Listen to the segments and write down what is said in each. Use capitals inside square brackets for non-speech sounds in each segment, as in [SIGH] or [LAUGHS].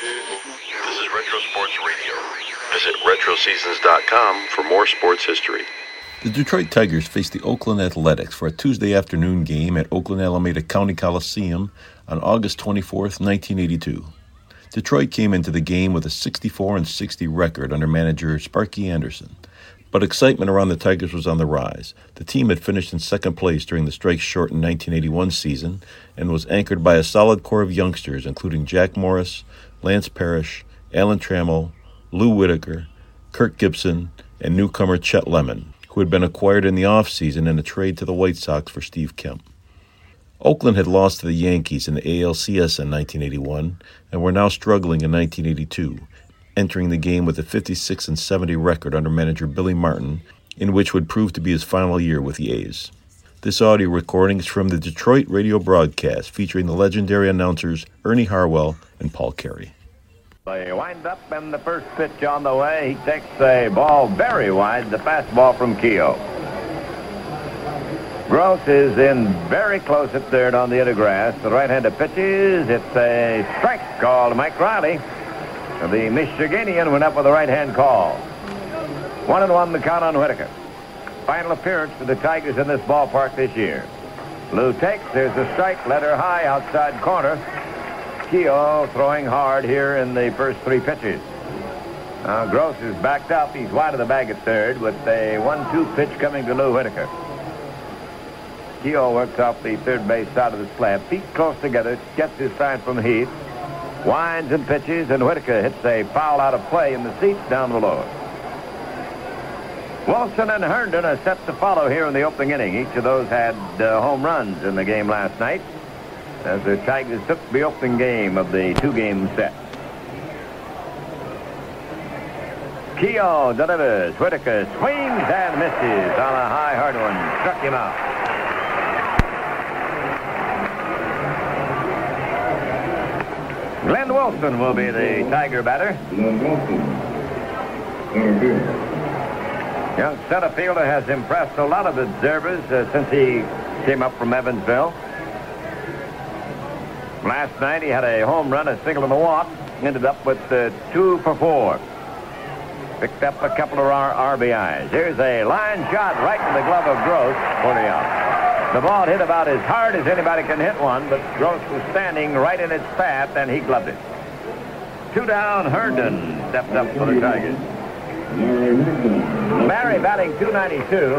This is Retro Sports Radio. Visit RetroSeasons.com for more sports history. The Detroit Tigers faced the Oakland Athletics for a Tuesday afternoon game at Oakland Alameda County Coliseum on August 24, 1982. Detroit came into the game with a 64 and 60 record under manager Sparky Anderson. But excitement around the Tigers was on the rise. The team had finished in second place during the strike shortened 1981 season and was anchored by a solid core of youngsters, including Jack Morris, Lance Parrish, Alan Trammell, Lou Whitaker, Kirk Gibson, and newcomer Chet Lemon, who had been acquired in the offseason in a trade to the White Sox for Steve Kemp. Oakland had lost to the Yankees in the ALCS in 1981 and were now struggling in 1982 entering the game with a 56 70 record under manager Billy Martin, in which would prove to be his final year with the A's. This audio recording is from the Detroit radio broadcast featuring the legendary announcers Ernie Harwell and Paul Carey. They wind up and the first pitch on the way. He takes a ball very wide, the fastball from Keough. Gross is in very close at third on the other grass. The right-hander pitches. It's a strike call to Mike Reilly. The Michiganian went up with a right-hand call. One and one the count on Whitaker. Final appearance for the Tigers in this ballpark this year. Lou takes. There's a strike. Letter high outside corner. Keough throwing hard here in the first three pitches. Now Gross is backed up. He's wide of the bag at third with a one-two pitch coming to Lou Whitaker. Keough works off the third base side of the slab. Feet close together. Gets his sign from Heath winds and pitches, and Whitaker hits a foul out of play in the seats down below. Wilson and Herndon are set to follow here in the opening inning. Each of those had uh, home runs in the game last night as the Tigers took the opening game of the two-game set. Keough delivers. Whitaker swings and misses on a high hard one. Struck him out. Glenn Wilson will be the Tiger batter. Young center fielder has impressed a lot of observers uh, since he came up from Evansville. Last night he had a home run, a single and a walk. Ended up with uh, two for four. Picked up a couple of our RBIs. Here's a line shot right to the glove of Gross for the out. The ball hit about as hard as anybody can hit one, but Gross was standing right in its path, and he gloved it. Two down, Herndon stepped up for the Tigers. Barry batting 292.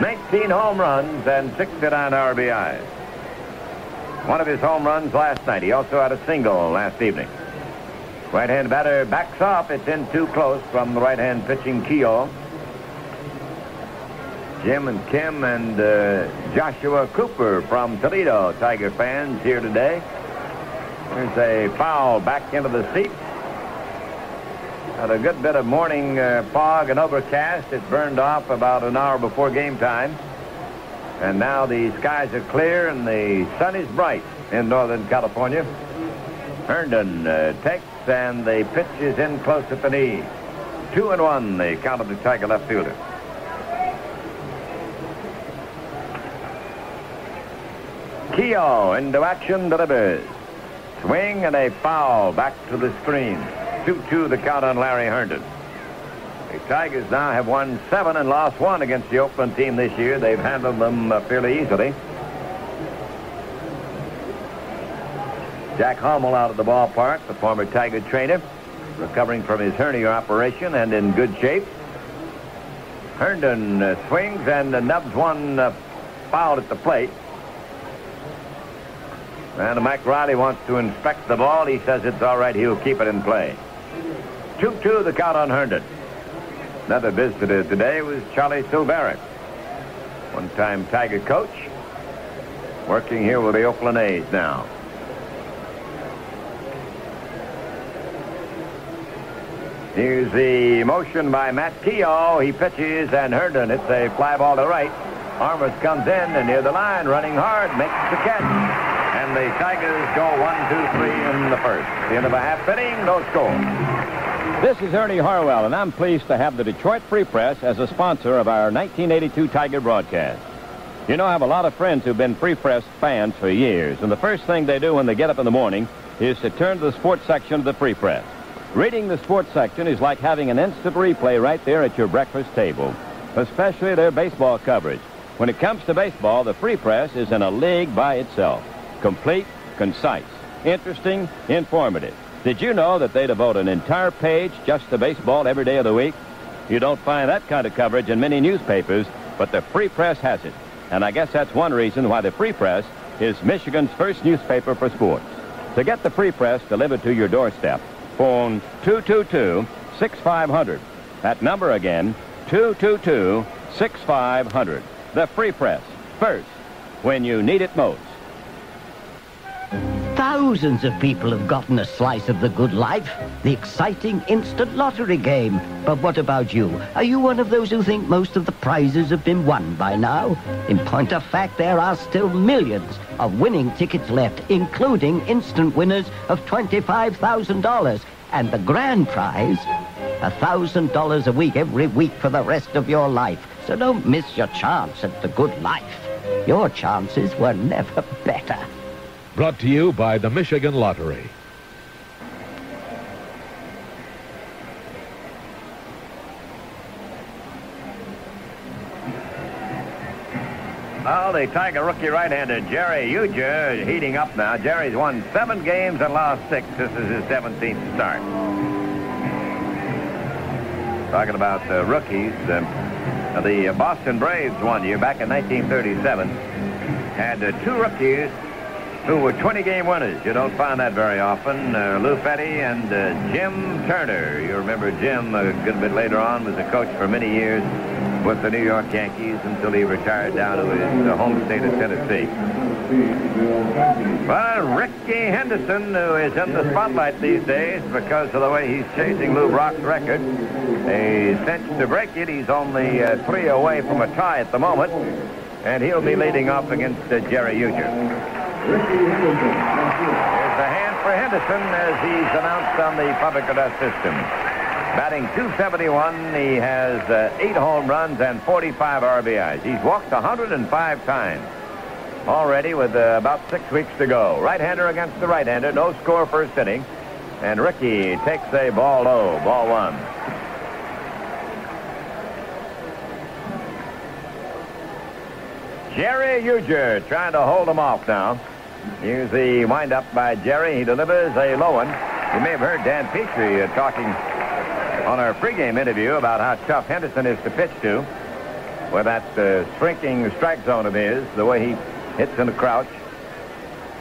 19 home runs and 69 RBIs. One of his home runs last night. He also had a single last evening. Right-hand batter backs off. It's in too close from the right-hand pitching Keough. Jim and Kim and uh, Joshua Cooper from Toledo, Tiger fans here today. There's a foul back into the seat. Had a good bit of morning uh, fog and overcast. It burned off about an hour before game time. And now the skies are clear and the sun is bright in Northern California. Herndon uh, takes and the pitch is in close at the knee. Two and one, the count of the Tiger left fielder. Keough into action delivers. Swing and a foul back to the screen. 2-2 the count on Larry Herndon. The Tigers now have won seven and lost one against the Oakland team this year. They've handled them uh, fairly easily. Jack Hummel out of the ballpark, the former Tiger trainer, recovering from his hernia operation and in good shape. Herndon uh, swings and uh, nubs one uh, foul at the plate. And Mike Reilly wants to inspect the ball. He says it's all right. He'll keep it in play. 2-2 the count on Herndon. Another visitor today was Charlie Silvera, one-time Tiger coach, working here with the Oakland A's now. Here's the motion by Matt Keough. He pitches, and Herndon hits a fly ball to right. Armas comes in and near the line, running hard, makes the catch. And the Tigers go one, two, three in the first. The end of a half inning, no score. This is Ernie Harwell, and I'm pleased to have the Detroit Free Press as a sponsor of our 1982 Tiger broadcast. You know, I have a lot of friends who've been Free Press fans for years, and the first thing they do when they get up in the morning is to turn to the sports section of the Free Press. Reading the sports section is like having an instant replay right there at your breakfast table, especially their baseball coverage. When it comes to baseball, the Free Press is in a league by itself. Complete, concise, interesting, informative. Did you know that they devote an entire page just to baseball every day of the week? You don't find that kind of coverage in many newspapers, but the Free Press has it. And I guess that's one reason why the Free Press is Michigan's first newspaper for sports. To get the Free Press delivered to your doorstep, phone 222-6500. That number again, 222-6500. The Free Press, first, when you need it most. Thousands of people have gotten a slice of the good life, the exciting instant lottery game. But what about you? Are you one of those who think most of the prizes have been won by now? In point of fact, there are still millions of winning tickets left, including instant winners of $25,000. And the grand prize, $1,000 a week every week for the rest of your life. So don't miss your chance at the good life. Your chances were never [LAUGHS] better. Brought to you by the Michigan Lottery. Well, the Tiger rookie right-hander Jerry Ujdur heating up now. Jerry's won seven games and lost six. This is his 17th start. Talking about uh, rookies, uh, the Boston Braves one year back in 1937 had uh, two rookies who were 20-game winners. You don't find that very often. Uh, Lou Fette and uh, Jim Turner. You remember Jim a good bit later on was a coach for many years with the New York Yankees until he retired down to his uh, home state of Tennessee. Well, Rickey Henderson, who is in the spotlight these days because of the way he's chasing Lou Brock's record, a cinch to break it. He's only uh, three away from a tie at the moment, and he'll be leading off against uh, Jerry Ujdur. Here's the hand for Henderson as he's announced on the public address system. Batting 271, he has uh, eight home runs and 45 RBIs. He's walked 105 times already with uh, about six weeks to go. Right-hander against the right-hander, no score first inning. And Rickey takes a ball low, ball one. Jerry Ujdur trying to hold him off now. Here's the windup by Jerry. He delivers a low one. You may have heard Dan Petry uh, talking on our pregame interview about how tough Henderson is to pitch to with that uh, shrinking strike zone of his, the way he hits in the crouch.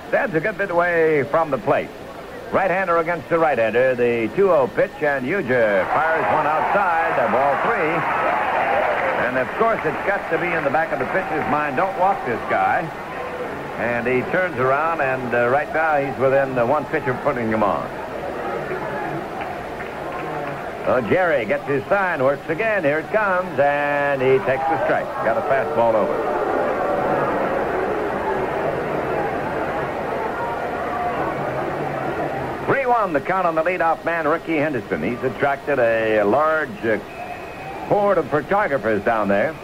Stands a good bit away from the plate. Right-hander against the right-hander, the 2-0 pitch, and Ujdur fires one outside, ball three. And, of course, it's got to be in the back of the pitcher's mind, don't walk this guy. And he turns around, and uh, right now he's within uh, one pitch of putting him on. So Jerry gets his sign, works again. Here it comes, and he takes the strike. Got a fastball over. Three-one, the count on the leadoff man, Rickey Henderson. He's attracted a large uh, horde of photographers down there.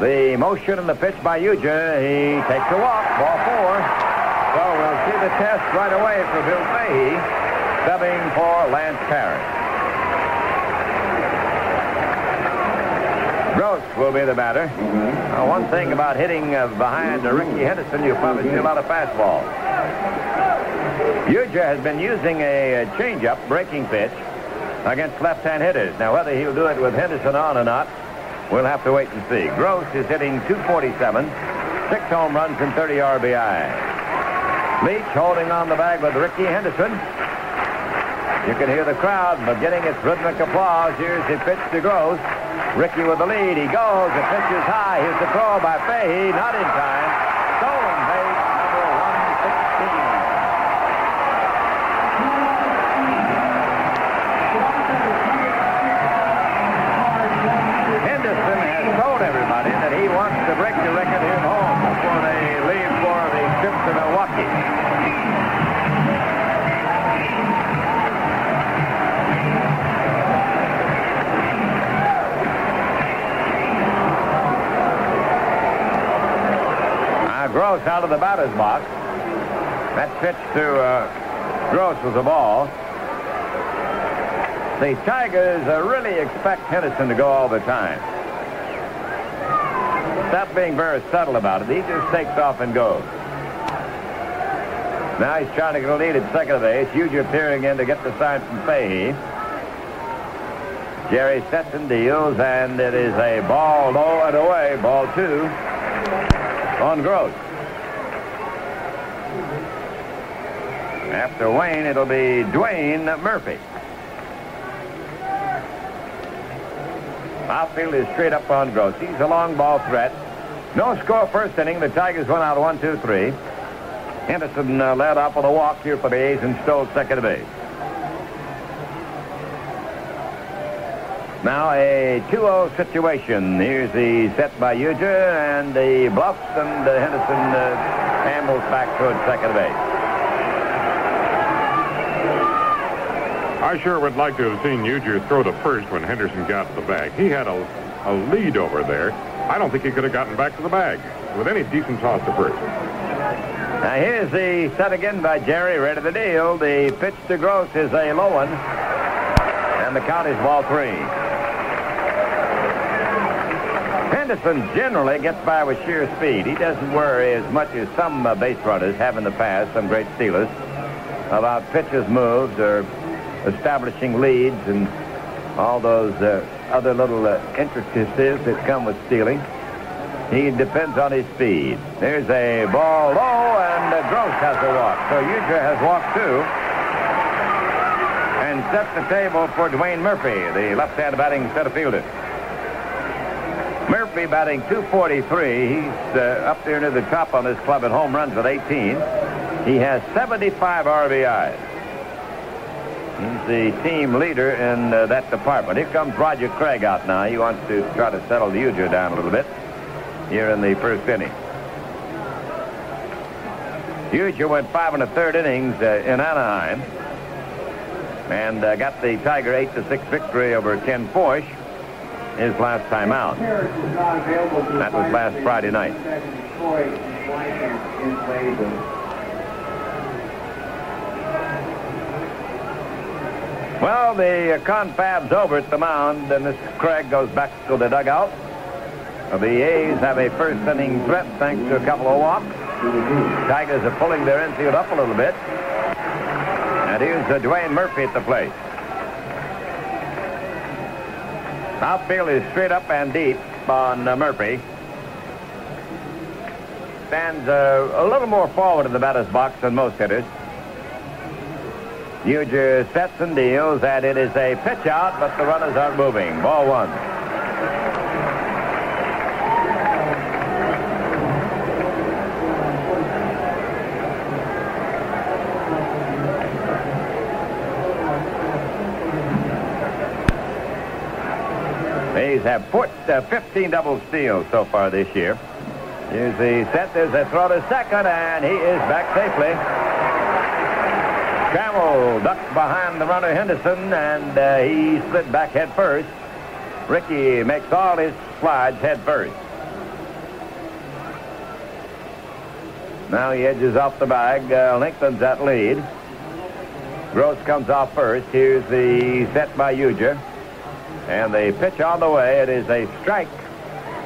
The motion and the pitch by Ujdur. He takes a walk. Ball four. So we'll see the test right away for Bill Fahey, subbing for Lance Parrish. Gross will be the batter. Now, one thing about hitting uh, behind uh, Rickey Henderson, you'll probably see a lot of fastballs. Ujdur has been using a, a changeup breaking pitch against left-hand hitters. Now, whether he'll do it with Henderson on or not, We'll have to wait and see. Gross is hitting 247, six home runs and 30 RBI. Leach holding on the bag with Rickey Henderson. You can hear the crowd beginning its rhythmic applause. Here's the pitch to Gross. Rickey with the lead. He goes. The pitch is high. Here's the throw by Fahey. Not in time. Out of the batter's box. That pitch to uh, Gross was a ball. The Tigers uh, really expect Henderson to go all the time. Stop being very subtle about it. He just takes off and goes. Now he's trying to get a lead at second base. Ujdur peering in to get the sign from Fahey. Jerry Stetson deals, and it is a ball low and away. Ball two on Gross. After Wayne, it'll be Dwayne Murphy. Outfield is straight up on Gross. He's a long ball threat. No score first inning. The Tigers went out one, two, three. Henderson uh, led off with a walk here for the A's and stole second base. Now a 2-0 situation. Here's the set by Ujdur and the bluffs and uh, Henderson uh, back towards second base. I sure would like to have seen Ujdur throw to first when Henderson got to the bag. He had a, a lead over there. I don't think he could have gotten back to the bag with any decent toss to first. Now here's the set again by Jerry. Ready to deal. The pitch to Gross is a low one. And the count is ball three. Henderson generally gets by with sheer speed. He doesn't worry as much as some uh, base runners have in the past, some great stealers, about pitches moves or establishing leads and all those uh, other little uh, intricacies that come with stealing. He depends on his speed. There's a ball low, and uh, Gross has a walk. So Ujdur has walked two and set the table for Dwayne Murphy, the left-hand batting center fielder. Murphy batting 243. He's uh, up there near the top on his club at home runs with 18. He has 75 RBIs. He's the team leader in uh, that department. Here comes Roger Craig out now. He wants to try to settle the Ujdur down a little bit here in the first inning. Ujdur went five and a third innings uh, in Anaheim and uh, got the Tiger 8 to 6 victory over Ken Forsch his last time out. That was last Friday night. Well, the confab's over at the mound, and this Craig goes back to the dugout. The A's have a first inning threat thanks to a couple of walks. Tigers are pulling their infield up a little bit. And here's uh, Dwayne Murphy at the plate. Outfield is straight up and deep on uh, Murphy. Stands uh, a little more forward in the batter's box than most hitters. Ujdur sets and deals, and it is a pitch out, but the runners aren't moving. Ball one. A's have put uh, 15 double steals so far this year. Here's the set. There's a throw to second, and he is back safely. Trammell ducked behind the runner Henderson, and uh, he slid back head first. Rickey makes all his slides head first. Now he edges off the bag, uh, lengthens that lead. Gross comes off first. Here's the set by Ujdur. And the pitch on the way. It is a strike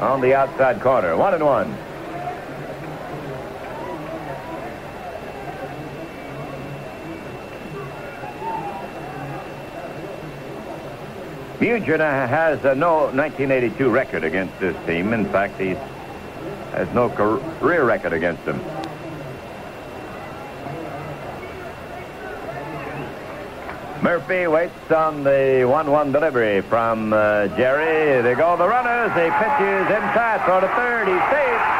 on the outside corner. One and one. Ujdur has uh, no 1982 record against this team. In fact, he has no career record against them. Murphy waits on the 1-1 delivery from uh, Jerry. They go the runners. The pitch is inside. Throw to third. He's safe.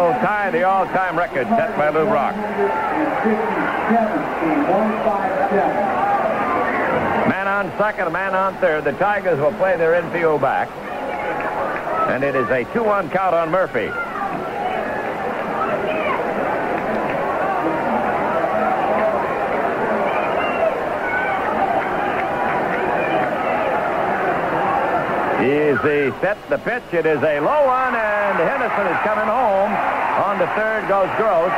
Will tie the all-time record set by Lou Brock. Man on second, man on third. The Tigers will play their infield back. And it is a 2-1 count on Murphy. Is the set the pitch. It is a low one, and Henderson is coming home. On the third goes Gross.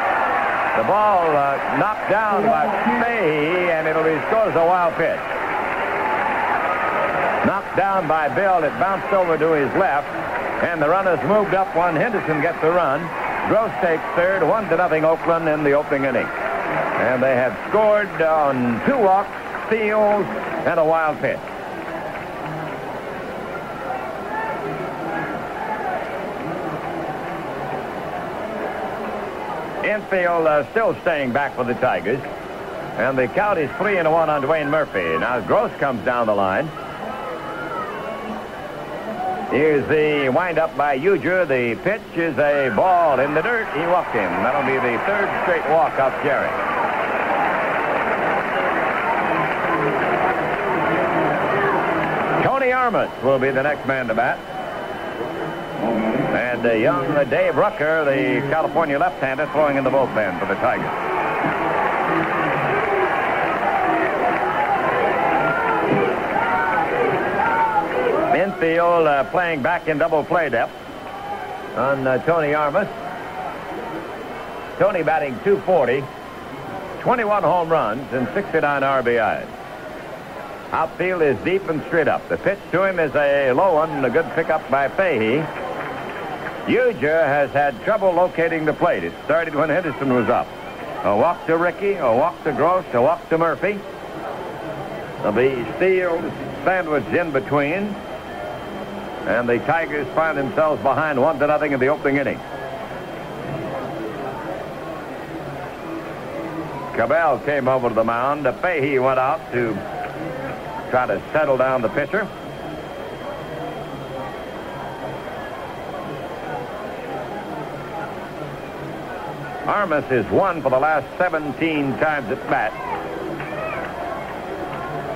The ball uh, knocked down by Fahey, and it'll be scored as a wild pitch. Knocked down by Bill. It bounced over to his left, and the runners moved up one. Henderson gets the run. Gross takes third, one to nothing Oakland in the opening inning. And they have scored on two walks, steals, and a wild pitch. Infield uh, still staying back for the Tigers. And the count is three and one on Dwayne Murphy. Now Gross comes down the line. Here's the windup by Ujdur. The pitch is a ball in the dirt. He walked him. That'll be the third straight walk off Jerry. Tony Armas will be the next man to bat. And uh, young Dave Rucker, the California left-hander, throwing in the bullpen for the Tigers. Infield uh, playing back in double play depth on uh, Tony Armas. Tony batting 240, 21 home runs and 69 RBIs. Outfield is deep and straight up. The pitch to him is a low one, a good pickup by Fahey. Ujdur has had trouble locating the plate. It started when Henderson was up. A walk to Rickey, a walk to Gross, a walk to Murphy. There'll be Steele sandwiched in between. And the Tigers find themselves behind one to nothing in the opening inning. Cabell came over to the mound. Fahey went out to try to settle down the pitcher. Armas is one for the last 17 times at bat.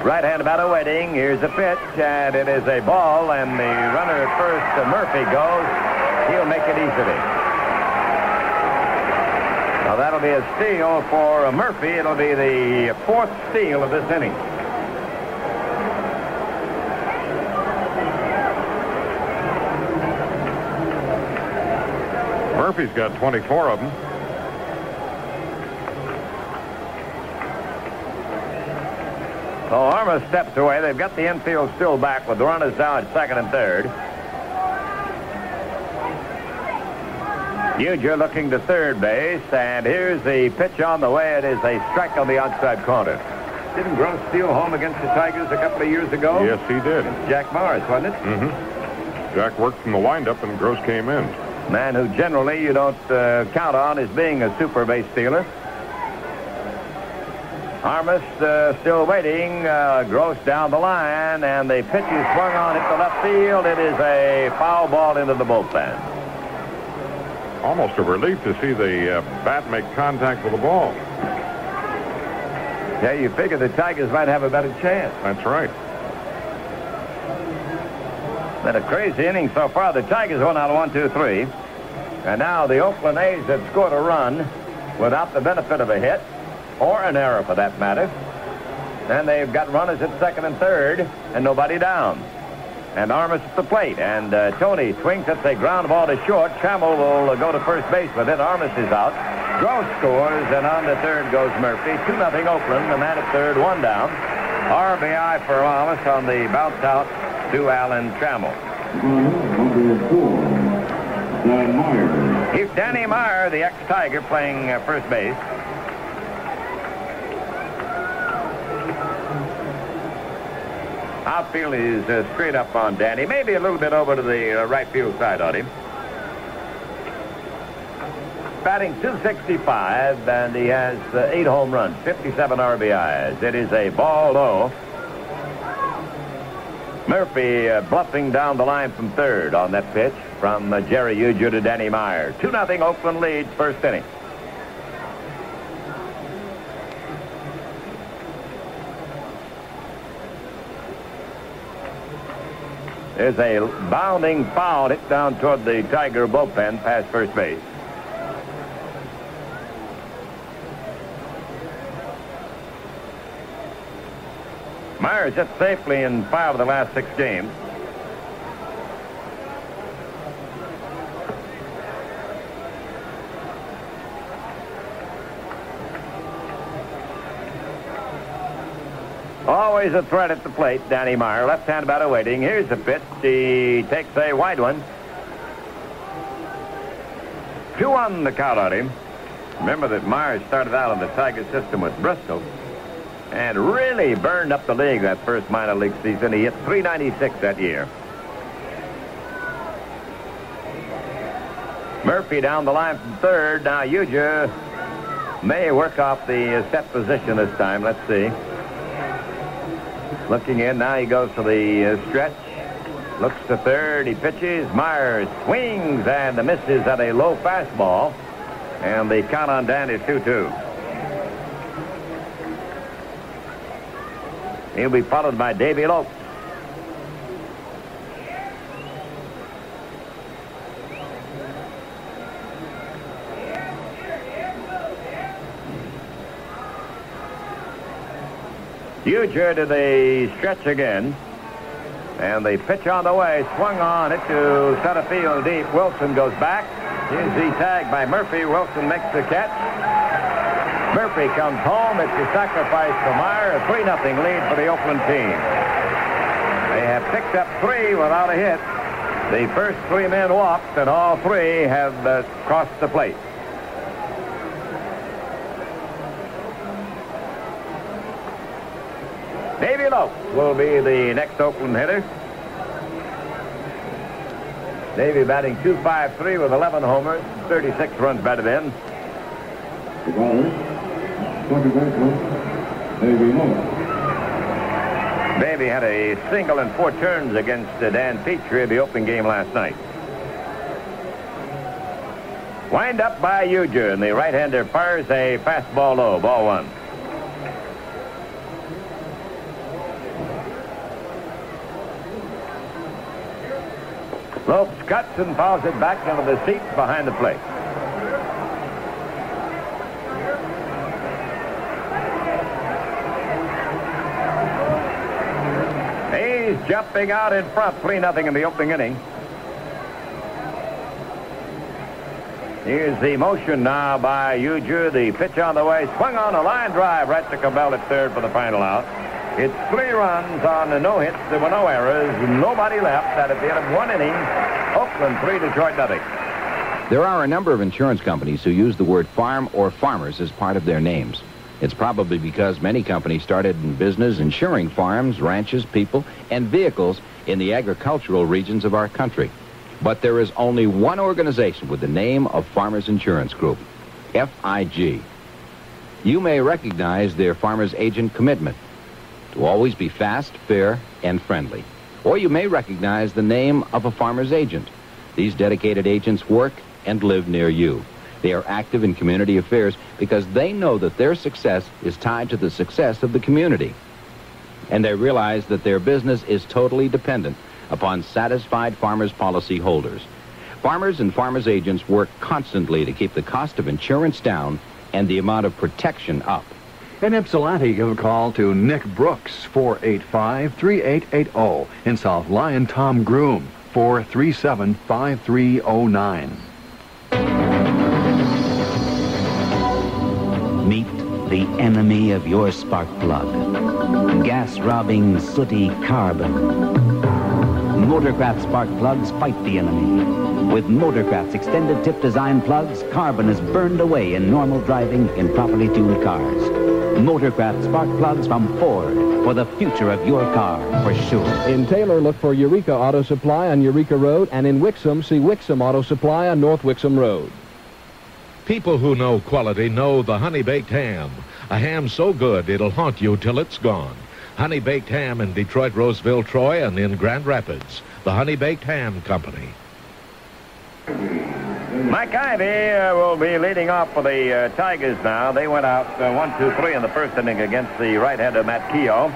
Right hand about a wedding. Here's a pitch, and it is a ball, and the runner at first, Murphy, goes. He'll make it easily. Now that'll be a steal for Murphy. It'll be the fourth steal of this inning. Murphy's got 24 of them. So Armas steps away. They've got the infield still back with the runners down at second and third. Ujdur looking to third base, and here's the pitch on the way. It is a strike on the outside corner. Didn't Gross steal home against the Tigers a couple of years ago? Yes, he did. Jack Morris, wasn't it? Mm-hmm. Jack worked from the windup, and Gross came in. Man who generally you don't uh, count on as being a super base stealer. Armas uh, still waiting. Uh, Gross down the line, and the pitch is swung on into left field. It is a foul ball into the bullpen. Almost a relief to see the uh, bat make contact with the ball. Yeah, you figure the Tigers might have a better chance. That's right. Been a crazy inning so far. The Tigers won out one, two, three. And now the Oakland A's have scored a run without the benefit of a hit or an error for that matter. And they've got runners at second and third and nobody down. And Armas at the plate. And uh, Tony swings at the ground ball to short. Trammell will uh, go to first base with it. Armas is out. Gross scores, and on the third goes Murphy. 2 nothing Oakland. The man at third, one down. RBI for Armas on the bounce out to Alan Trammell. Number. Here's Danny Meyer, the ex-Tiger, playing uh, first base. Outfield is uh, straight up on Danny, maybe a little bit over to the uh, right field side on him. Batting 265, and he has uh, eight home runs, 57 RBIs. It is a ball low. Murphy uh, bluffing down the line from third on that pitch from uh, Jerry Ujdur to Danny Meyer. 2 nothing Oakland leads first inning. There's a bounding foul hit down toward the Tiger bullpen past first base. Meyer's hit safely in five of the last six games. Always a threat at the plate, Danny Meyer. Left-hand batter waiting. Here's the pitch. He takes a wide one. Two on the count on him. Remember that Meyer started out in the Tiger system with Bristol and really burned up the league that first minor league season. He hit 396 that year. Murphy down the line from third. Now Ujdur may work off the set position this time. Let's see. Looking in, now he goes to the uh, stretch. Looks to third, he pitches. Myers swings and the misses at a low fastball. And the count on Dan is 2-2. He'll be followed by Davey Lopes. Ujdur to the stretch again. And the pitch on the way, swung on it to center field deep. Wilson goes back. Here's the tag by Murphy. Wilson makes the catch. Murphy comes home. It's a sacrifice for Meyer. A 3 0 lead for the Oakland team. They have picked up three without a hit. The first three men walked, and all three have uh, crossed the plate. Davey Lopes will be the next Oakland hitter. Davey batting 253 with 11 homers, 36 runs batted in. The batter, second baseman, Davey Lopes. Davey had a single and four turns against Dan Petry in the opening game last night. Wind up by Ujdur, and the right-hander fires a fastball low, ball one. Lopes cuts and fouls it back into the seats behind the plate. He's jumping out in front, 3 nothing in the opening inning. Here's the motion now by Ujdur. The pitch on the way, swung on a line drive right to Cabell at third for the final out. It's three runs on no hits. There were no errors. Nobody left. At the end of one inning, Oakland three, Detroit nothing. There are a number of insurance companies who use the word farm or farmers as part of their names. It's probably because many companies started in business insuring farms, ranches, people, and vehicles in the agricultural regions of our country. But there is only one organization with the name of Farmers Insurance Group, FIG. You may recognize their farmer's agent commitment to always be fast, fair, and friendly. Or you may recognize the name of a farmer's agent. These dedicated agents work and live near you. They are active in community affairs because they know that their success is tied to the success of the community. And they realize that their business is totally dependent upon satisfied farmers' policy holders. Farmers and farmers' agents work constantly to keep the cost of insurance down and the amount of protection up. In Ypsilanti, give a call to Nick Brooks, 485-3880. In South Lyon, Tom Groom, 437-5309. Meet the enemy of your spark plug. Gas-robbing, sooty carbon. Motorcraft spark plugs fight the enemy. With Motorcraft's extended tip design plugs, carbon is burned away in normal driving in properly tuned cars. Motorcraft spark plugs from Ford for the future of your car, for sure. In Taylor, look for Eureka Auto Supply on Eureka Road, and in Wixom, see Wixom Auto Supply on North Wixom Road. People who know quality know the honey baked ham. A ham so good it'll haunt you till it's gone. Honey Baked Ham in Detroit, Roseville, Troy, and in Grand Rapids. The Honey Baked Ham Company. Mike Ivie uh, will be leading off for the uh, Tigers now. They went out uh, one, two, three in the first inning against the right-hander Matt Keough.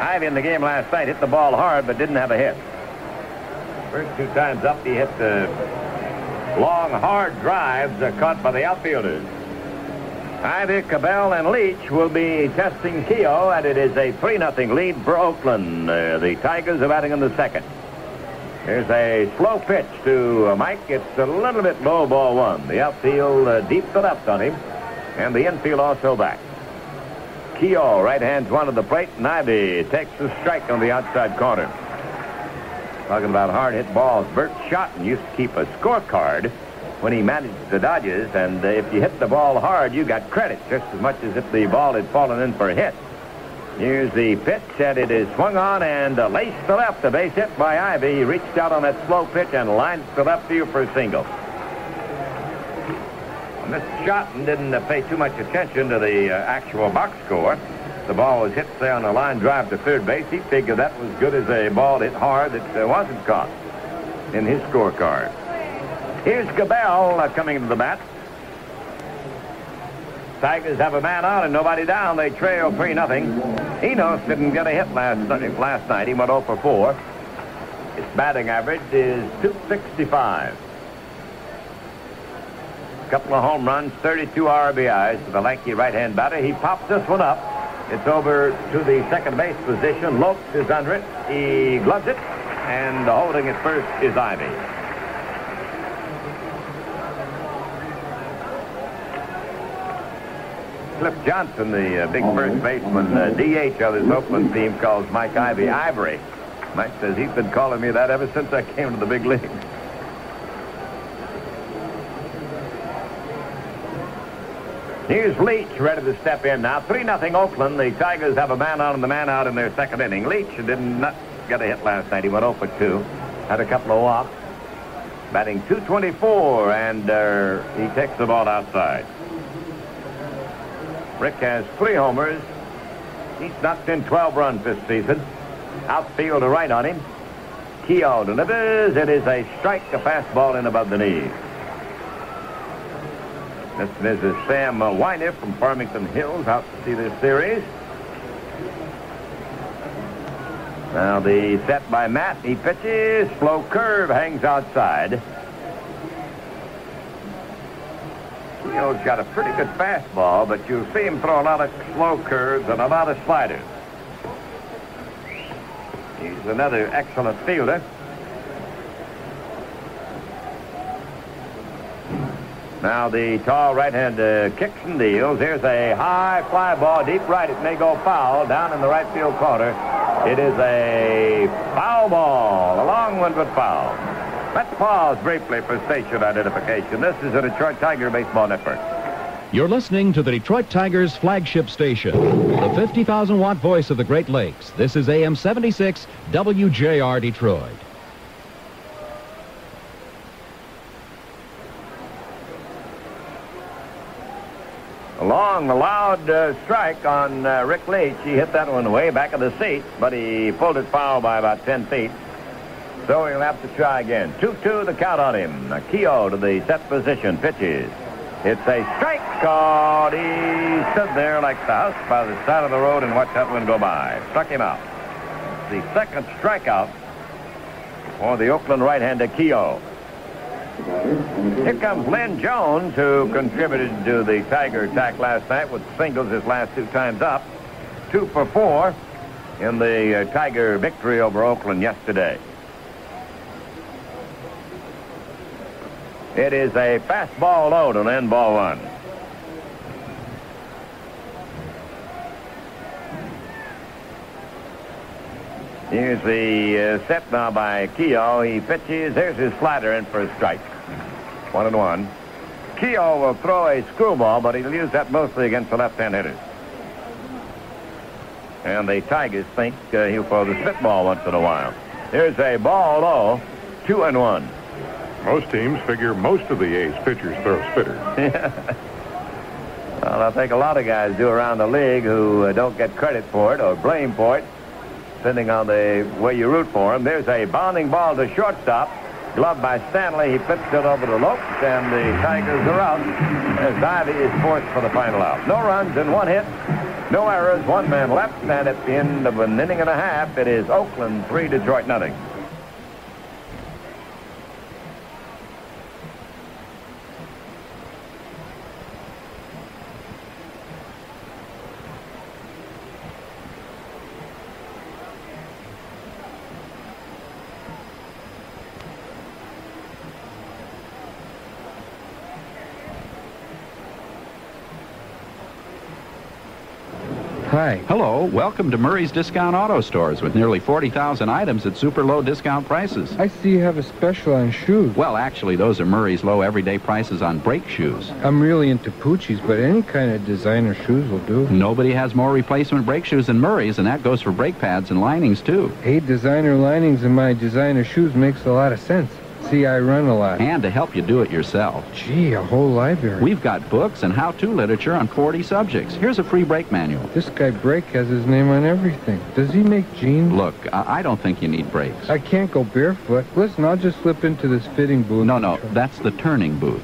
Ivie in the game last night hit the ball hard but didn't have a hit. First two times up, he hit the long, hard drives uh, caught by the outfielders. Ivie, Cabell, and Leach will be testing Keough, and it is a 3-0 lead for Oakland. Uh, the Tigers are batting in the second. Here's a slow pitch to uh, Mike. It's a little bit low, ball one. The outfield uh, deep to left on him, and the infield also back. Keough, right hand's one to the plate, and Ivie takes the strike on the outside corner. Talking about hard hit balls, Burt Shotton used to keep a scorecard when he managed the Dodgers, and uh, if you hit the ball hard, you got credit just as much as if the ball had fallen in for a hit. Here's the pitch, and it is swung on and uh, laced to left. A base hit by Ivie. He reached out on that slow pitch and lined to left field for a single. Mr. Shotton didn't uh, pay too much attention to the uh, actual box score. The ball was hit, say, on a line drive to third base. He figured that was good as a ball hit hard that uh, wasn't caught in his scorecard. Here's Cabell uh, coming to the bat. Tigers have a man out and nobody down. They trail 3 nothing. Enos didn't get a hit last, last night. He went 0 for 4. His batting average is 265. A couple of home runs, 32 RBIs for the lanky right-hand batter. He pops this one up. It's over to the second base position. Lopes is under it. He gloves it, and holding it first is Ivie. Cliff Johnson, the uh, big first baseman, uh, DH of his Oakland team, calls Mike Ivie Ivory. Mike says he's been calling me that ever since I came to the big leagues. Here's Leach ready to step in now. 3 nothing Oakland. The Tigers have a man on and the man out in their second inning. Leach did not get a hit last night. He went 0 for 2. Had a couple of walks. Batting 224, and uh, he takes the ball outside. Rick has three homers. He's knocked in 12 runs this season. Outfield to right on him. Keough delivers. It is a strike, a fastball in above the knee. This is. Sam Weiner from Farmington Hills out to see this series. Now the set by Matt. He pitches. Slow curve hangs outside. Keough's got a pretty good fastball, but you'll see him throw a lot of slow curves and a lot of sliders. He's another excellent fielder. Now the tall right-hand uh, kicks and deals. Here's a high fly ball, deep right. It may go foul down in the right field corner. It is a foul ball, a long one but foul. Let's pause briefly for station identification. This is the Detroit Tiger Baseball Network. You're listening to the Detroit Tigers flagship station, the 50,000 watt voice of the Great Lakes. This is AM 76 WJR Detroit. A long, loud uh, strike on uh, Rick Leach. He hit that one way back of the seat, but he pulled it foul by about 10 feet. So he'll have to try again. 2-2 the count on him. Keough to the set position. Pitches. It's a strike called. He stood there like the house by the side of the road and watched that one go by. Struck him out. The second strikeout for the Oakland right-hander Keough. Here comes Lynn Jones, who contributed to the Tiger attack last night with singles his last two times up. Two for four in the uh, Tiger victory over Oakland yesterday. It is a fastball low to end ball one. Here's the uh, set now by Keough. He pitches. There's his slider in for a strike. One and one. Keough will throw a screwball, but he'll use that mostly against the left-hand hitters. And the Tigers think uh, he'll throw the spitball once in a while. Here's a ball low, two and one. Most teams figure most of the A's pitchers throw spitters. [LAUGHS] Well, I think a lot of guys do around the league who uh, don't get credit for it or blame for it, depending on the way you root for them. There's a bounding ball to shortstop. Gloved by Stanley. He flips it over to Lopes, and the Tigers are out as Ivie is forced for the final out. No runs and one hit. No errors, one man left, and at the end of an inning and a half, it is Oakland 3, Detroit nothing. Hi. Hello. Welcome to Murray's Discount Auto Stores with nearly 40,000 items at super low discount prices. I see you have a special on shoes. Well, actually, those are Murray's low everyday prices on brake shoes. I'm really into Poochies, but any kind of designer shoes will do. Nobody has more replacement brake shoes than Murray's, and that goes for brake pads and linings, too. Hey, designer linings in my designer shoes makes a lot of sense. See, I run a lot. And to help you do it yourself. Gee, a whole library. We've got books and how-to literature on 40 subjects. Here's a free brake manual. This guy Brake has his name on everything. Does he make jeans? Look, I, I don't think you need brakes. I can't go barefoot. Listen, I'll just slip into this fitting booth. No, no, that's the turning booth.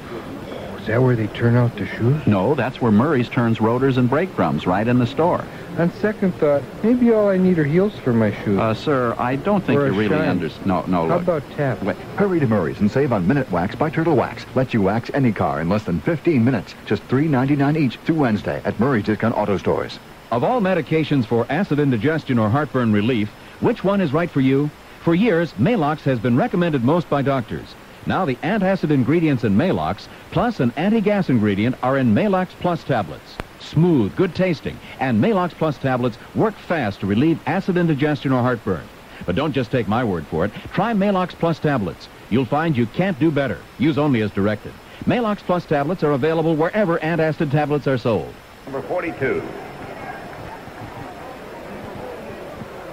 Is that where they turn out the shoes? No, that's where Murray's turns rotors and brake drums right in the store. On second thought, maybe all I need are heels for my shoes. Uh, sir, I don't think Or a you really shine. understand. No, no, How look. about tap? Wait. Hurry to Murray's and save on Minute Wax by Turtle Wax. Let you wax any car in less than 15 minutes. Just $3.99 each through Wednesday at Murray's Discount Auto Stores. Of all medications for acid indigestion or heartburn relief, which one is right for you? For years, Maalox has been recommended most by doctors. Now the antacid ingredients in Maalox plus an anti-gas ingredient are in Maalox Plus tablets. Smooth, good tasting, and Maalox Plus tablets work fast to relieve acid indigestion or heartburn. But don't just take my word for it. Try Maalox Plus tablets. You'll find you can't do better. Use only as directed. Maalox Plus tablets are available wherever antacid tablets are sold. Number 42.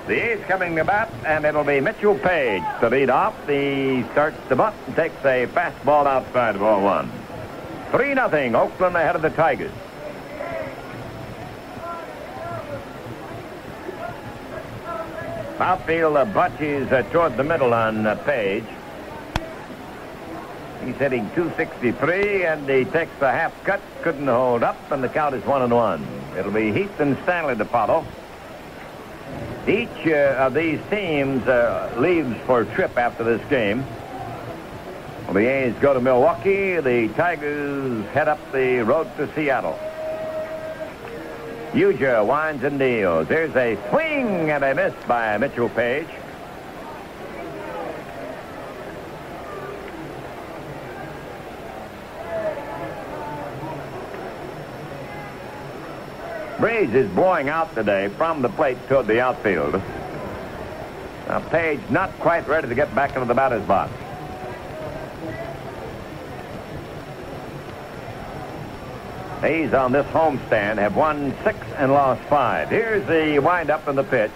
The A's coming to bat, and it'll be Mitchell Page to lead off. He starts the bunt and takes a fastball outside of ball one. 3 nothing. Oakland ahead of the Tigers. Outfield, uh, Butchie's uh, toward the middle on uh, Page. He's hitting 263, and he takes the half cut, couldn't hold up, and the count is one and one. It'll be Heath and Stanley to follow. Each uh, of these teams uh, leaves for a trip after this game. Well, the A's go to Milwaukee. The Tigers head up the road to Seattle. Ujdur winds and deals. There's a swing and a miss by Mitchell Page. Breeze is blowing out today from the plate toward the outfield. Now, Page not quite ready to get back into the batter's box. A's on this homestand have won six and lost five. Here's the windup and the pitch.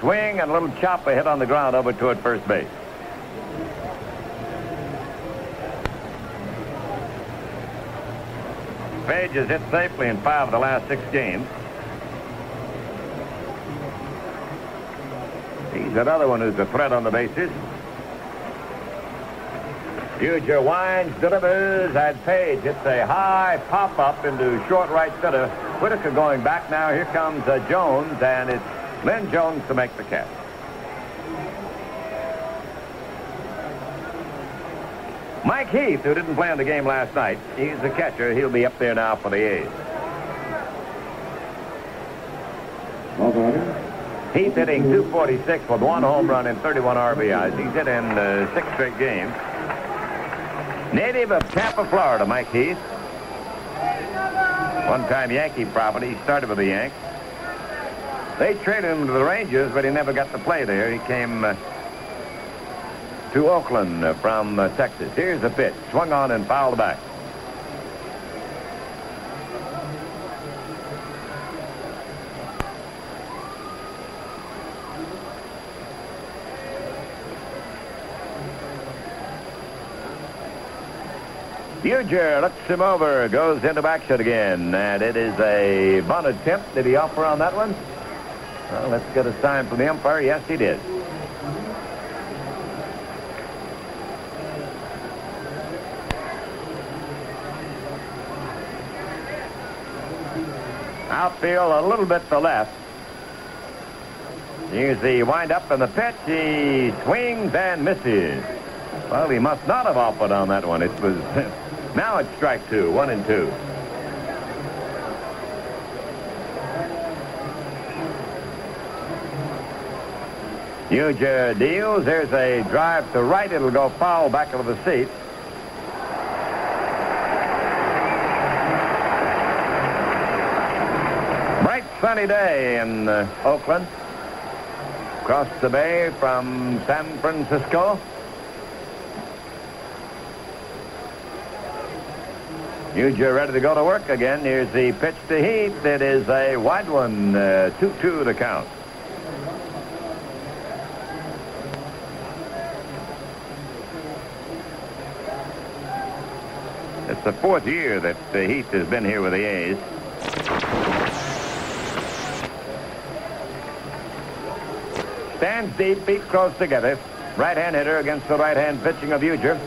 Swing and a little chop a hit on the ground over toward first base. Page has hit safely in five of the last six games. He's another one who's a threat on the bases. Future winds, delivers, and Page hits a high pop-up into short right center. Whitaker going back now. Here comes uh, Jones, and it's Lynn Jones to make the catch. Mike Heath, who didn't play in the game last night, he's the catcher. He'll be up there now for the A's. Heath hitting 246 with one home run and 31 RBIs. He's hit in uh, six straight games. Native of Tampa, Florida, Mike Heath. One-time Yankee property. He started with the Yanks. They traded him to the Rangers, but he never got to play there. He came uh, to Oakland from uh, Texas. Here's the pitch. Swung on and fouled back. Ujdur looks him over, goes into action again, and it is a bunt attempt. Did he offer on that one? Well, let's get a sign from the umpire. Yes, he did. Outfield a little bit to left. Here's the windup and the pitch. He swings and misses. Well, he must not have offered on that one. It was [LAUGHS] now it's strike two, one and two. Ujdur deals. There's a drive to right. It'll go foul back into the seat. Bright sunny day in uh, Oakland. Across the bay from San Francisco. Ujdur ready to go to work again. Here's the pitch to Heath. It is a wide one, 2-2 uh, to count. It's the fourth year that uh, Heath has been here with the A's. Stands deep, feet close together. Right-hand hitter against the right-hand pitching of Ujdur.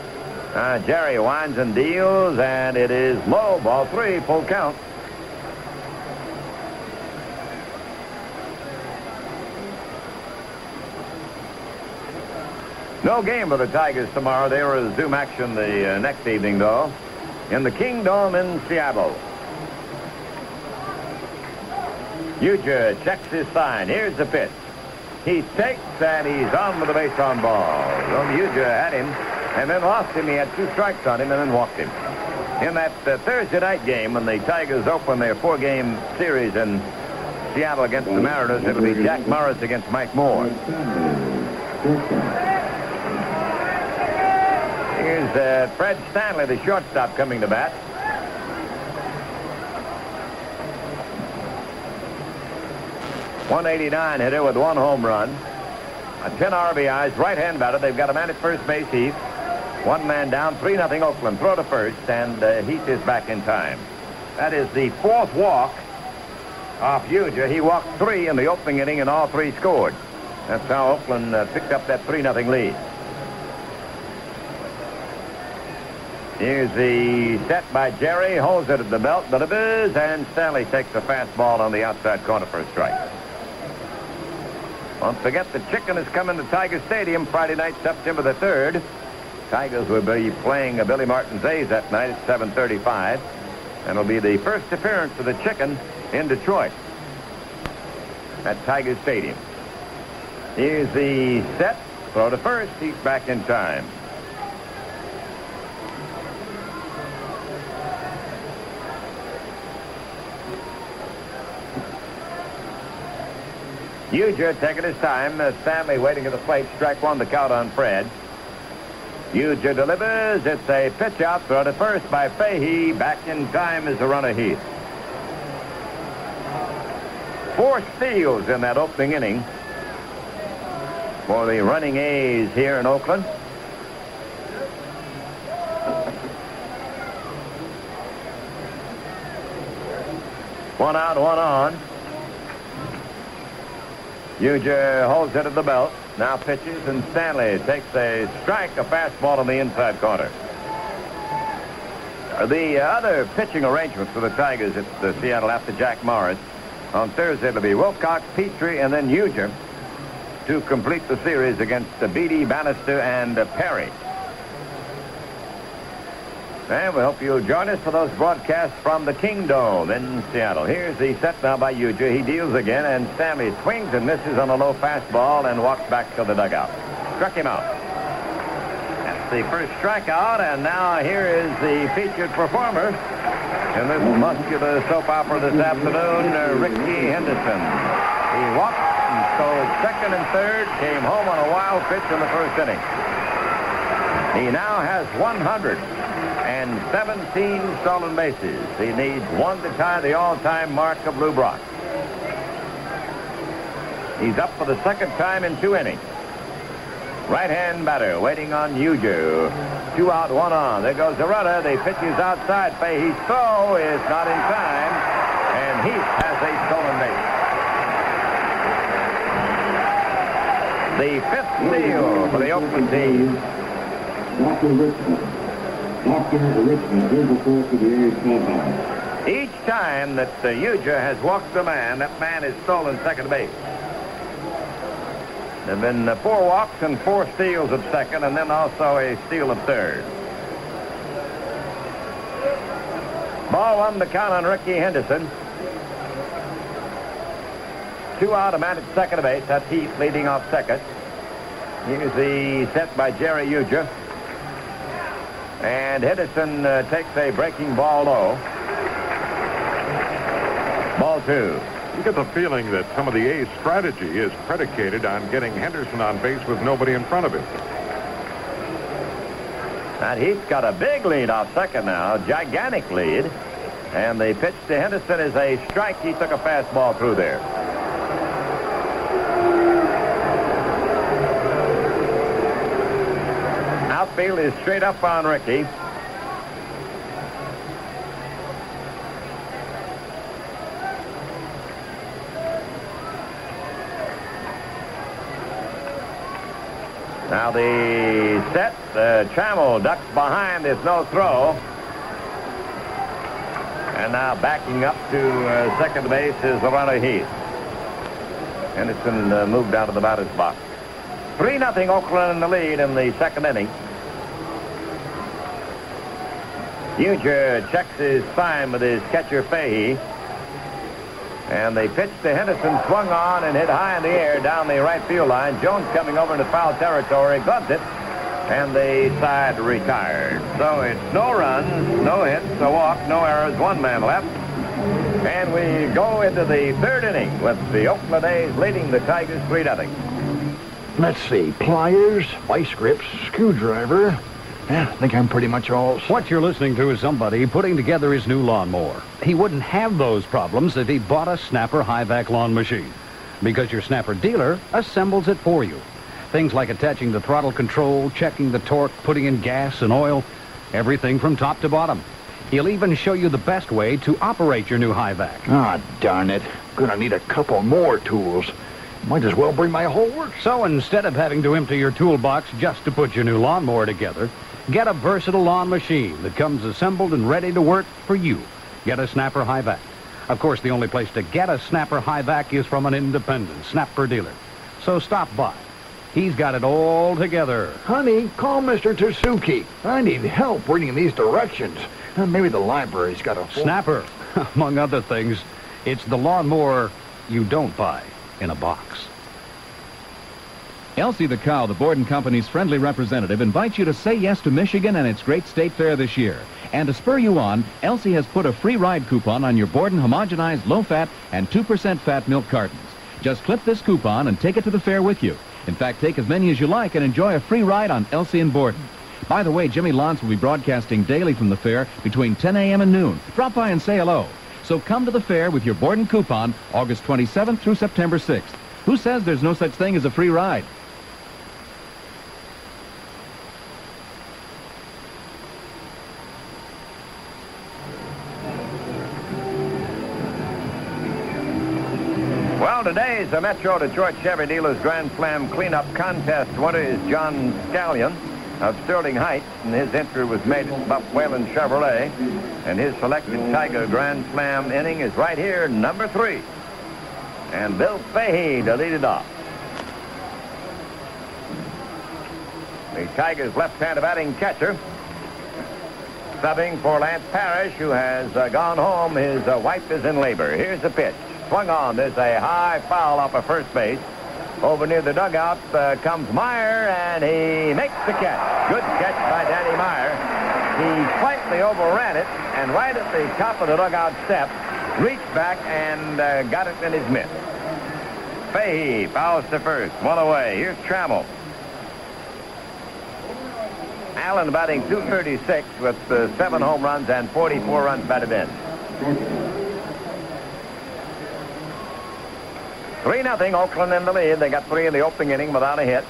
Uh, Jerry winds and deals, and it is low. Ball three, full count. No game for the Tigers tomorrow. They will resume action the uh, next evening, though, in the Kingdome in Seattle. Ujdur checks his sign. Here's the pitch. He takes and he's on with the base on ball. Ujdur had him and then lost him. He had two strikes on him and then walked him. In that uh, Thursday night game when the Tigers open their four-game series in Seattle against the Mariners, it'll be Jack Morris against Mike Moore. Here's uh, Fred Stanley, the shortstop, coming to bat. One eighty-nine hitter with one home run. A 10 RBIs, right-hand batter. They've got a man at first base, Heath. One man down, 3 nothing Oakland. Throw to first, and uh, Heath is back in time. That is the fourth walk off Ujdur. He walked three in the opening inning, and all three scored. That's how Oakland uh, picked up that 3 nothing lead. Here's the set by Jerry. Holds it at the belt, delivers, and Stanley takes a fastball on the outside corner for a strike. Don't forget the chicken is coming to Tiger Stadium Friday night, September the 3rd. Tigers will be playing a Billy Martin's A's that night at 7.35. And it'll be the first appearance of the chicken in Detroit at Tiger Stadium. Here's the set. Throw to first. He's back in time. Ujdur taking his time. Uh, Stanley waiting at the plate. Strike one, the count on Fred. Ujdur delivers. It's a pitch out. Throw to first by Fahey. Back in time is the runner Heath. Four steals in that opening inning for the running A's here in Oakland. One out, one on. Ujdur uh, holds it at the belt. Now pitches, and Stanley takes a strike, a fastball on the inside corner. Uh, the other pitching arrangements for the Tigers at the Seattle after Jack Morris. On Thursday, it'll be Wilcox, Petry, and then Ujdur to complete the series against Beatty, Bannister, and Perry. Eh, and we hope you'll join us for those broadcasts from the Kingdome in Seattle. Here's the set now by Ujdur. He deals again, and Stanley swings and misses on a low fastball and walks back to the dugout. Struck him out. That's the first strikeout, and now here is the featured performer in this muscular soap opera this afternoon, uh, Rickey Henderson. He walked and stole second and third, came home on a wild pitch in the first inning. He now has 100 and 17 stolen bases. He needs one to tie the all-time mark of Lou Brock. He's up for the second time in two innings. Right-hand batter waiting on Ujdur. Two out, one on. There goes the runner. The pitch is outside. Fahey's throw is not in time, and he has a stolen base. The fifth steal for the Oakland team. Dr. Richmond. Dr. Richmond, here before for the A's clubhouse. Each time that uh, Ujdur has walked the man, that man has stolen second base. There have been uh, four walks and four steals of second, and then also a steal of third. Ball one to count on Rickey Henderson. Two out, a man at second base. That's Heath leading off second. Here's the set by Jerry Ujdur. And Henderson uh, takes a breaking ball low. Ball two. You get the feeling that some of the A's strategy is predicated on getting Henderson on base with nobody in front of him. And he's got a big lead off second now, gigantic lead. And the pitch to Henderson is a strike. He took a fastball through there. Outfield is straight up on Rickey. Now the set, uh, Trammell ducks behind. There's no throw. And now backing up to uh, second base is the runner Heath. Henderson uh, moved out of the batter's box. 3 nothing Oakland in the lead in the second inning. Ujdur checks his sign with his catcher Fahey. And they pitch to Henderson swung on and hit high in the air down the right field line. Jones coming over into foul territory, gloves it, and the side retired. So it's no runs, no hits, a walk, no errors, one man left. And we go into the third inning with the Oakland A's leading the Tigers 3 0 Let's see. Pliers, vice grips, screwdriver. Yeah, I think I'm pretty much all... What you're listening to is somebody putting together his new lawnmower. He wouldn't have those problems if he bought a Snapper high-vac lawn machine. Because your Snapper dealer assembles it for you. Things like attaching the throttle control, checking the torque, putting in gas and oil. Everything from top to bottom. He'll even show you the best way to operate your new high-vac. Ah, darn it. Gonna need a couple more tools. Might as well bring my whole work. So instead of having to empty your toolbox just to put your new lawnmower together, get a versatile lawn machine that comes assembled and ready to work for you. Get a Snapper High Vac. Of course, the only place to get a Snapper High Vac is from an independent Snapper dealer. So stop by. He's got it all together. Honey, call Mr. Tsuki. I need help reading these directions. Uh, maybe the library's got a... Snapper, [LAUGHS] among other things, it's the lawnmower you don't buy in a box. Elsie the Cow, the Borden Company's friendly representative, invites you to say yes to Michigan and its great state fair this year. And to spur you on, Elsie has put a free ride coupon on your Borden homogenized low-fat and 2% fat milk cartons. Just clip this coupon and take it to the fair with you. In fact, take as many as you like and enjoy a free ride on Elsie and Borden. By the way, Jimmy Lance will be broadcasting daily from the fair between 10 a.m. and noon. Drop by and say hello. So come to the fair with your Borden coupon August 27th through September 6th. Who says there's no such thing as a free ride? Today's the Metro Detroit Chevy Dealers Grand Slam cleanup contest winner is John Scallion of Sterling Heights, and his entry was made at Buff Whelan Chevrolet. And his selected Tiger Grand Slam inning is right here, number three. And Bill Fahey to lead it off. The Tigers' left-handed batting catcher. Subbing for Lance Parrish, who has uh, gone home. His uh, wife is in labor. Here's the pitch. Swung on. There's a high foul off of first base. Over near the dugout uh, comes Meyer, and he makes the catch. Good catch by Danny Meyer. He slightly overran it, and right at the top of the dugout steps, reached back and uh, got it in his mitt. Fahey fouls to first. One away. Here's Trammell. Alan batting 236 with uh, seven home runs and 44 runs batted in. 3 nothing. Oakland in the lead. They got three in the opening inning without a hit.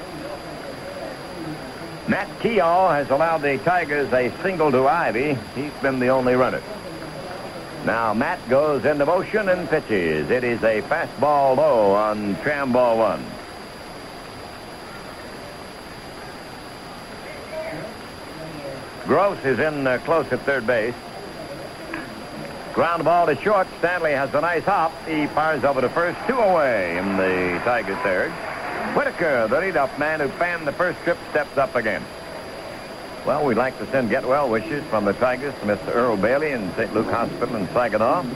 Matt Keough has allowed the Tigers a single to Ivie. He's been the only runner. Now Matt goes into motion and pitches. It is a fastball low on tram ball one. Gross is in uh, close at third base. Ground ball to short. Stanley has a nice hop. He fires over to first, two away in the Tigers third. Whitaker, the leadoff man who fanned the first trip, steps up again. Well, we'd like to send get well wishes from the Tigers to Mr. Earl Bailey in St. Luke Hospital in Saginaw, to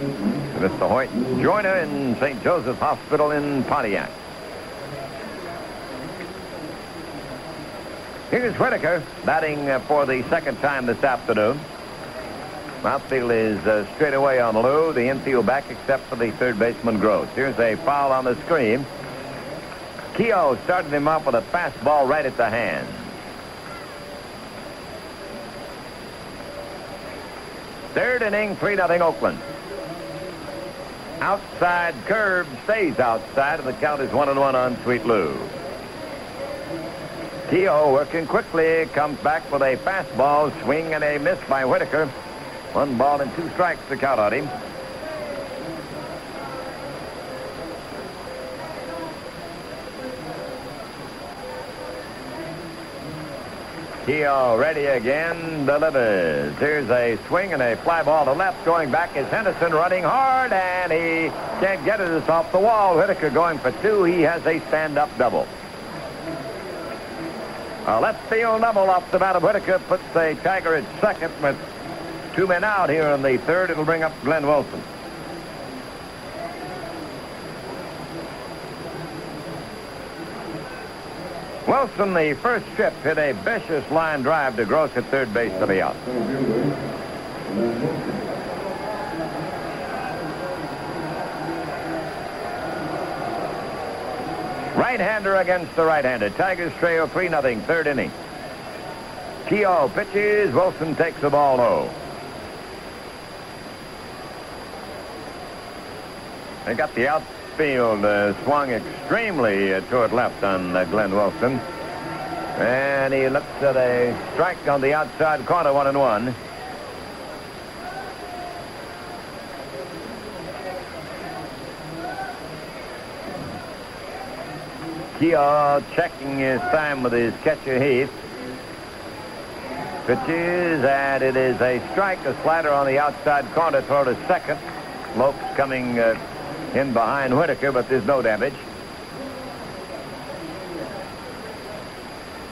Mr. Hoyt Joyner in St. Joseph Hospital in Pontiac. Here's Whitaker batting uh, for the second time this afternoon. Outfield is uh, straight away on Lou. The infield back except for the third baseman Gross. Here's a foul on the screen. Keough started him off with a fastball right at the hand. Third inning, 3 0 Oakland. Outside curve stays outside, and the count is 1 and 1 on Sweet Lou. Keough working quickly, comes back with a fastball, swing and a miss by Whitaker. One ball and two strikes to count on him. He already again, delivers. Here's a swing and a fly ball to left. Going back is Henderson running hard, and he can't get it. It's off the wall. Whitaker going for two. He has a stand-up double. A left field double off the bat of Whitaker puts the Tiger at second with two men out here in the third. It'll bring up Glenn Wilson. Wilson, the first trip, hit a vicious line drive to Gross at third base to be out. Right-hander against the right-hander. Tigers trail 3-0, third inning. Keough pitches. Wilson takes the ball low. They got the outfield uh, swung extremely uh, toward left on uh, Glenn Wilson. And he looks at a strike on the outside corner, one and one. Keough checking his time with his catcher Heath. Pitches, and it is a strike, a slider on the outside corner, throw to second. Lopes coming uh, in behind Whitaker, but there's no damage.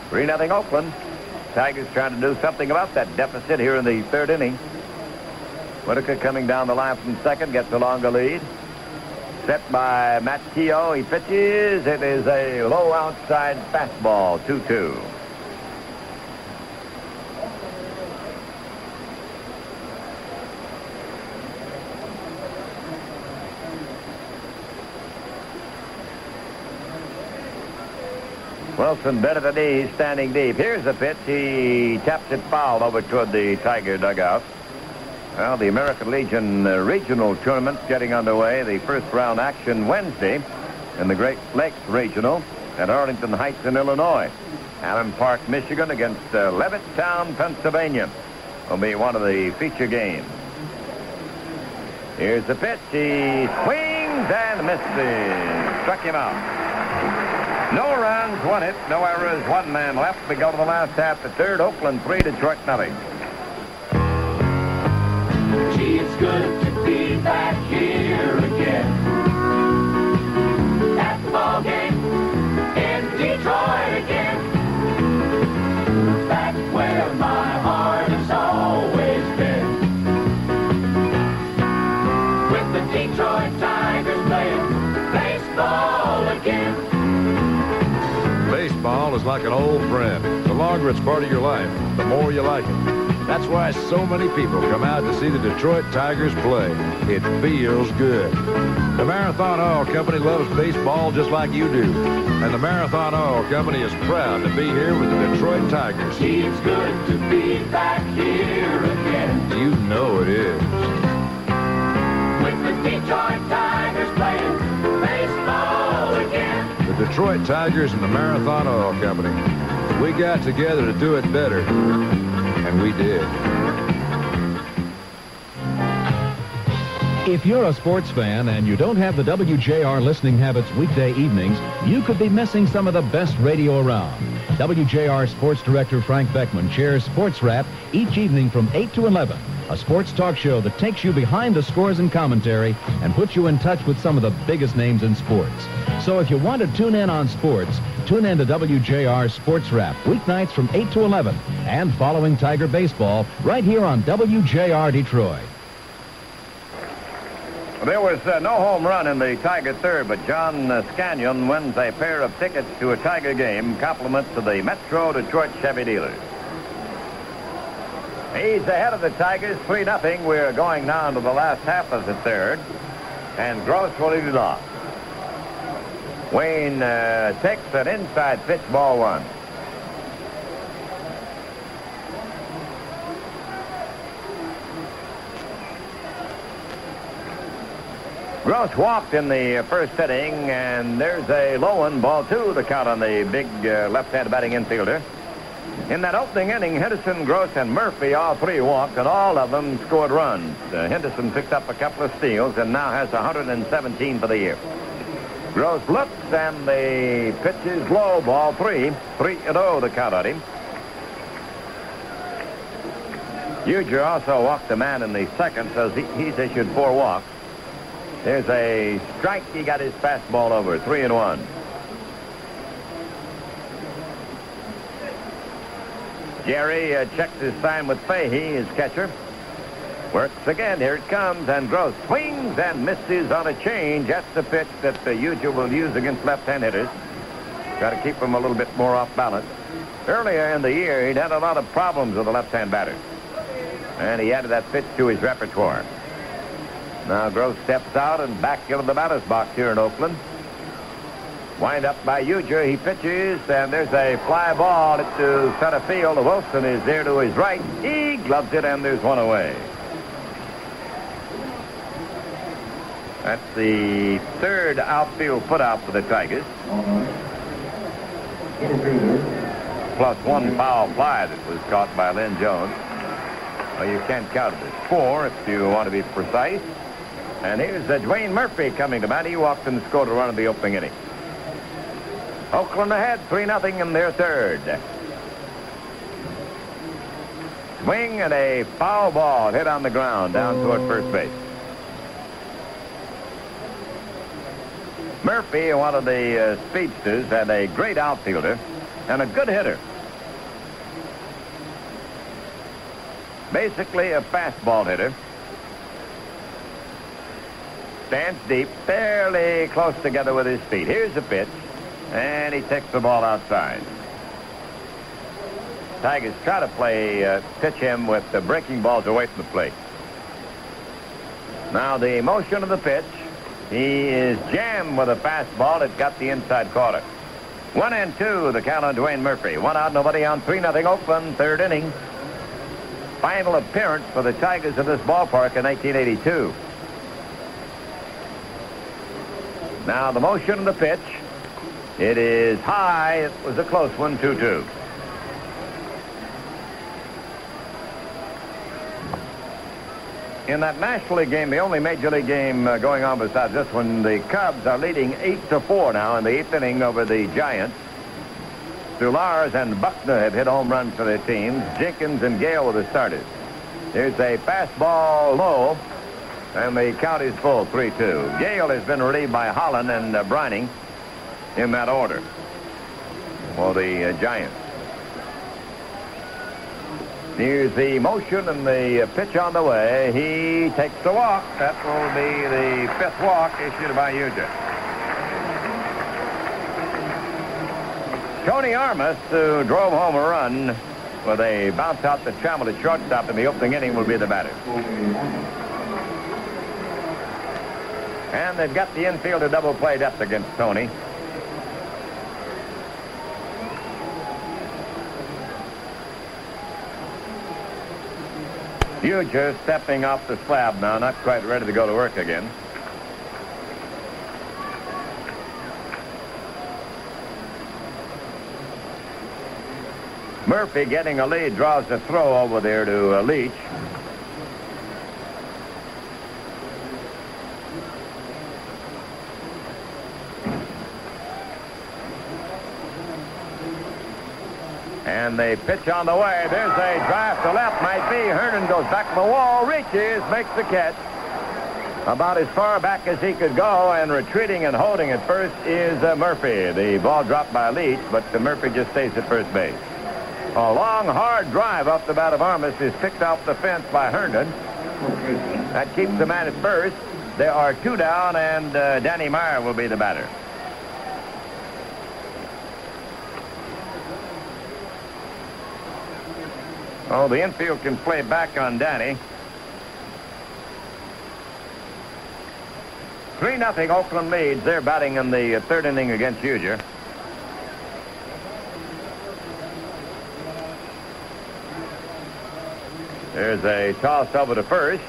3 nothing Oakland. Tigers trying to do something about that deficit here in the third inning. Whitaker coming down the line from second, gets a longer lead. Set by Matt Keough. He pitches. It is a low outside fastball, 2-2. Wilson better than he, he's standing deep. Here's the pitch. He taps it foul over toward the Tiger dugout. Well, the American Legion uh, regional tournament's getting underway. The first round action Wednesday in the Great Lakes Regional at Arlington Heights in Illinois. Allen Park, Michigan against uh, Levittown, Pennsylvania will be one of the feature games. Here's the pitch. He swings and misses. Struck him out. No runs, one hit, no errors, one man left. We go to the last half, the third. Oakland three, Detroit nothing. Gee, it's good to be back here again. At the ball game like an old friend. The longer it's part of your life, the more you like it. That's why so many people come out to see the Detroit Tigers play. It feels good. The Marathon Oil Company loves baseball just like you do. And the Marathon Oil Company is proud to be here with the Detroit Tigers. It's good to be back here again. You know it is. With the Detroit Tigers Detroit Tigers and the Marathon Oil Company. We got together to do it better, and we did. If you're a sports fan and you don't have the WJR listening habits weekday evenings, you could be missing some of the best radio around. WJR Sports Director Frank Beckman chairs Sports Wrap each evening from 8 to 11, a sports talk show that takes you behind the scores and commentary and puts you in touch with some of the biggest names in sports. So if you want to tune in on sports, tune in to WJR Sports Wrap weeknights from 8 to 11 and following Tiger Baseball right here on WJR Detroit. There was uh, no home run in the Tiger third, but John uh, Scannion wins a pair of tickets to a Tiger game, compliments to the Metro Detroit Chevy dealers. He's ahead of the Tigers, 3 nothing. We're going down to the last half of the third, and Gross will lead it off. Wayne uh, takes an inside pitch, ball one. Gross walked in the first inning, and there's a low one, ball two, the count on the big uh, left-hand batting infielder. In that opening inning, Henderson, Gross, and Murphy, all three walked, and all of them scored runs. Uh, Henderson picked up a couple of steals and now has 117 for the year. Gross looks, and the pitch is low, ball three. 3-0 the count on him. Ujdur also walked the man in the second, so he's issued four walks. There's a strike. He got his fastball over. Three and one. Jerry uh, checks his sign with Fahey, his catcher. Works again. Here it comes. And Gross swings and misses on a change. That's the pitch that the usual will use against left-hand hitters. Got to keep them a little bit more off balance. Earlier in the year, he'd had a lot of problems with the left-hand batter. And he added that pitch to his repertoire. Now Gross steps out and back into the batter's box here in Oakland. Wind up by Ujdur. He pitches, and there's a fly ball to center field. Wilson is there to his right. He gloves it, and there's one away. That's the third outfield putout for the Tigers. Plus one foul fly that was caught by Lynn Jones. Well, you can't count it as four if you want to be precise. And here's uh, Dwayne Murphy coming to bat. He walked and scored a run in the opening inning. Oakland ahead, 3-0 in their third. Swing and a foul ball hit on the ground down toward first base. Murphy, one of the uh, speedsters, had a great outfielder and a good hitter. Basically a fastball hitter stands deep, fairly close together with his feet. Here's the pitch, and he takes the ball outside. Tigers try to play, uh, pitch him with the breaking balls away from the plate. Now the motion of the pitch, he is jammed with a fastball that got the inside corner. One and two, the count on Dwayne Murphy. One out, nobody on three, nothing. Oakland, third inning. Final appearance for the Tigers in this ballpark in 1982. Now the motion of the pitch. It is high. It was a close one, 2-2. In that National League game, the only Major League game uh, going on besides this one, the Cubs are leading 8 to 4 now in the eighth inning over the Giants. Solars and Buckner have hit home runs for their teams. Jenkins and Gale were the starters. Here's a fastball low. And the count is full, 3-2. Gale has been relieved by Holland and uh, Breining in that order for the uh, Giants. Here's the motion and the uh, pitch on the way. He takes the walk. That will be the fifth walk issued by Ujdur. Tony Armas, who drove home a run with a bounce out that traveled at shortstop in the opening inning, will be the batter. And they've got the infielder double play depth against Tony. Ujdur stepping off the slab now, not quite ready to go to work again. Murphy getting a lead draws the throw over there to uh, Leach. And they pitch on the way. There's a drive to left. Might be. Herndon goes back to the wall, reaches, makes the catch. About as far back as he could go, and retreating and holding at first is uh, Murphy. The ball dropped by Leach, but uh, Murphy just stays at first base. A long, hard drive up the bat of Armas is picked off the fence by Herndon. That keeps the man at first. There are two down, and uh, Danny Meyer will be the batter. Oh, the infield can play back on Danny. 3 nothing Oakland leads. They're batting in the third inning against Ujdur. There's a toss over to first.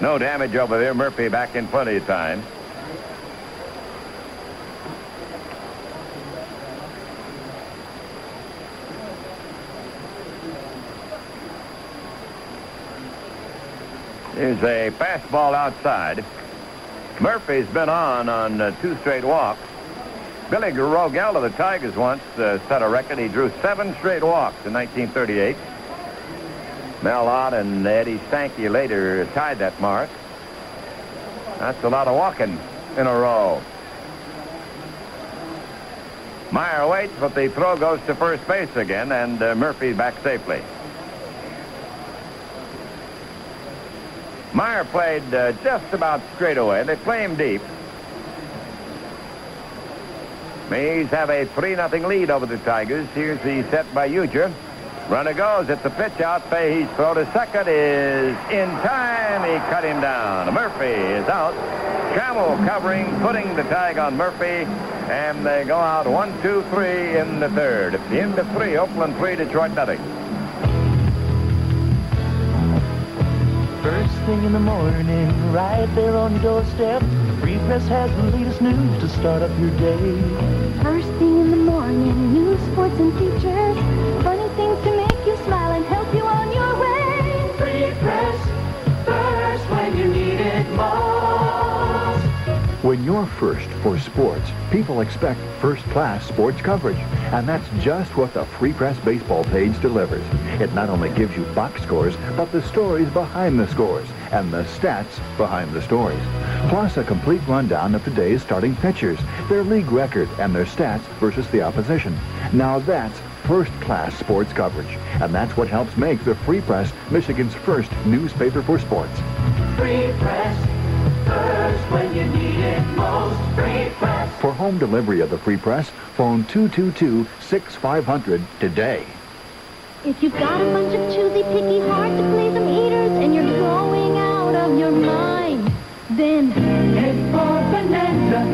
No damage over there. Murphy back in plenty of time. There's a fastball outside. Murphy's been on on uh, two straight walks. Billy Rogell of the Tigers once uh, set a record. He drew seven straight walks in 1938. Mel Ott and Eddie Stanky later tied that mark. That's a lot of walking in a row. Meyer waits, but the throw goes to first base again, and uh, Murphy back safely. Meyer played uh, just about straight away. They play him deep. Mays have a 3-0 lead over the Tigers. Here's the set by Ujdur. Runner goes at the pitch out. Fahey's throw to second is in time. He cut him down. Murphy is out. Trammell covering, putting the tag on Murphy. And they go out one, two, three in the third. At the end of three, Oakland three, Detroit nothing. First thing in the morning, right there on your doorstep, the Free Press has the latest news to start up your day. First thing in the morning, news, sports, and features. Funny things to make you smile and help you on your way. Free Press, first when you need it most. When you're first for sports, people expect first-class sports coverage. And that's just what the Free Press baseball page delivers. It not only gives you box scores, but the stories behind the scores and the stats behind the stories. Plus a complete rundown of today's starting pitchers, their league record, and their stats versus the opposition. Now that's first-class sports coverage. And that's what helps make the Free Press Michigan's first newspaper for sports. Free Press, For home delivery of the Free Press, phone 222-6500 today. If you've got a bunch of choosy, picky, hard to please them eaters and you're going out of your mind, then Head for Bonanza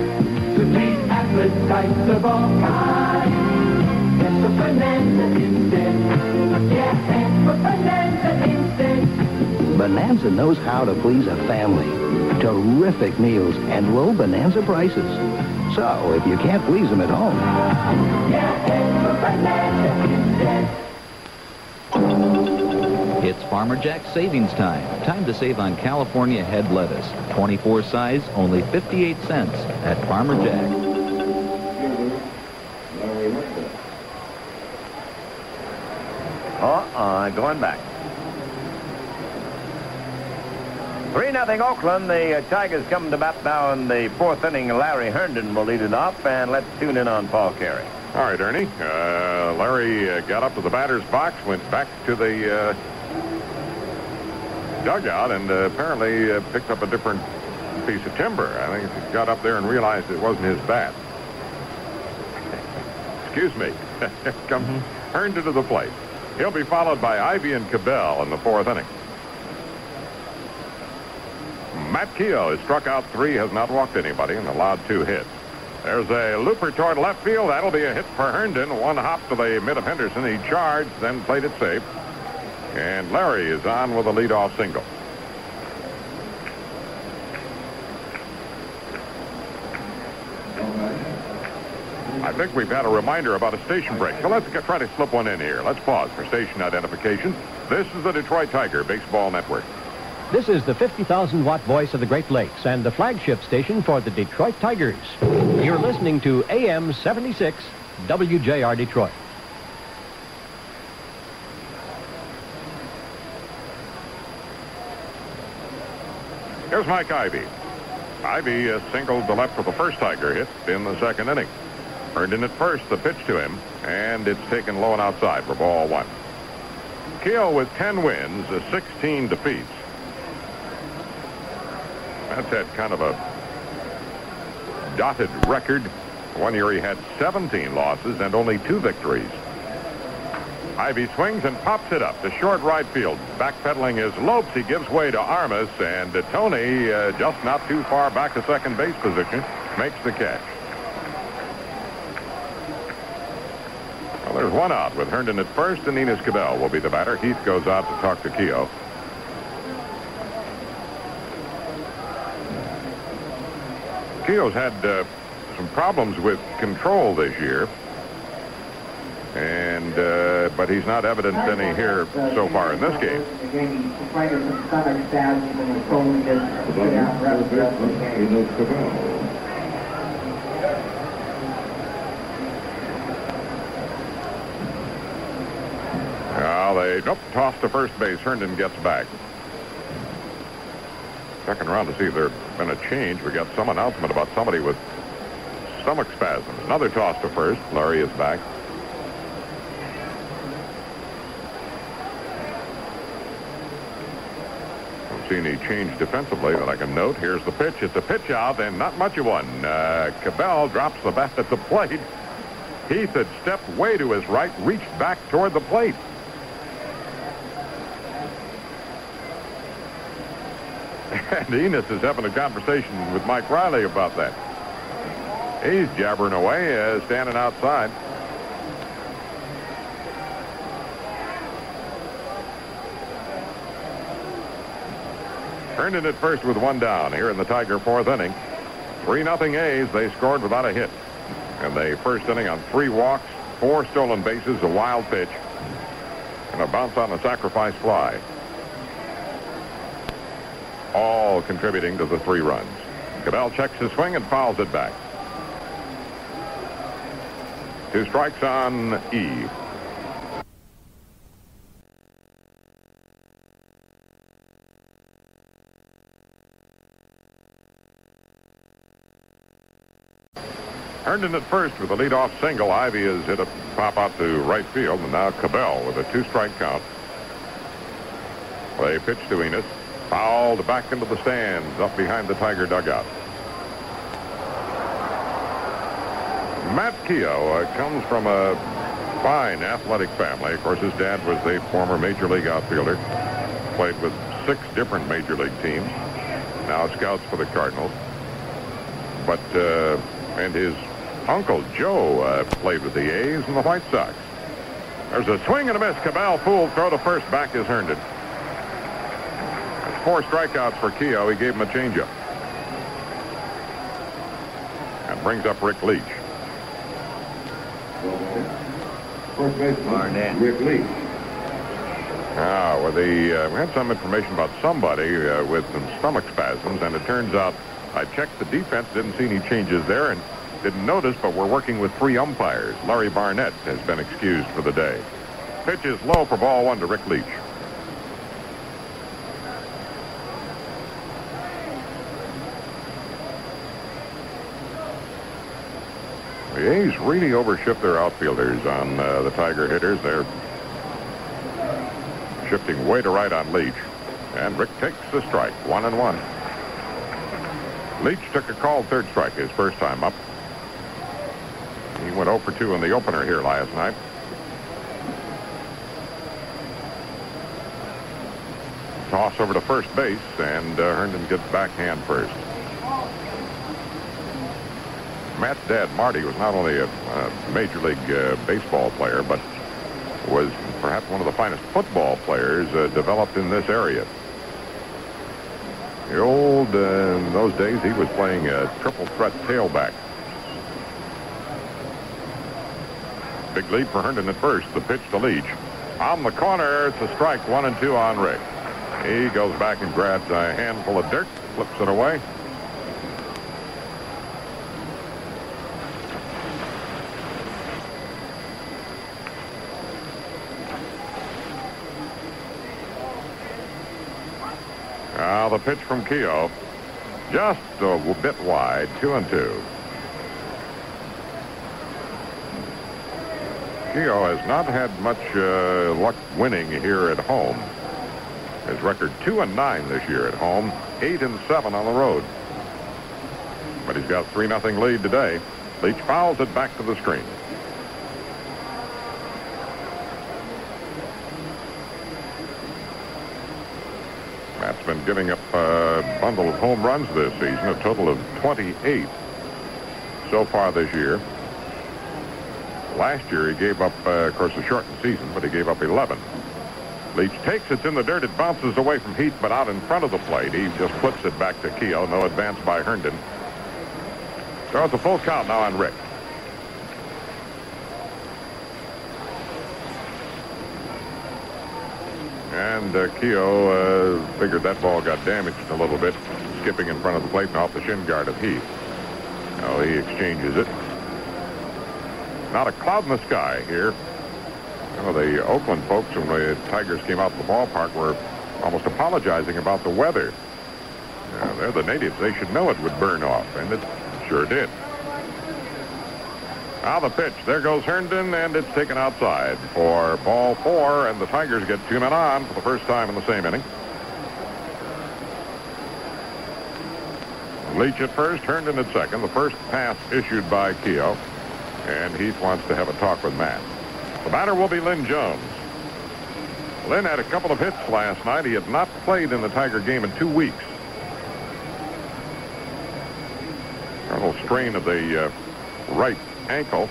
to meet appetites of all kinds. Head for Bonanza instead. Yeah, head for Bonanza instead. Bonanza knows how to please a family. Terrific meals and low Bonanza prices. So if you can't please them at home, Yeah, head for Bonanza instead. It's Farmer Jack savings time. Time to save on California head lettuce. 24 size, only 58 cents at Farmer Jack. Uh-uh, going back. 3 nothing Oakland. The uh, Tigers come to bat now in the fourth inning. Larry Herndon will lead it off, and let's tune in on Paul Carey. All right, Ernie. Uh, Larry uh, got up to the batter's box, went back to the uh, dugout, and uh, apparently uh, picked up a different piece of timber. I think he got up there and realized it wasn't his bat. [LAUGHS] Excuse me. [LAUGHS] Comes Herndon to the plate. He'll be followed by Ivie and Cabell in the fourth inning. Matt Keough has struck out three, has not walked anybody, and allowed two hits. There's a looper toward left field. That'll be a hit for Herndon. One hop to the mid of Henderson. He charged, then played it safe. And Larry is on with a leadoff single. I think we've had a reminder about a station break. So let's get, try to slip one in here. Let's pause for station identification. This is the Detroit Tiger Baseball Network. This is the 50,000 watt voice of the Great Lakes and the flagship station for the Detroit Tigers. You're listening to AM 76 WJR Detroit. Here's Mike Ivie. Ivie uh, singled to left for the first Tiger hit in the second inning. Herndon at first, the pitch to him, and it's taken low and outside for ball one. Keough with 10 wins, uh, 16 defeats. That's had kind of a dotted record. One year he had 17 losses and only two victories. Ivie swings and pops it up to short right field. Backpedaling his Lopes. He gives way to Armas, and Tony, uh, just not too far back to second base position, makes the catch. Well, there's one out with Herndon at first, and Enos Cabell will be the batter. Heath goes out to talk to Keogh. Keogh's had uh, some problems with control this year. And, uh, but he's not evidenced any here so far in this game. Well, they nope, toss to first base. Herndon gets back. Second round to see if there's been a change. We got some announcement about somebody with stomach spasms. Another toss to first. Larry is back. Don't see any change defensively that I can note. Here's the pitch. It's a pitch out, and not much of one. Uh, Cabell drops the bat at the plate. Heath had stepped way to his right, reached back toward the plate. And Enos is having a conversation with Mike Reilly about that. He's jabbering away, uh, standing outside. Herndon at first with one down here in the Tiger fourth inning. 3 nothing A's. They scored without a hit. And the first inning on three walks, four stolen bases, a wild pitch, and a bounce on a sacrifice fly. All contributing to the three runs. Cabell checks his swing and fouls it back. Two strikes on E. Herndon at first with a leadoff single. Ivie has hit a pop out to right field, and now Cabell with a two-strike count. They pitch to Enos. Fouled back into the stands up behind the Tiger dugout. Matt Keogh uh, comes from a fine athletic family. Of course, his dad was a former Major League outfielder. Played with six different Major League teams. Now scouts for the Cardinals. But, uh, and his uncle Joe uh, played with the A's and the White Sox. There's a swing and a miss. Cabell fooled. Throw to first. Back is Herndon. That's four strikeouts for Keogh. He gave him a changeup. And brings up Rick Leach. First baseman, Rick Leach. Ah, well, the, uh, we had some information about somebody uh, with some stomach spasms, and it turns out I checked the defense, didn't see any changes there, and didn't notice, but we're working with three umpires. Larry Barnett has been excused for the day. Pitch is low for ball one to Rick Leach. The A's really overshift their outfielders on uh, the Tiger hitters. They're shifting way to right on Leach. And Rick takes the strike, one and one. Leach took a called third strike his first time up. He went 0 for 2 in the opener here last night. Toss over to first base, and uh, Herndon gets backhand first. Matt's dad, Marty, was not only a, a Major League uh, Baseball player, but was perhaps one of the finest football players uh, developed in this area. The old, uh, in those days, he was playing a triple threat tailback. Big lead for Herndon at first. The pitch to Leach. On the corner, it's a strike. One and two on Rick. He goes back and grabs a handful of dirt, flips it away. Now the pitch from Keogh. Just a bit wide, two and two. Keogh has not had much uh, luck winning here at home. His record two and nine this year at home, eight and seven on the road. But he's got three nothing lead today. Leach fouls it back to the screen. Matt's been giving up a bundle of home runs this season, a total of 28 so far this year. Last year he gave up, uh, of course, a shortened season, but he gave up 11. Leach takes it in the dirt. It bounces away from Heath, but out in front of the plate. He just flips it back to Keogh. No advance by Herndon. So it's a full count now on Rick. And uh, Keogh uh, figured that ball got damaged a little bit, skipping in front of the plate and off the shin guard of Heath. Now he exchanges it. Not a cloud in the sky here. You know, the Oakland folks, when the Tigers came out to the ballpark, were almost apologizing about the weather. Yeah, they're the natives. They should know it would burn off, and it sure did. Now the pitch. There goes Herndon, and it's taken outside for ball four, and the Tigers get two men on for the first time in the same inning. Leach at first, Herndon at second. The first pass issued by Keogh, and Heath wants to have a talk with Matt. The batter will be Lynn Jones. Lynn had a couple of hits last night. He had not played in the Tiger game in two weeks. A little strain of the uh, right ankle.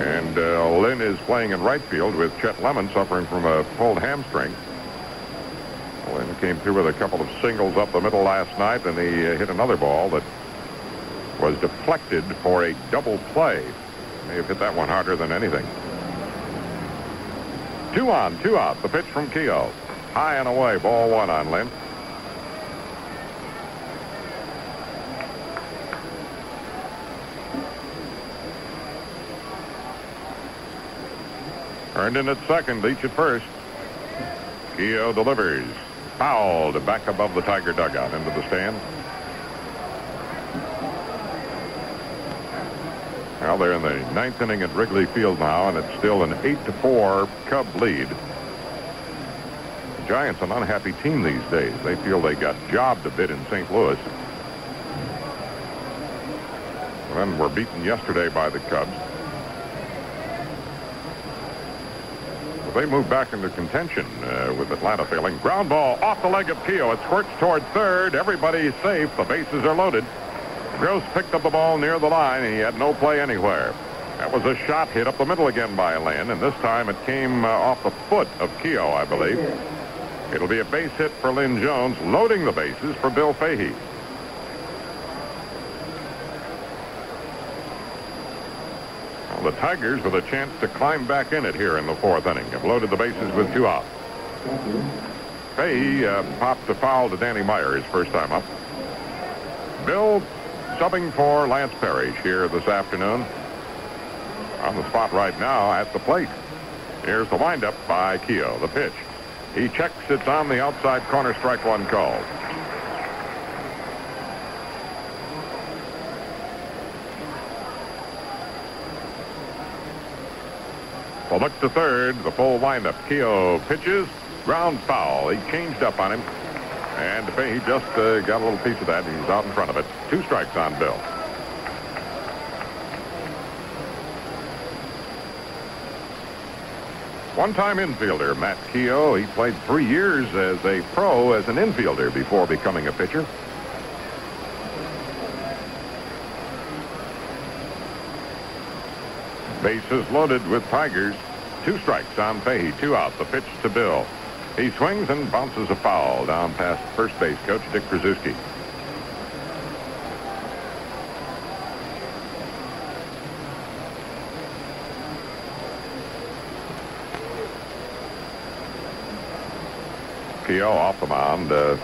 And uh, Lynn is playing in right field with Chet Lemon suffering from a pulled hamstring. Lynn came through with a couple of singles up the middle last night, and he uh, hit another ball that was deflected for a double play. May have hit that one harder than anything. Two on, two out. The pitch from Keogh. High and away. Ball one on Lynn. Herndon at second, Leach at first. Keogh delivers. Fouled back above the Tiger dugout into the stand. Well, they're in the ninth inning at Wrigley Field now, and it's still an 8 to 4 Cub lead. The Giants, an unhappy team these days. They feel they got jobbed a bit in St. Louis. And then were beaten yesterday by the Cubs. They move back into contention uh, with Atlanta failing. Ground ball off the leg of Keogh. It squirts toward third. Everybody's safe. The bases are loaded. Gross picked up the ball near the line, he had no play anywhere. That was a shot hit up the middle again by Lynn, and this time it came uh, off the foot of Keogh, I believe. It'll be a base hit for Lynn Jones, loading the bases for Bill Fahey. The Tigers with a chance to climb back in it here in the fourth inning have loaded the bases with two outs. Fahey uh, popped a foul to Danny Meyer his first time up. Bill subbing for Lance Parrish here this afternoon. On the spot right now at the plate. Here's the windup by Keogh, the pitch. He checks it's on the outside corner, strike one called. The look to third, the full windup. Keogh pitches, ground foul. He changed up on him. And he just uh, got a little piece of that. He's out in front of it. Two strikes on Bill. One-time infielder, Matt Keogh. He played three years as a pro as an infielder before becoming a pitcher. Bases loaded with Tigers. Two strikes on Fahey, two out. The pitch to Bill. He swings and bounces a foul down past first base coach Dick Tracewski. Pio off the mound. Uh,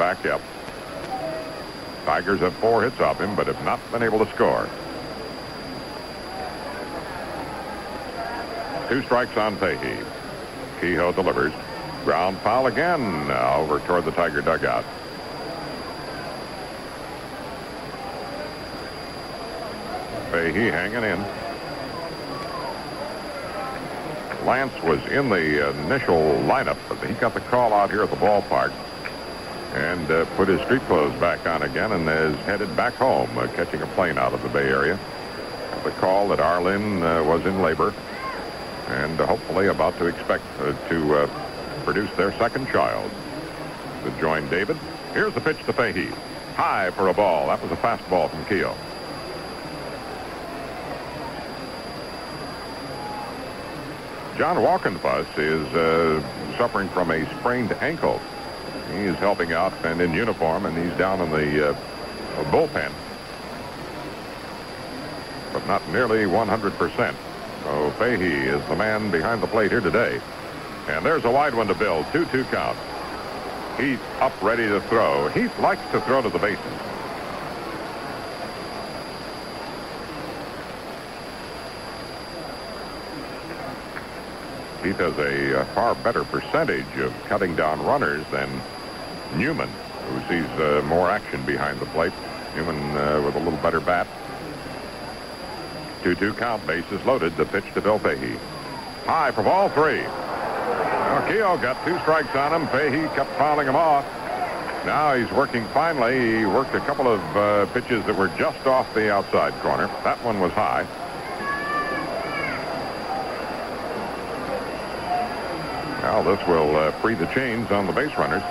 back up. Tigers have four hits off him, but have not been able to score. Two strikes on Fahey. Keogh delivers. Ground foul again now over toward the Tiger dugout. Fahey hanging in. Lance was in the initial lineup, but he got the call out here at the ballpark and uh, put his street clothes back on again and is headed back home, uh, catching a plane out of the Bay Area. The call that Arlen uh, was in labor and hopefully about to expect uh, to uh, produce their second child to join David. Here's the pitch to Fahey. High for a ball. That was a fastball from Keogh. John Wockenfuss is uh, suffering from a sprained ankle. He is helping out and in uniform, and he's down in the uh, bullpen. But not nearly 100%. So Fahey is the man behind the plate here today. And there's a wide one to Bill. 2-2 count. Heath up ready to throw. Heath likes to throw to the bases. Heath has a, a far better percentage of cutting down runners than Newman, who sees uh, more action behind the plate. Newman uh, with a little better bat. 2-2 count, bases loaded. The pitch to Bill Fahey. High for ball three. Keogh got two strikes on him. Fahey kept fouling him off. Now he's working finally. He worked a couple of uh, pitches that were just off the outside corner. That one was high. Now this will uh, free the chains on the base runners.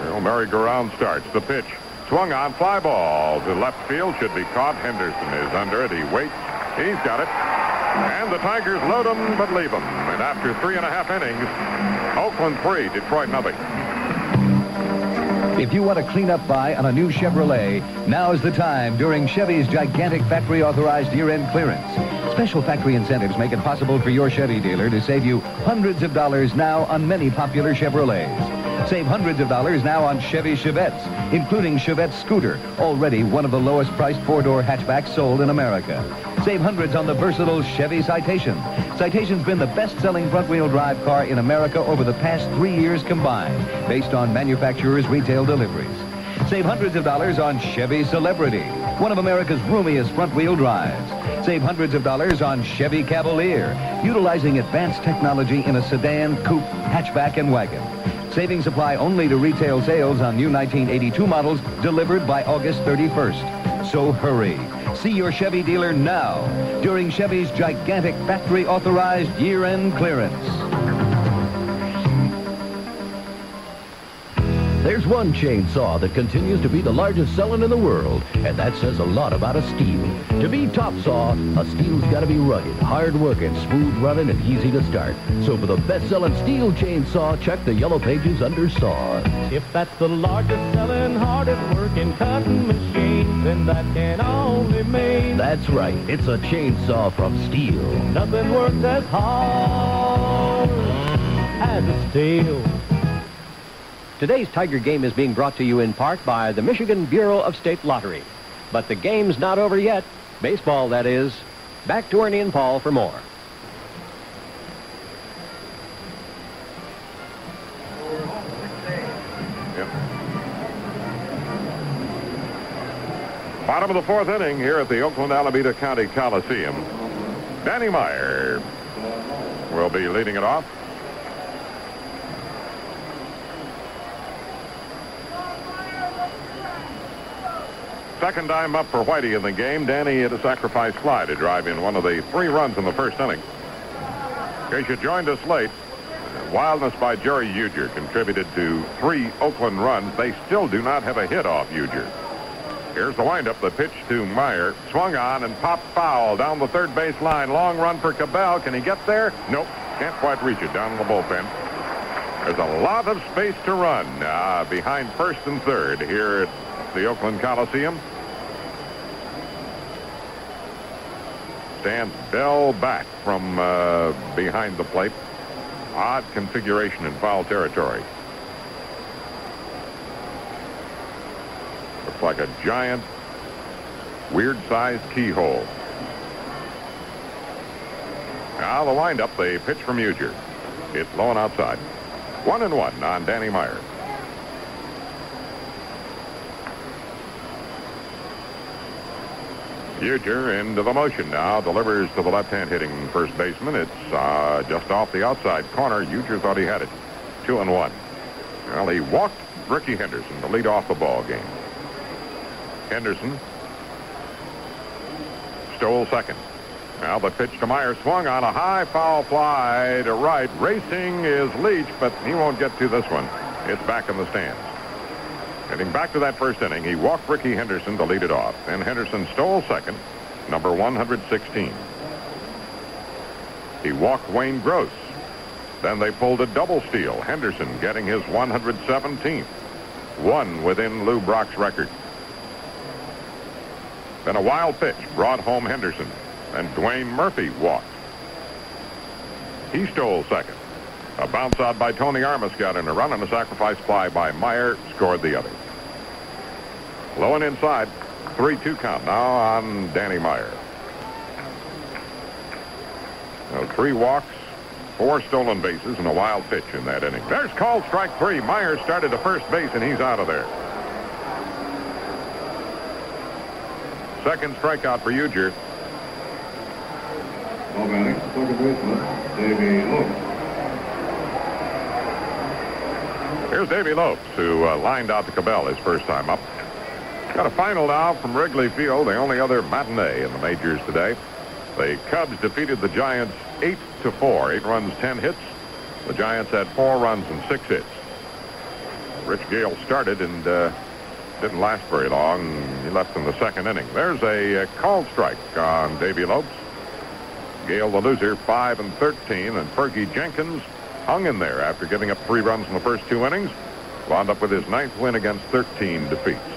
Well, merry-go-round starts. The pitch. Swung on, fly ball to left field. Should be caught. Henderson is under it. He waits. He's got it. And the Tigers load him but leave him. And after three and a half innings, Oakland three, Detroit nothing. If you want to clean up buy on a new Chevrolet, now is the time during Chevy's gigantic factory-authorized year-end clearance. Special factory incentives make it possible for your Chevy dealer to save you hundreds of dollars now on many popular Chevrolets. Save hundreds of dollars now on Chevy Chevettes, including Chevette Scooter, already one of the lowest priced four-door hatchbacks sold in America. Save hundreds on the versatile Chevy Citation. Citation's been the best-selling front-wheel drive car in America over the past three years combined, based on manufacturers' retail deliveries. Save hundreds of dollars on Chevy Celebrity, one of America's roomiest front-wheel drives. Save hundreds of dollars on Chevy Cavalier, utilizing advanced technology in a sedan, coupe, hatchback, and wagon. Savings apply only to retail sales on new 1982 models delivered by August 31st. So hurry. See your Chevy dealer now during Chevy's gigantic factory-authorized year-end clearance. There's one chainsaw that continues to be the largest selling in the world, and that says a lot about a Stihl. To be top saw, a Stihl's got to be rugged, hard-working, smooth-running, and easy to start. So for the best-selling Stihl chainsaw, check the yellow pages under saw. If that's the largest selling, hardest working cutting machine, then that can only mean That's right, it's a chainsaw from Stihl. nothing works as hard as a Stihl. Today's Tiger game is being brought to you in part by the Michigan Bureau of State Lottery. But the game's not over yet. Baseball, that is. Back to Ernie and Paul for more. Bottom of the fourth inning here at the Oakland Alameda County Coliseum. Danny Meyer will be leading it off. Second time up for Whitey in the game. Danny hit a sacrifice fly to drive in one of the three runs in the first inning. In case you joined us late, wildness by Jerry Ujdur contributed to three Oakland runs. They still do not have a hit off Ujdur. Here's the windup. The pitch to Meyer. Swung on and popped foul down the third base line. Long run for Cabell. Can he get there? Nope. Can't quite reach it down the bullpen. There's a lot of space to run uh, behind first and third here at the Oakland Coliseum. stands Bell back from uh, behind the plate. Odd configuration in foul territory. Looks like a giant, weird-sized keyhole. Now the windup, they pitch from Ujdur. It's low and outside. One and one on Danny Meyer. Ujdur into the motion now. Delivers to the left-hand hitting first baseman. It's uh, just off the outside corner. Ujdur thought he had it. Two and one. Well, he walked Rickey Henderson to lead off the ball game. Henderson stole second. Now the pitch to Meyer swung on a high foul fly to right. Racing is Leach, but he won't get to this one. It's back in the stands. Getting back to that first inning, he walked Rickey Henderson to lead it off. And Henderson stole second, number 116. He walked Wayne Gross. Then they pulled a double steal. Henderson getting his 117th. One within Lou Brock's record. Then a wild pitch brought home Henderson. And Dwayne Murphy walked. He stole second. A bounce out by Tony Armas in a run and a sacrifice fly by Meyer scored the other. Low and inside. 3-2 count now on Danny Meyer. Now, three walks, four stolen bases, and a wild pitch in that inning. There's called strike three. Meyer started to first base, and he's out of there. Second strikeout for Ujdur. Ball batting, second baseman, Davey Lopes. Here's Davey Lopes, who uh, lined out to Cabell his first time up. Got a final now from Wrigley Field, the only other matinee in the majors today. The Cubs defeated the Giants 8 to 4, 8 runs, 10 hits. The Giants had 4 runs and 6 hits. Rich Gale started and uh, didn't last very long. He left in the second inning. There's a uh, called strike on Davey Lopes. Gale the loser, 5 and 13, and Fergie Jenkins hung in there after giving up three runs in the first two innings. Wound up with his ninth win against 13 defeats.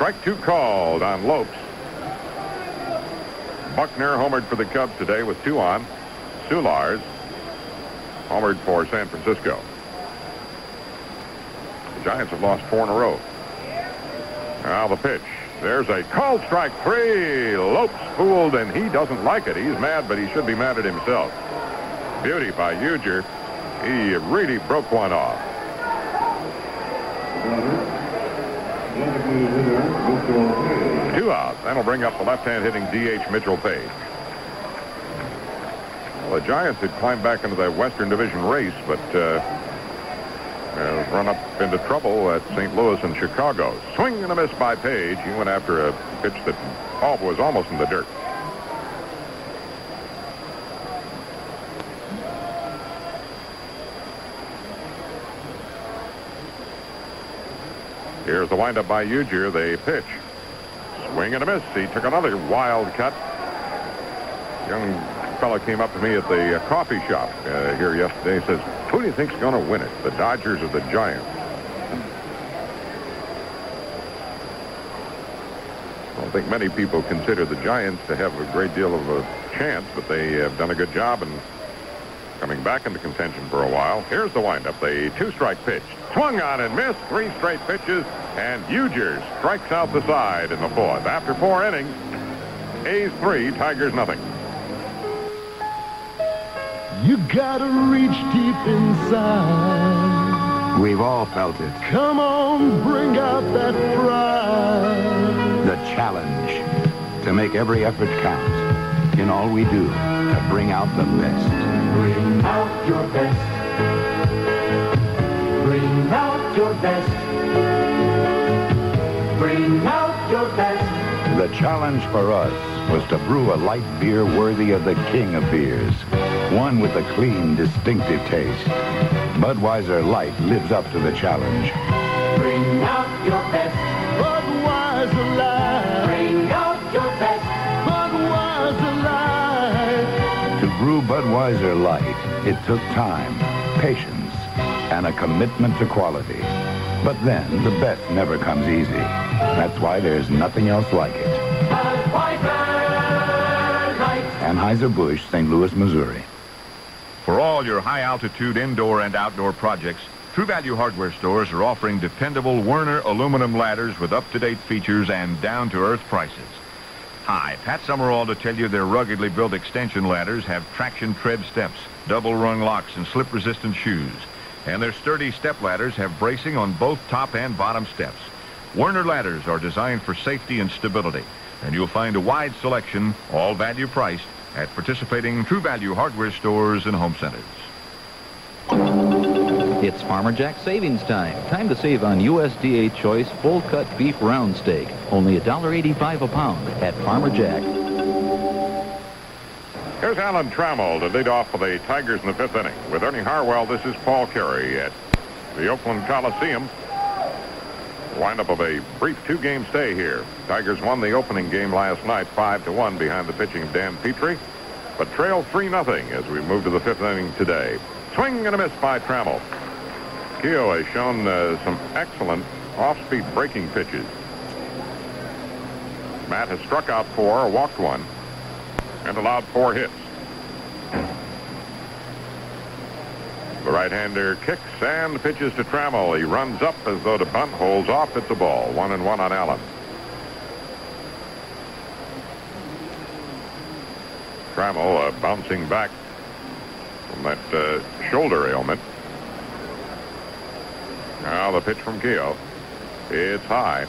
Strike two called on Lopes. Buckner homered for the Cubs today with two on. Soulars homered for San Francisco. The Giants have lost four in a row. Now the pitch. There's a called strike three. Lopes fooled, and he doesn't like it. He's mad, but he should be mad at himself. Beauty by Ujdur. He really broke one off. Two outs. That'll bring up the left-hand hitting DH Mitchell Page. Well, the Giants had climbed back into the Western Division race, but uh, uh, run up into trouble at St. Louis and Chicago. Swing and a miss by Page. He went after a pitch that was almost in the dirt. Here's the windup by Ujdur. They pitch. Swing and a miss. He took another wild cut. Young fellow came up to me at the uh, coffee shop uh, here yesterday. He says, who do you think's going to win it, the Dodgers or the Giants? I don't think many people consider the Giants to have a great deal of a chance, but they have done a good job in coming back into contention for a while. Here's the windup, the two-strike pitch. Swung on and missed, three straight pitches, and Ujdur strikes out the side in the fourth. After four innings, A's three, Tigers nothing. You gotta reach deep inside. We've all felt it. Come on, bring out that pride. The challenge to make every effort count in all we do to bring out the best. Bring out your best. Bring out your best. Bring out your best. The challenge for us was to brew a light beer worthy of the king of beers. One with a clean, distinctive taste. Budweiser Light lives up to the challenge. Bring out your best. Budweiser Light, it took time, patience, and a commitment to quality. But then, the best never comes easy. That's why there's nothing else like it. Anheuser-Busch, St. Louis, Missouri. For all your high-altitude indoor and outdoor projects, True Value Hardware stores are offering dependable Werner aluminum ladders with up-to-date features and down-to-earth prices. Hi, Pat Summerall to tell you their ruggedly built extension ladders have traction tread steps, double rung locks, and slip-resistant shoes. And their sturdy step ladders have bracing on both top and bottom steps. Werner ladders are designed for safety and stability, and you'll find a wide selection, all value priced, at participating True Value hardware stores and home centers. It's Farmer Jack savings time. Time to save on USDA Choice full cut beef round steak. Only $1.85 a pound at Farmer Jack. Here's Alan Trammell to lead off for the Tigers in the fifth inning. With Ernie Harwell, this is Paul Carey at the Oakland Coliseum. Windup of a brief two-game stay here. Tigers won the opening game last night, 5 to one behind the pitching of Dan Petry, but trail 3 nothing as we move to the fifth inning today. Swing and a miss by Trammell. Keogh has shown uh, some excellent off-speed breaking pitches. Matt has struck out four, walked one, and allowed four hits. The right-hander kicks and pitches to Trammell. He runs up as though to bunt, holds off at the ball. One and one on Alan. Trammell uh, bouncing back from that uh, shoulder ailment. Now the pitch from Keogh. It's high.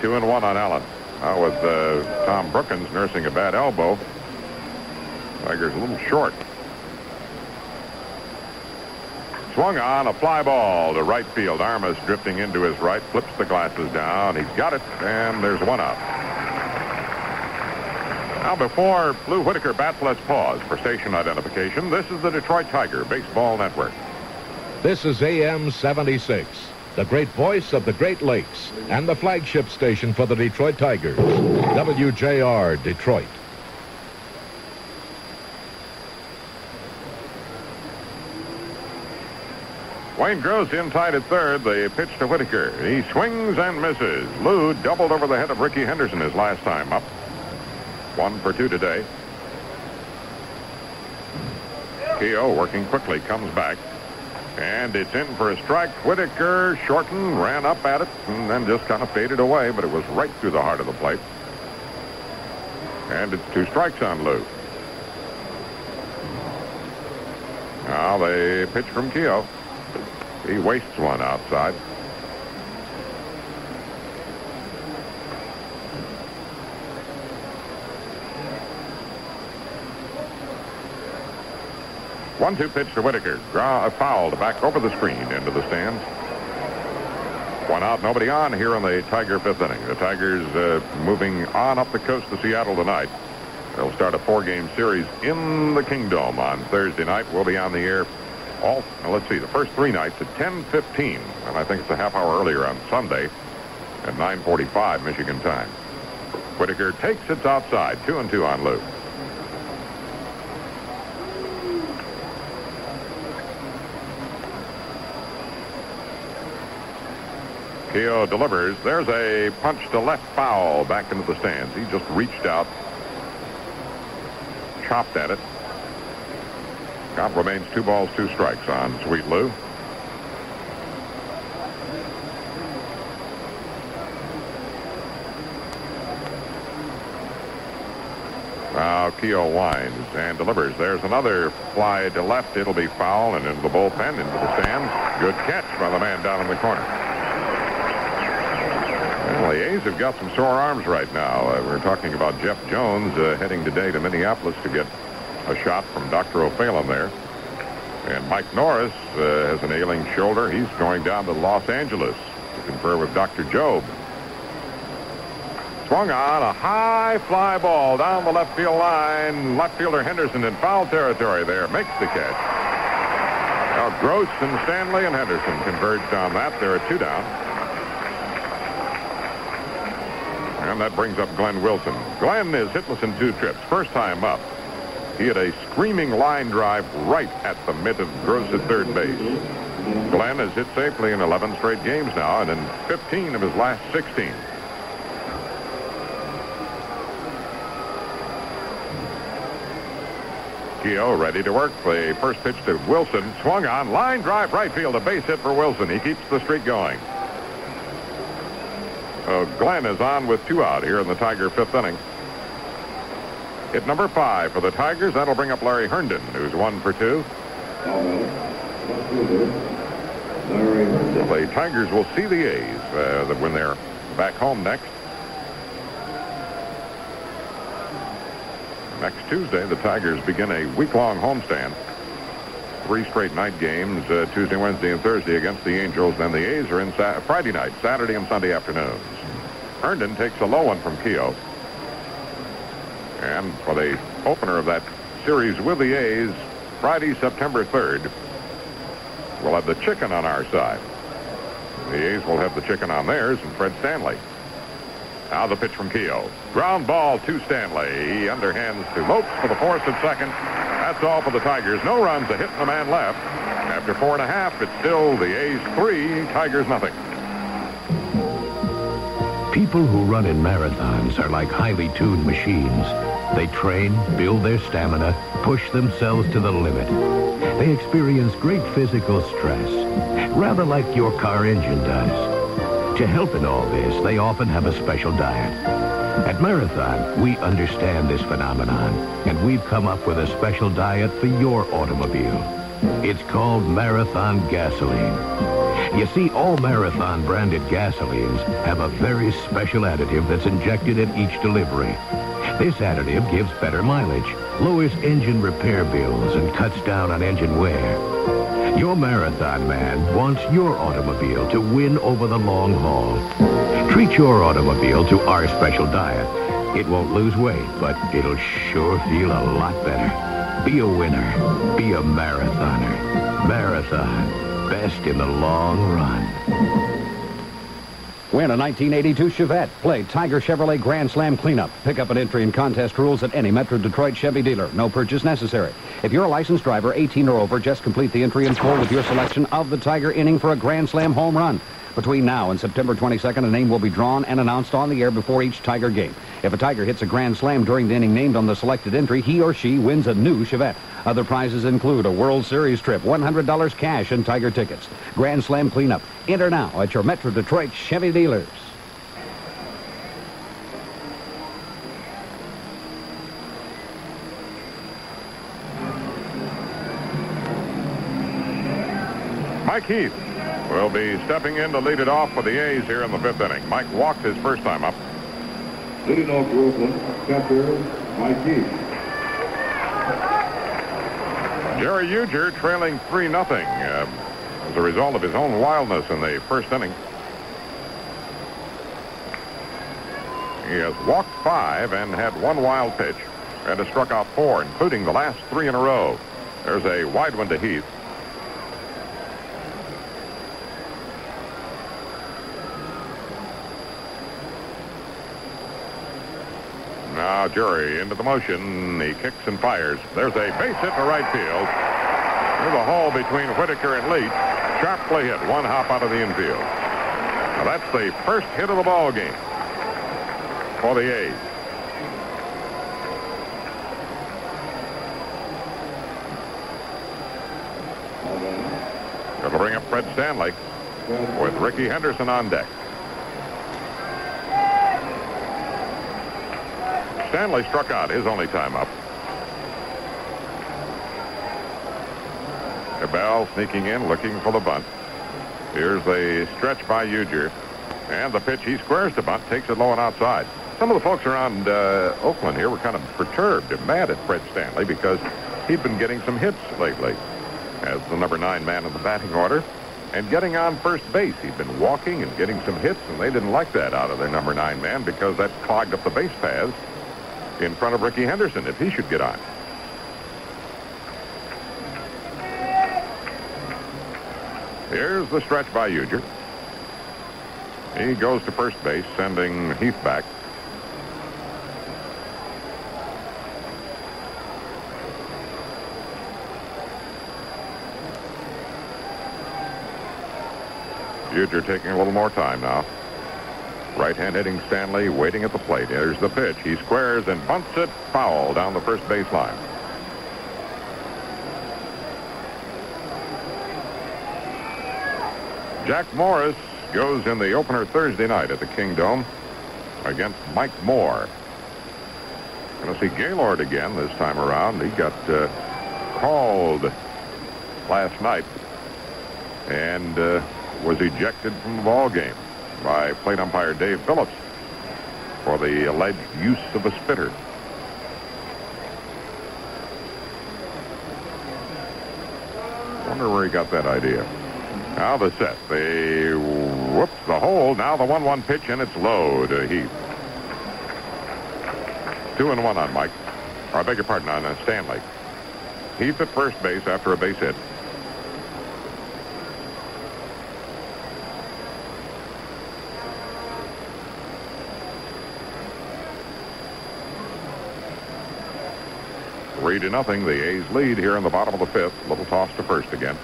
Two and one on Alan. Now with uh, Tom Brookens nursing a bad elbow. Tigers a little short. Swung on a fly ball to right field. Armas drifting into his right, flips the glasses down. He's got it, and there's one out. Now, before Lou Whitaker bats, let's pause for station identification. This is the Detroit Tiger Baseball Network. This is AM 76, the great voice of the Great Lakes and the flagship station for the Detroit Tigers. WJR Detroit. Wayne Gross inside at third. The pitch to Whitaker. He swings and misses. Lou doubled over the head of Rickey Henderson his last time up. One for two today. Keogh working quickly comes back. And it's in for a strike. Whitaker shortened, ran up at it, and then just kind of faded away, but it was right through the heart of the plate. And it's two strikes on Lou. Now they pitch from Keogh. He wastes one outside. One-two pitch to Whitaker. Draw a foul to back over the screen into the stands. One out, nobody on here in the Tiger fifth inning. The Tigers uh, moving on up the coast to Seattle tonight. They'll start a four-game series in the Kingdome on Thursday night. We'll be on the air all, let's see, the first three nights at 10.15, and I think it's a half hour earlier on Sunday at 9.45 Michigan time. Whitaker takes it outside, two and two on Lou. Keogh delivers. There's a punch to left foul back into the stands. He just reached out, chopped at it. Count remains two balls, two strikes on Sweet Lou. Now Keogh winds and delivers. There's another fly to left. It'll be foul and into the bullpen, into the stands. Good catch by the man down in the corner. The A's have got some sore arms right now. Uh, we're talking about Jeff Jones uh, heading today to Minneapolis to get a shot from Dr. O'Phelan there. And Mike Norris uh, has an ailing shoulder. He's going down to Los Angeles to confer with Dr. Jobe. Swung on a high fly ball down the left field line. Left fielder Henderson in foul territory there makes the catch. Now Gross and Stanley and Henderson converged on that. There are two down. And that brings up Glenn Wilson. Glenn is hitless in two trips. First time up. He had a screaming line drive right at the mitt of Gross at third base. Glenn has hit safely in 11 straight games now and in 15 of his last 16. Keogh ready to work. The first pitch to Wilson. Swung on. Line drive right field. A base hit for Wilson. He keeps the streak going. Uh, Glenn is on with two out here in the Tiger fifth inning. Hit number five for the Tigers. That'll bring up Larry Herndon, who's one for two. The Tigers will see the A's uh, when they're back home next. Next Tuesday, the Tigers begin a week-long homestand. Three straight night games, uh, Tuesday, Wednesday, and Thursday against the Angels. Then the A's are in Sa Friday night, Saturday and Sunday afternoons. Herndon takes a low one from Keogh. And for the opener of that series with the A's, Friday, September 3rd, we'll have the chicken on our side. The A's will have the chicken on theirs and Fred Stanley. Now the pitch from Keogh. Ground ball to Stanley. He underhands to Lopes for the force at second. That's all for the Tigers. No runs, a hit and a man left. After four and a half, it's still the A's three, Tigers nothing. People who run in marathons are like highly tuned machines. They train, build their stamina, push themselves to the limit. They experience great physical stress, rather like your car engine does. To help in all this, they often have a special diet. At Marathon, we understand this phenomenon, and we've come up with a special diet for your automobile. It's called Marathon Gasoline. You see, all Marathon branded gasolines have a very special additive that's injected at each delivery. This additive gives better mileage, lowers engine repair bills, and cuts down on engine wear. Your Marathon man wants your automobile to win over the long haul. Treat your automobile to our special diet. It won't lose weight, but it'll sure feel a lot better. Be a winner. Be a marathoner. Marathon. Best in the long run. Win a 1982 Chevette. Play Tiger Chevrolet Grand Slam Cleanup. Pick up an entry in contest rules at any Metro Detroit Chevy dealer. No purchase necessary. If you're a licensed driver, 18 or over, just complete the entry in full with your selection of the Tiger inning for a Grand Slam home run. Between now and September 22nd, a name will be drawn and announced on the air before each Tiger game. If a Tiger hits a grand slam during the inning named on the selected entry, he or she wins a new Chevette. Other prizes include a World Series trip, $100 cash, and Tiger tickets. Grand Slam cleanup. Enter now at your Metro Detroit Chevy dealers. Mike Heath will be stepping in to lead it off for the A's here in the fifth inning. Mike walked his first time up. Leading off for Oakland, catcher Mike Heath. Jerry Ujdur trailing 3 nothing uh, as a result of his own wildness in the first inning. He has walked five and had one wild pitch and has struck out four, including the last three in a row. There's a wide one to Heath. Ah, now Jerry into the motion. He kicks and fires. There's a base hit to right field. Through the hole between Whitaker and Leach. Sharply hit. One hop out of the infield. Now that's the first hit of the ball game for the A's. It'll bring up Fred Stanley with Rickey Henderson on deck. Stanley struck out his only time up. Bell sneaking in, looking for the bunt. Here's the stretch by Ujdur. And the pitch, he squares the bunt, takes it low and outside. Some of the folks around uh, Oakland here were kind of perturbed and mad at Fred Stanley because he'd been getting some hits lately as the number nine man in the batting order and getting on first base. He'd been walking and getting some hits, and they didn't like that out of their number nine man because that clogged up the base paths in front of Rickey Henderson if he should get on. Here's the stretch by Ujdur. He goes to first base, sending Heath back. Ujdur taking a little more time now. Right-hand hitting Stanley waiting at the plate. Here's the pitch. He squares and bunts it foul down the first baseline. Jack Morris goes in the opener Thursday night at the Kingdome against Mike Moore. Going to see Gaylord again this time around. He got uh, called last night and uh, was ejected from the ball game by plate umpire Dave Phillips for the alleged use of a spitter. Wonder where he got that idea. Now the set. They whoops, the hole. Now the one-one pitch, and it's low to Heath. Two and one on Mike. Or I beg your pardon, on uh, Stanley. Heath at first base after a base hit. Three to nothing. The A's lead here in the bottom of the fifth. Little toss to first again.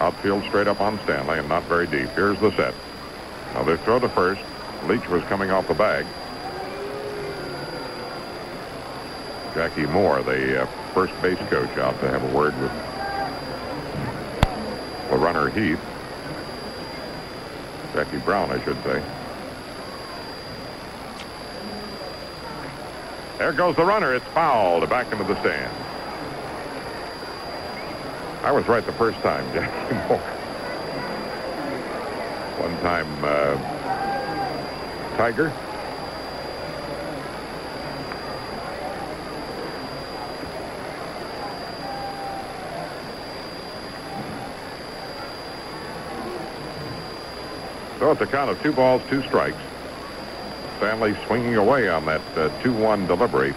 Outfield straight up on Stanley and not very deep. Here's the set. Now they throw to first. Leach was coming off the bag. Jackie Moore, the uh, first base coach, out to have a word with the runner Heath. Jackie Brown, I should say. There goes the runner. It's fouled back into the stands. I was right the first time, [LAUGHS] Jackie Moore. One time, uh, Tiger. So it's a count of two balls, two strikes. Stanley swinging away on that 2-1 uh, delivery.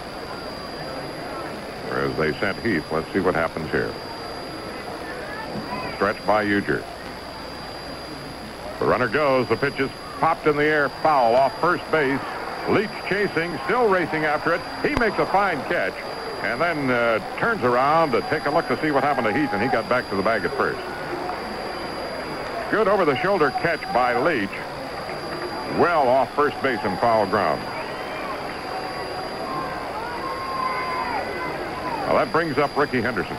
Whereas they sent Heath. Let's see what happens here. Stretch by Ujdur. The runner goes. The pitch is popped in the air. Foul off first base. Leach chasing, still racing after it. He makes a fine catch and then uh, turns around to take a look to see what happened to Heath, and he got back to the bag at first. Good over-the-shoulder catch by Leach. Well off first base and foul ground. Well, that brings up Rickey Henderson.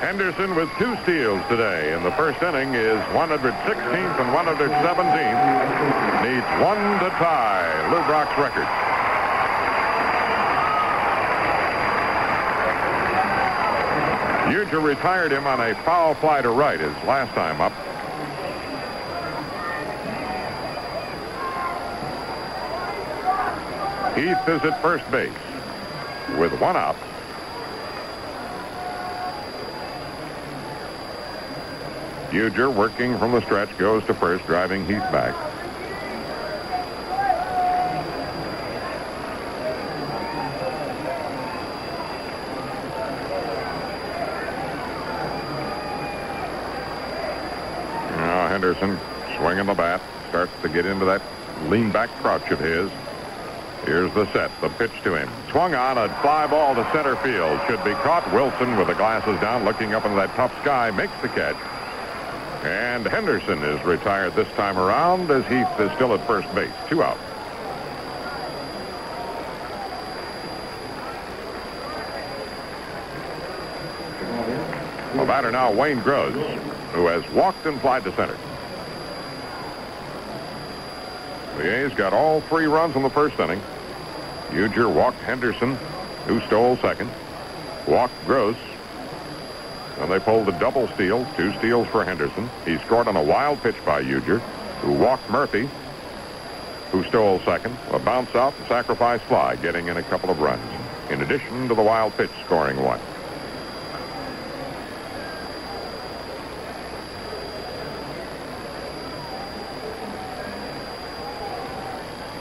Henderson with two steals today in the first inning is 116th and 117th. Needs one to tie Lou Brock's record. Ujdur retired him on a foul fly to right his last time up. Heath is at first base with one out. Ujdur working from the stretch goes to first, driving Heath back. Now Henderson swinging the bat, starts to get into that lean back crouch of his. Here's the set, the pitch to him. Swung on a fly ball to center field. Should be caught. Wilson with the glasses down, looking up into that tough sky, makes the catch. And Henderson is retired this time around as Heath is still at first base. Two out. The batter now, Wayne Gross, who has walked and flied to center. The A's got all three runs in the first inning. Ujdur walked Henderson, who stole second. Walked Gross, and they pulled a double steal, two steals for Henderson. He scored on a wild pitch by Ujdur, who walked Murphy, who stole second. A bounce out and sacrifice fly, getting in a couple of runs. In addition to the wild pitch scoring one.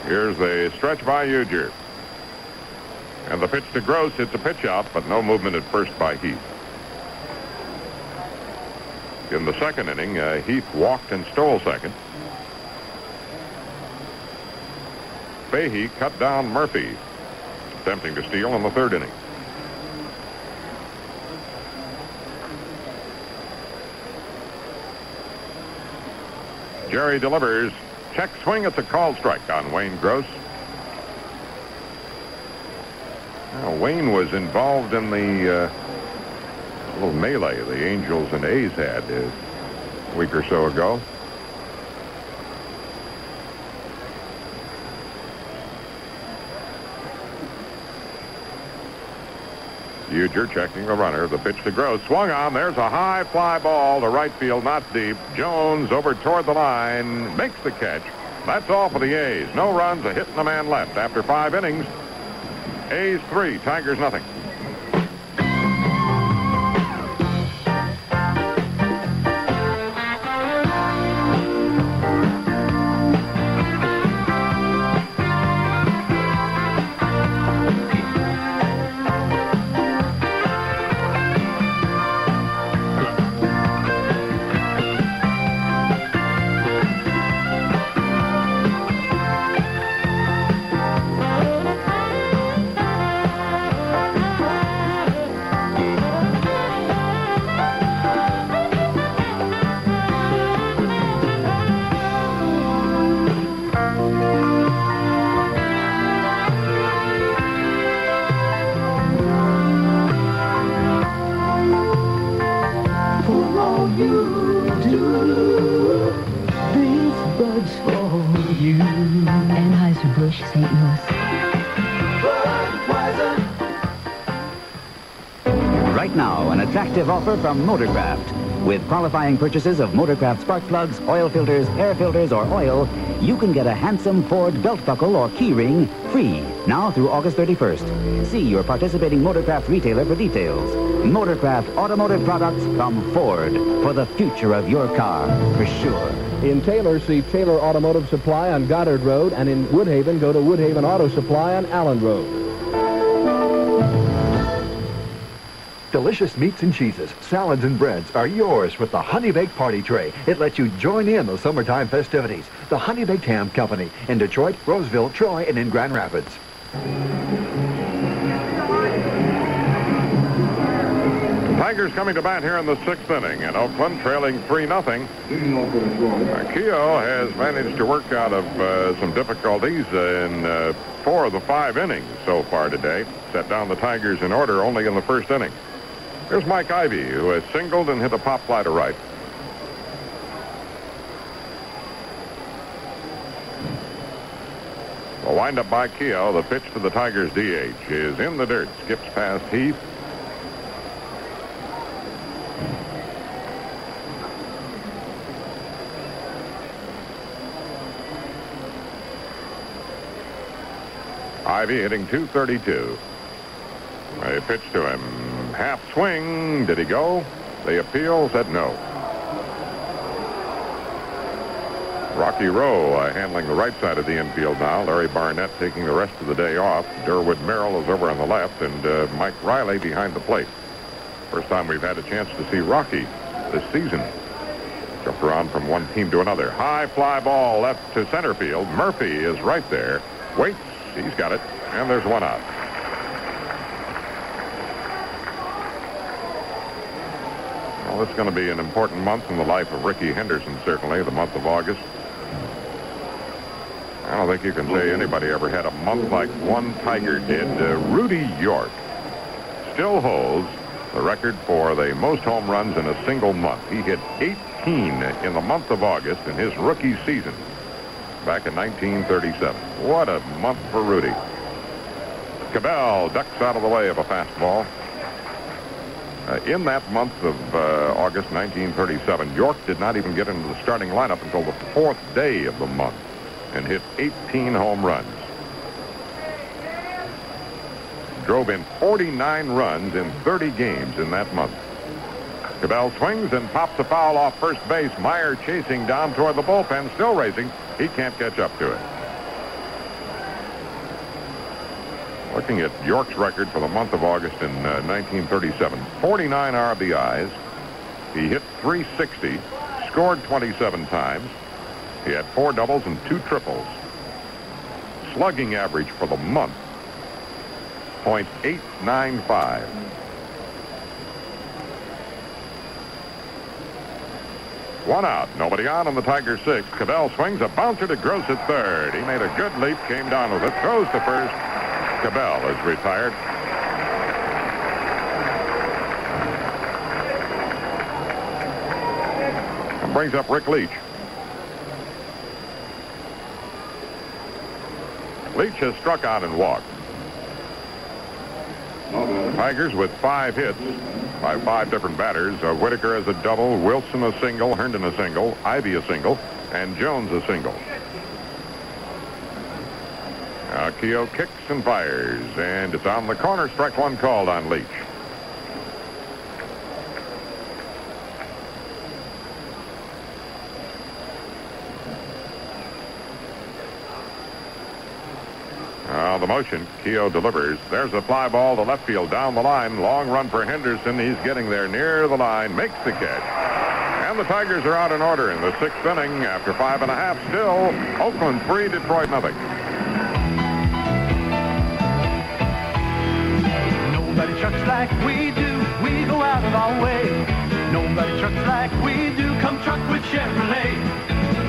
Here's the stretch by Ujdur. And the pitch to Gross, it's a pitch out, but no movement at first by Heath. In the second inning, uh, Heath walked and stole second. Fahey cut down Murphy, attempting to steal in the third inning. Jerry delivers check swing. It's a call strike on Wayne Gross. Now, Wayne was involved in the uh, little melee the Angels and A's had uh, a week or so ago. Ujdur checking the runner. The pitch to Gross. Swung on. There's a high fly ball to right field, not deep. Jones over toward the line. Makes the catch. That's all for the A's. No runs, a hit and a man left after five innings. A's three, Tigers nothing. From Motorcraft. With qualifying purchases of Motorcraft spark plugs, oil filters, air filters, or oil, you can get a handsome Ford belt buckle or key ring free now through August 31st. See your participating Motorcraft retailer for details. Motorcraft automotive products from Ford for the future of your car, for sure. In Taylor, see Taylor Automotive Supply on Goddard Road, and in Woodhaven, go to Woodhaven Auto Supply on Allen Road. Delicious meats and cheeses, salads and breads are yours with the Honey Baked Party Tray. It lets you join in the summertime festivities. The Honey Baked Ham Company in Detroit, Roseville, Troy, and in Grand Rapids. Tigers coming to bat here in the sixth inning, and Oakland trailing 3 nothing. Keough has managed to work out of uh, some difficulties in uh, four of the five innings so far today. Set down the Tigers in order only in the first inning. Here's Mike Ivie, who has singled and hit a pop fly to right. A windup by Keough. The pitch to the Tigers DH is in the dirt. Skips past Heath. Ivie hitting 232. A pitch to him. Half swing. Did he go? The appeal said no. Rocky Roe uh, handling the right side of the infield now. Larry Barnett taking the rest of the day off. Durwood Merrill is over on the left, and uh, Mike Reilly behind the plate. First time we've had a chance to see Rocky this season. Jumped around from one team to another. High fly ball left to center field. Murphy is right there. Waits. He's got it. And there's one out. Well, it's going to be an important month in the life of Rickey Henderson, certainly, the month of August. I don't think you can say anybody ever had a month like one Tiger did. Uh, Rudy York still holds the record for the most home runs in a single month. He hit 18 in the month of August in his rookie season back in 1937. What a month for Rudy. Cabell ducks out of the way of a fastball. Uh, in that month of uh, August 1937, York did not even get into the starting lineup until the fourth day of the month and hit 18 home runs. Drove in 49 runs in 30 games in that month. Cabell swings and pops a foul off first base. Meyer chasing down toward the bullpen, still racing. He can't catch up to it. Looking at York's record for the month of August in uh, 1937, 49 RBIs. He hit 360, scored 27 times. He had four doubles and two triples. Slugging average for the month, .895. One out, nobody on on the Tiger six. Cabell swings a bouncer to Gross at third. He made a good leap, came down with it, throws to first. Cabell is retired. And brings up Rick Leach. Leach has struck out and walked. Tigers with five hits by five different batters. Uh, Whitaker as a double, Wilson a single, Herndon a single, Ivie a single, and Jones a single. Now Keough kicks and fires, and it's on the corner. Strike one called on Leach. Now the motion. Keough delivers. There's a fly ball to left field down the line. Long run for Henderson. He's getting there near the line. Makes the catch. And the Tigers are out in order in the sixth inning after five and a half. Still, Oakland three, Detroit nothing. Like we do. We go out of our way. Nobody trucks like we do. Come truck with Chevrolet.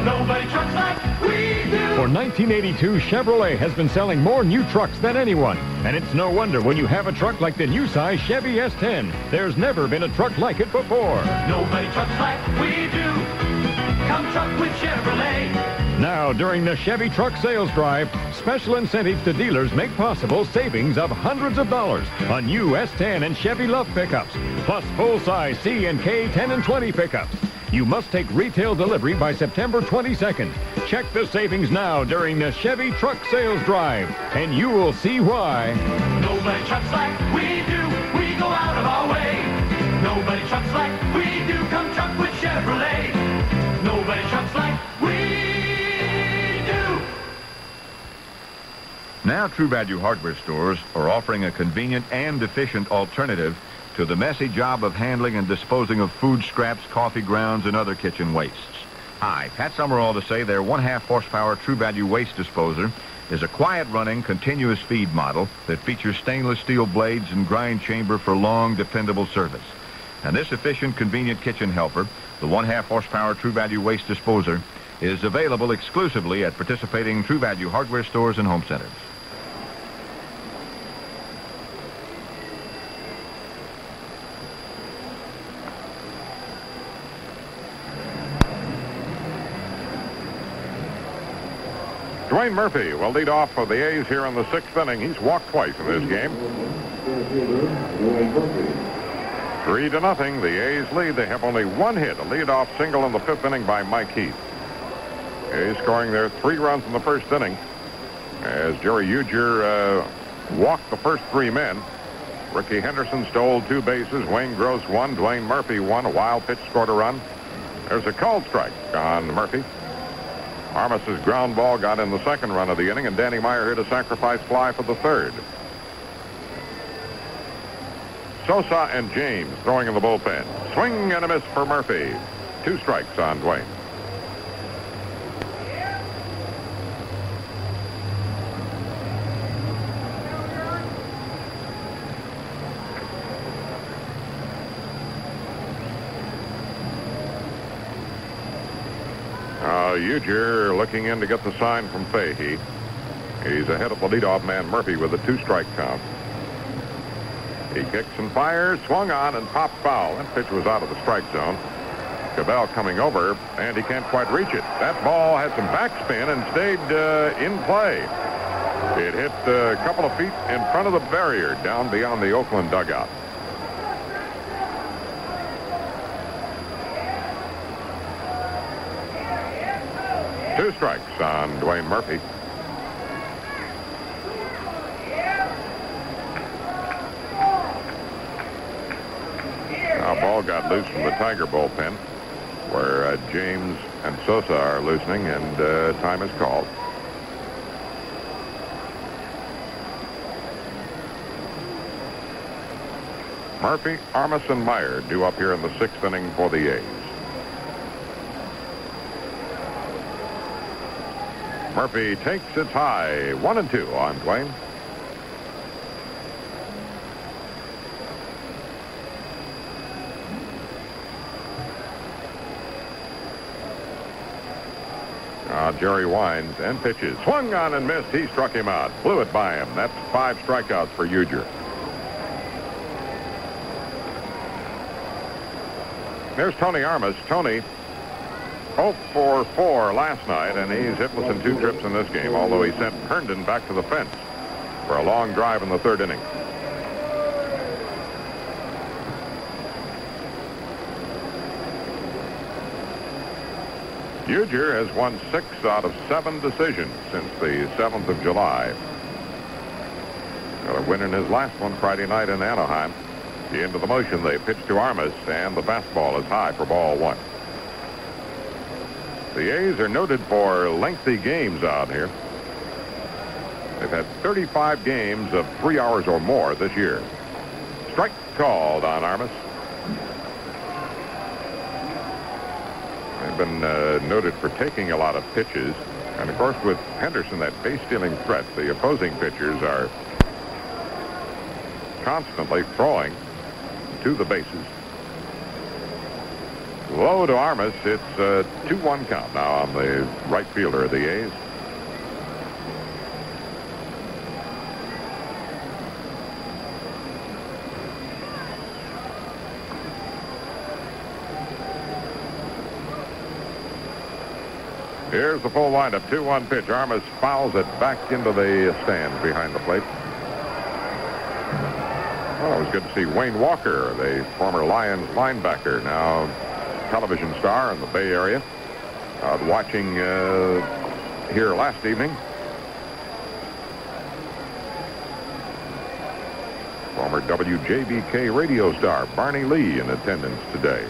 Nobody trucks like we do. For 1982, Chevrolet has been selling more new trucks than anyone. And it's no wonder when you have a truck like the new size Chevy S10. There's never been a truck like it before. Nobody trucks like we do. Come truck with Chevrolet. Now, during the Chevy Truck Sales Drive, special incentives to dealers make possible savings of hundreds of dollars on new S10 and Chevy LUV pickups, plus full-size C and K 10 and 20 pickups. You must take retail delivery by September 22nd. Check the savings now during the Chevy Truck Sales Drive, and you will see why. Nobody trucks like we do. We go out of our way. Nobody trucks like we do. Now True Value hardware stores are offering a convenient and efficient alternative to the messy job of handling and disposing of food scraps, coffee grounds, and other kitchen wastes. Hi, Pat Summerall to say their one-half horsepower True Value waste disposer is a quiet-running, continuous feed model that features stainless steel blades and grind chamber for long, dependable service. And this efficient, convenient kitchen helper, the one-half horsepower True Value waste disposer, is available exclusively at participating True Value hardware stores and home centers. Dwayne Murphy will lead off for the A's here in the sixth inning. He's walked twice in this game. Three to nothing. The A's lead. They have only one hit, a leadoff single in the fifth inning by Mike Heath. A's scoring their three runs in the first inning as Jerry Ujdur uh, walked the first three men. Rickey Henderson stole two bases. Wayne Gross one. Dwayne Murphy one. A wild pitch scored a run. There's a called strike on Murphy. Armas's ground ball got in the second run of the inning, and Danny Meyer hit a sacrifice fly for the third. Sosa and James throwing in the bullpen. Swing and a miss for Murphy. Two strikes on Dwayne. Ujdur looking in to get the sign from Fahey. He's ahead of the leadoff man Murphy with a two-strike count. He kicks and fires, swung on and popped foul. That pitch was out of the strike zone. Cabell coming over, and he can't quite reach it. That ball had some backspin and stayed uh, in play. It hit uh, a couple of feet in front of the barrier down beyond the Oakland dugout. Two strikes on Dwayne Murphy. Now ball got loose from the Tiger bullpen where uh, James and Sosa are loosening and uh, time is called. Murphy, Armas, and Meyer due up here in the sixth inning for the A's. Murphy takes it high. One and two on Dwayne. Now Jerry winds and pitches. Swung on and missed. He struck him out. Blew it by him. That's five strikeouts for Ujdur. There's Tony Armas. Tony 0 for 4 last night, and he's hitless in two trips in this game, although he sent Herndon back to the fence for a long drive in the third inning. Ujdur has won six out of seven decisions since the 7th of July. Got a win in his last one Friday night in Anaheim. The end of the motion, they pitch to Armas, and the fastball is high for ball one. The A's are noted for lengthy games out here. They've had 35 games of three hours or more this year. Strike called on Armas. They've been uh, noted for taking a lot of pitches. And of course, with Henderson, that base stealing threat, the opposing pitchers are constantly throwing to the bases. Low to Armas. It's uh, a 2-1 count now on the right fielder of the A's. Here's the full windup. 2-1 pitch. Armas fouls it back into the stands behind the plate. Well, it was good to see Wayne Walker, the former Lions linebacker, now television star in the Bay Area, watching uh, here last evening. Former WJBK radio star Barney Lee in attendance today.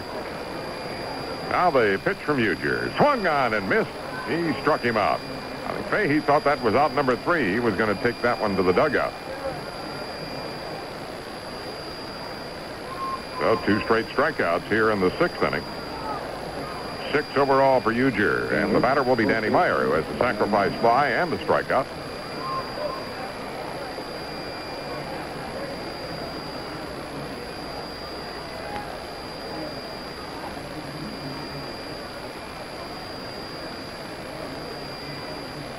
Now the pitch from Ujdur. Swung on and missed. He struck him out. I think Fahey thought that was out number three. He was going to take that one to the dugout. So two straight strikeouts here in the sixth inning. Six overall for Ujdur. And the batter will be Danny Meyer, who has the sacrifice fly and the strikeout.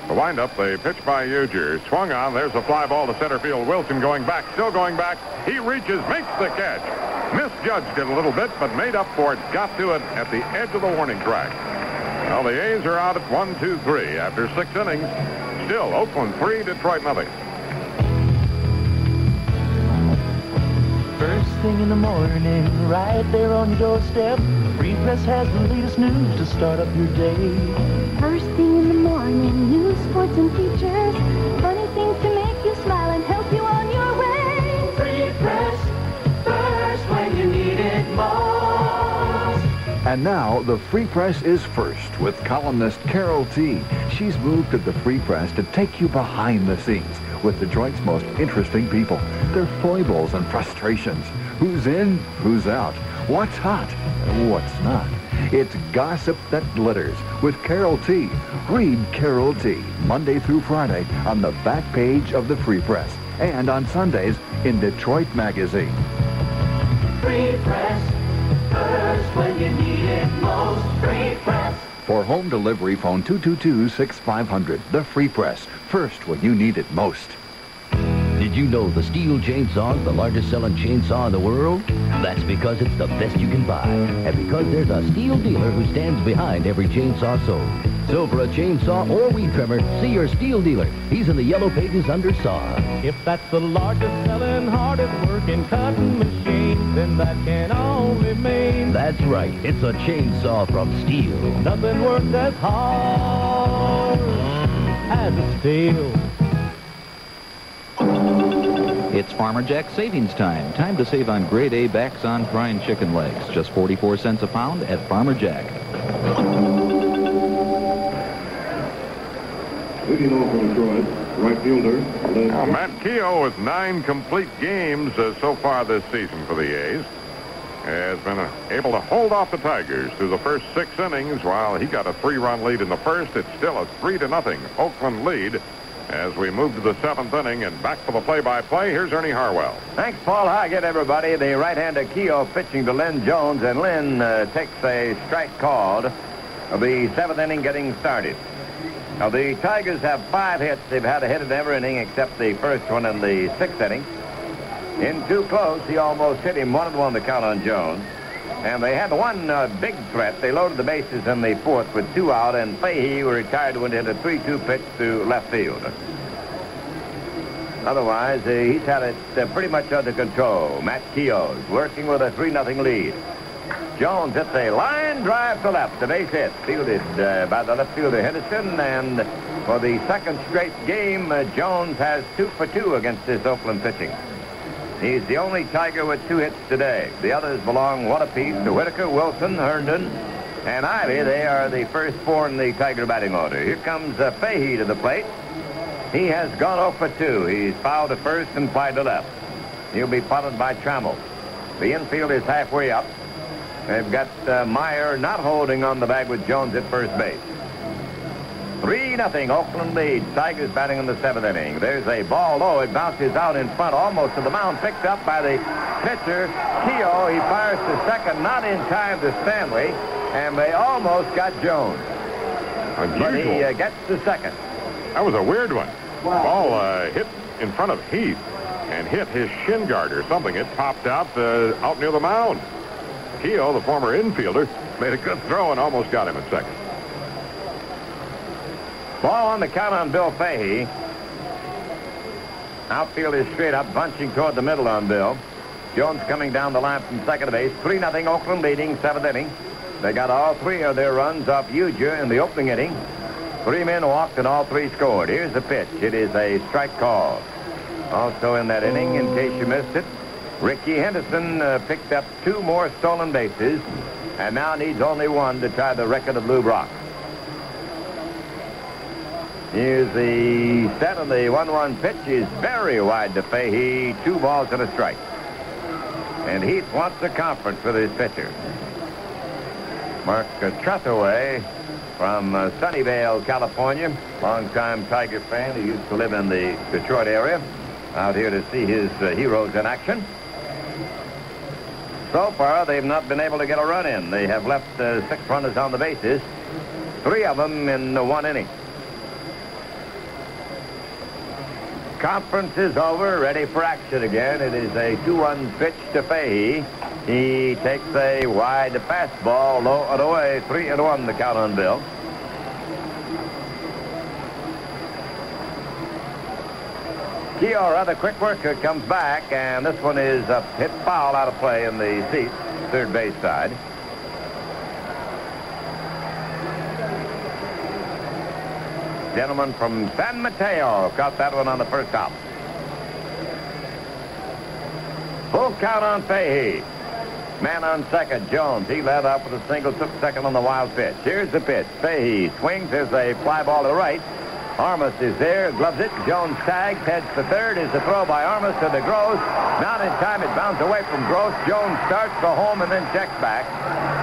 The windup, the pitch by Ujdur. Swung on. There's a fly ball to center field. Wilson going back, still going back. He reaches, makes the catch. Misjudged it a little bit, but made up for it. Got to it at the edge of the warning track. Now the A's are out at one, two, three after six innings. Still, Oakland three, Detroit nothing. First thing in the morning, right there on your doorstep, Free Press has the latest news to start up your day. First thing in the morning, news, sports, and features. And now, the Free Press is first with columnist Carol T. She's moved to the Free Press to take you behind the scenes with Detroit's most interesting people, their foibles and frustrations. Who's in, who's out, what's hot, what's not. It's Gossip That Glitters with Carol T. Read Carol T. Monday through Friday on the back page of the Free Press and on Sundays in Detroit Magazine. Free Press, For home delivery, phone 222-6500. The Free Press. First when you need it most. Did you know the Stihl Chainsaw is the largest selling chainsaw in the world? That's because it's the best you can buy. And because there's a Stihl dealer who stands behind every chainsaw sold. So for a chainsaw or weed trimmer, see your Stihl dealer. He's in the yellow pages under saw. If that's the largest selling, hardest working cutting then that can only mean That's right. It's a chainsaw from Stihl. nothing works as hard as a Stihl. It's Farmer Jack savings time. Time to save on grade A backs on prime chicken legs. Just 44 cents a pound at Farmer Jack. Leading off for Detroit, right fielder, Les Now, Matt Keough with nine complete games uh, so far this season for the A's has been uh, able to hold off the Tigers through the first six innings. While he got a three-run lead in the first, it's still a three to nothing Oakland lead as we move to the seventh inning and back for the play-by-play. Here's Ernie Harwell. Thanks, Paul Hoggett, everybody. The right-hander Keough pitching to Lynn Jones, and Lynn uh, takes a strike called. The seventh inning getting started. Now, the Tigers have five hits. They've had a hit in every inning except the first one in the sixth inning. In too close, he almost hit him one and one to count on Jones. And they had one uh, big threat. They loaded the bases in the fourth with two out, and Fahey retired to hit a 3-2 pitch to left field. Otherwise, uh, he's had it uh, pretty much under control. Matt Keough's working with a 3-0 lead. Jones hits a line drive to left. The base hit, fielded uh, by the left fielder Henderson, and for the second straight game, uh, Jones has two for two against this Oakland pitching. He's the only Tiger with two hits today. The others belong one apiece to Whitaker, Wilson, Herndon, and Ivie. They are the first four in the Tiger batting order. Here comes uh, Fahey to the plate. He has gone off for two. He's fouled to first and fly to left. He'll be punted by Trammell. The infield is halfway up. They've got uh, Meyer not holding on the bag with Jones at first base. 3 nothing. Oakland leads. Tigers batting in the seventh inning. There's a ball low. It bounces out in front almost to the mound. Picked up by the pitcher, Keough. He fires to second, not in time to Stanley. And they almost got Jones. But he uh, gets to second. That was a weird one. Ball uh, hit in front of Heath and hit his shin guard or something. It popped out uh, out near the mound. Keough, the former infielder, made a good throw and almost got him at second. Ball on the count on Bill Fahey. Outfield is straight up, bunching toward the middle on Bill. Jones coming down the line from second base. 3-0 Oakland leading, seventh inning. They got all three of their runs off Ujdur in the opening inning. Three men walked and all three scored. Here's the pitch. It is a strike call. Also in that inning, in case you missed it, Rickey Henderson uh, picked up two more stolen bases and now needs only one to tie the record of Lou Brock. Here's the set of the 1-1 pitch is very wide to Fahey. Two balls and a strike. And Heath wants a conference with his pitcher. Mark Trethewey from uh, Sunnyvale, California. Longtime Tiger fan who used to live in the Detroit area. Out here to see his uh, heroes in action. So far, they've not been able to get a run in. They have left uh, six runners on the bases, three of them in the one inning. Conference is over, ready for action again. It is a 2-1 pitch to Fahey. He takes a wide fastball, low and away, 3 and 1 the count on Bill. Keough, rather quick worker, comes back, and this one is a hit foul out of play in the seat, third base side. Gentleman from San Mateo caught that one on the first hop. Full count on Fahey. Man on second, Jones. He led up with a single, took second on the wild pitch. Here's the pitch. Fahey swings. There's a fly ball to the right. Armas is there, gloves it. Jones tags, heads to third. Is the throw by Armas to the Gross. Not in time. It bounced away from Gross. Jones starts for home and then checks back.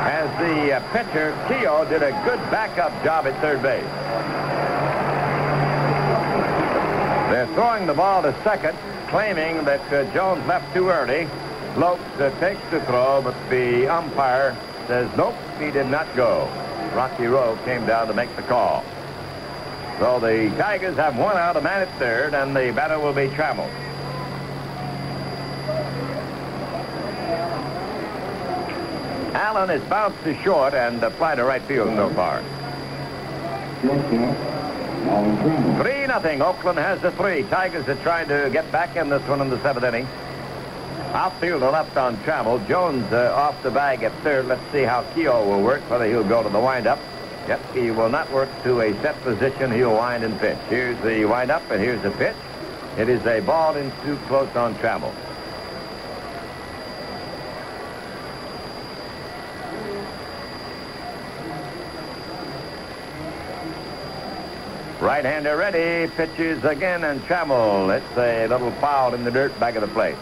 As the uh, pitcher, Keough, did a good backup job at third base. They're throwing the ball to second, claiming that uh, Jones left too early. Lopes uh, takes the throw, but the umpire says, nope, he did not go. Rocky Roe came down to make the call. So the Tigers have one out, a man at third, and the batter will be Trammell. Alan is bounced to short and applied to right field so far. Three nothing. Oakland has the three. Tigers are trying to get back in this one in the seventh inning. Outfield to left on Trammell. Jones uh, off the bag at third. Let's see how Keough will work, whether he'll go to the windup. Yep, he will not work to a set position. He'll wind and pitch. Here's the windup, and here's the pitch. It is a ball in too close on Trammell. Right-hander ready, pitches again, and Trammell. It's a little foul in the dirt back of the plate.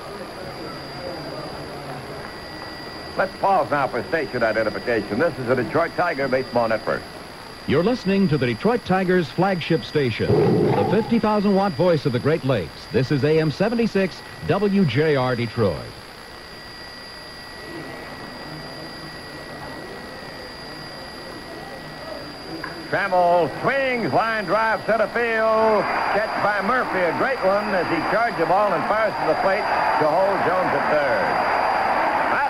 Let's pause now for station identification. This is the Detroit Tiger Baseball Network. You're listening to the Detroit Tigers flagship station, the 50,000 watt voice of the Great Lakes. This is AM 76 WJR Detroit. Trammell swings, line drive, center field. Catch by Murphy, a great one as he charged the ball and fires to the plate to hold Jones at third.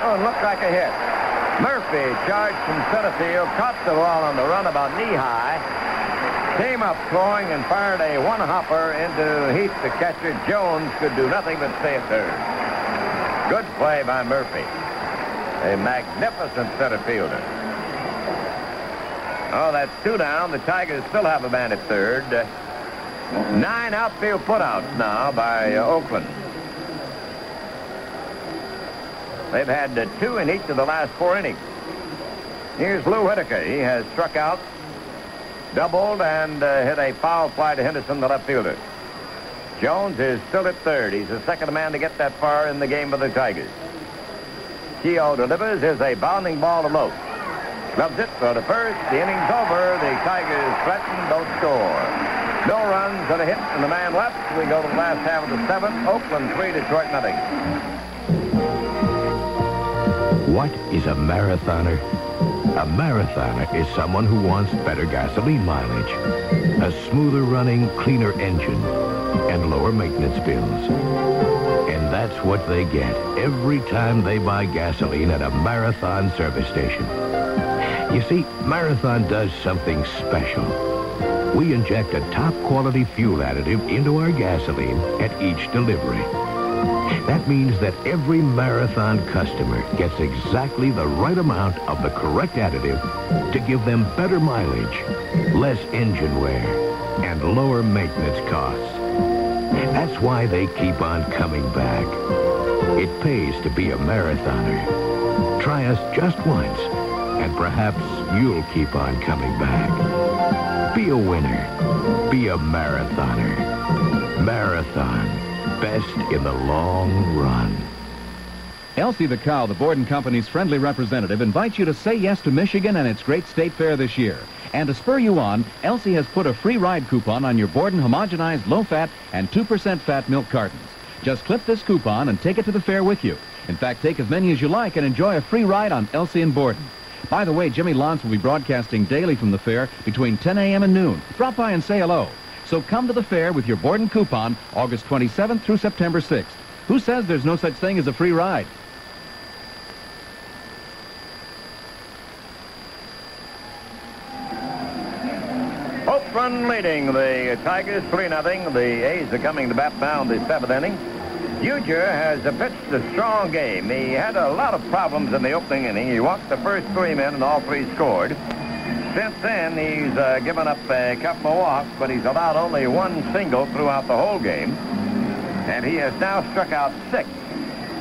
Looked like a hit. Murphy charged from center field, caught the ball on the run about knee-high, came up throwing and fired a one-hopper into Heath, the catcher. Jones could do nothing but stay at third. Good play by Murphy. A magnificent center fielder. Oh, that's two down. The Tigers still have a man at third. Nine outfield putouts now by uh, Oakland. They've had two in each of the last four innings. Here's Lou Whitaker. He has struck out, doubled, and uh, hit a foul fly to Henderson, the left fielder. Jones is still at third. He's the second man to get that far in the game for the Tigers. Keough delivers. Here's a bounding ball to Lope. Clubs it for the first. The inning's over. The Tigers threaten, don't score. No runs and a hit, and the man left. We go to the last half of the seventh. Oakland three, Detroit nothing. What is a marathoner? A marathoner is someone who wants better gasoline mileage, a smoother running, cleaner engine, and lower maintenance bills. And that's what they get every time they buy gasoline at a Marathon service station. You see, Marathon does something special. We inject a top quality fuel additive into our gasoline at each delivery. That means that every Marathon customer gets exactly the right amount of the correct additive to give them better mileage, less engine wear, and lower maintenance costs. That's why they keep on coming back. It pays to be a marathoner. Try us just once, and perhaps you'll keep on coming back. Be a winner. Be a marathoner. Marathon. Best in the long run. Elsie the Cow, the Borden Company's friendly representative, invites you to say yes to Michigan and its great state fair this year. And to spur you on, Elsie has put a free ride coupon on your Borden homogenized low-fat and 2% fat milk cartons. Just clip this coupon and take it to the fair with you. In fact, take as many as you like and enjoy a free ride on Elsie and Borden. By the way, Jimmy Launce will be broadcasting daily from the fair between 10 a.m. and noon. Drop by and say hello. So come to the fair with your Borden coupon August 27th through September 6th. Who says there's no such thing as a free ride? Oakland leading the Tigers 3-0. The A's are coming to bat now in the seventh inning. Ujdur has pitched a strong game. He had a lot of problems in the opening inning. He walked the first three men and all three scored. Since then, he's uh, given up a couple of walks, but he's allowed only one single throughout the whole game. And he has now struck out six.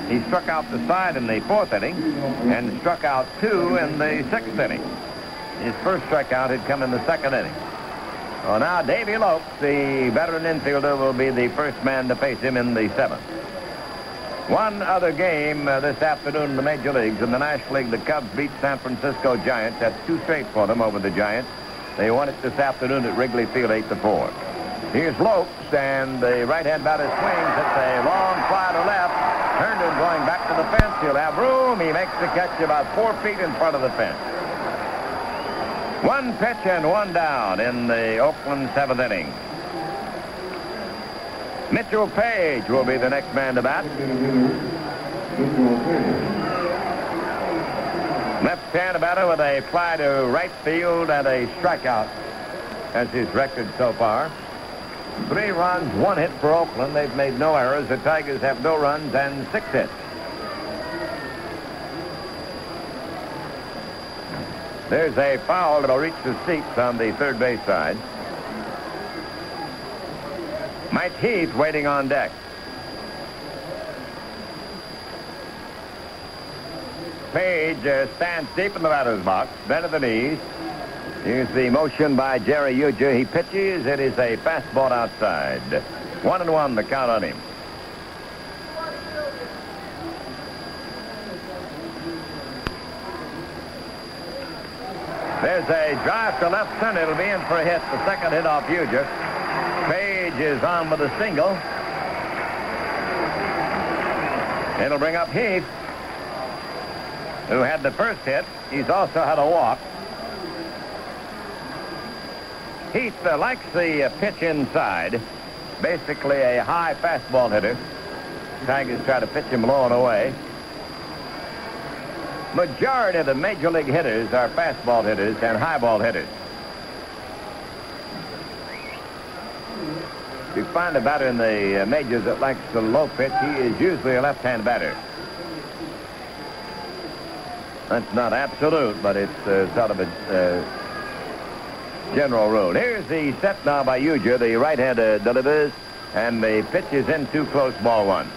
He struck out the side in the fourth inning and struck out two in the sixth inning. His first strikeout had come in the second inning. Well, now Davey Lopes, the veteran infielder, will be the first man to face him in the seventh. One other game uh, this afternoon in the Major Leagues. In the National League, the Cubs beat San Francisco Giants. That's two straight for them over the Giants. They won it this afternoon at Wrigley Field 8 to 4. Here's Lopes, and the right-hand batter swings. It's a long fly to left. Herndon going back to the fence. He'll have room. He makes the catch about four feet in front of the fence. One pitch and one down in the Oakland seventh inning. Mitchell Page will be the next man to bat. Left-hand batter with a fly to right field and a strikeout as his record so far. Three runs, one hit for Oakland. They've made no errors. The Tigers have no runs and six hits. There's a foul that'll reach the seats on the third base side. Mike Heath waiting on deck. Page uh, stands deep in the batter's box, bent at the knees. Here's the motion by Jerry Ujdur. He pitches. It is a fastball outside. One and one, the count on him. There's a drive to left center. It'll be in for a hit. The second hit off Ujdur. Page is on with a single. It'll bring up Heath, who had the first hit. He's also had a walk. Heath uh, likes the uh, pitch inside. Basically a high fastball hitter. Tigers try to pitch him low and away. Majority of the major league hitters are fastball hitters and high ball hitters. If you find a batter in the uh, majors that likes the low pitch, he is usually a left-hand batter. That's not absolute, but it's uh, sort of a uh, general rule. Here's the set now by Ujdur. The right-hander delivers, and the pitch is in too close, ball one.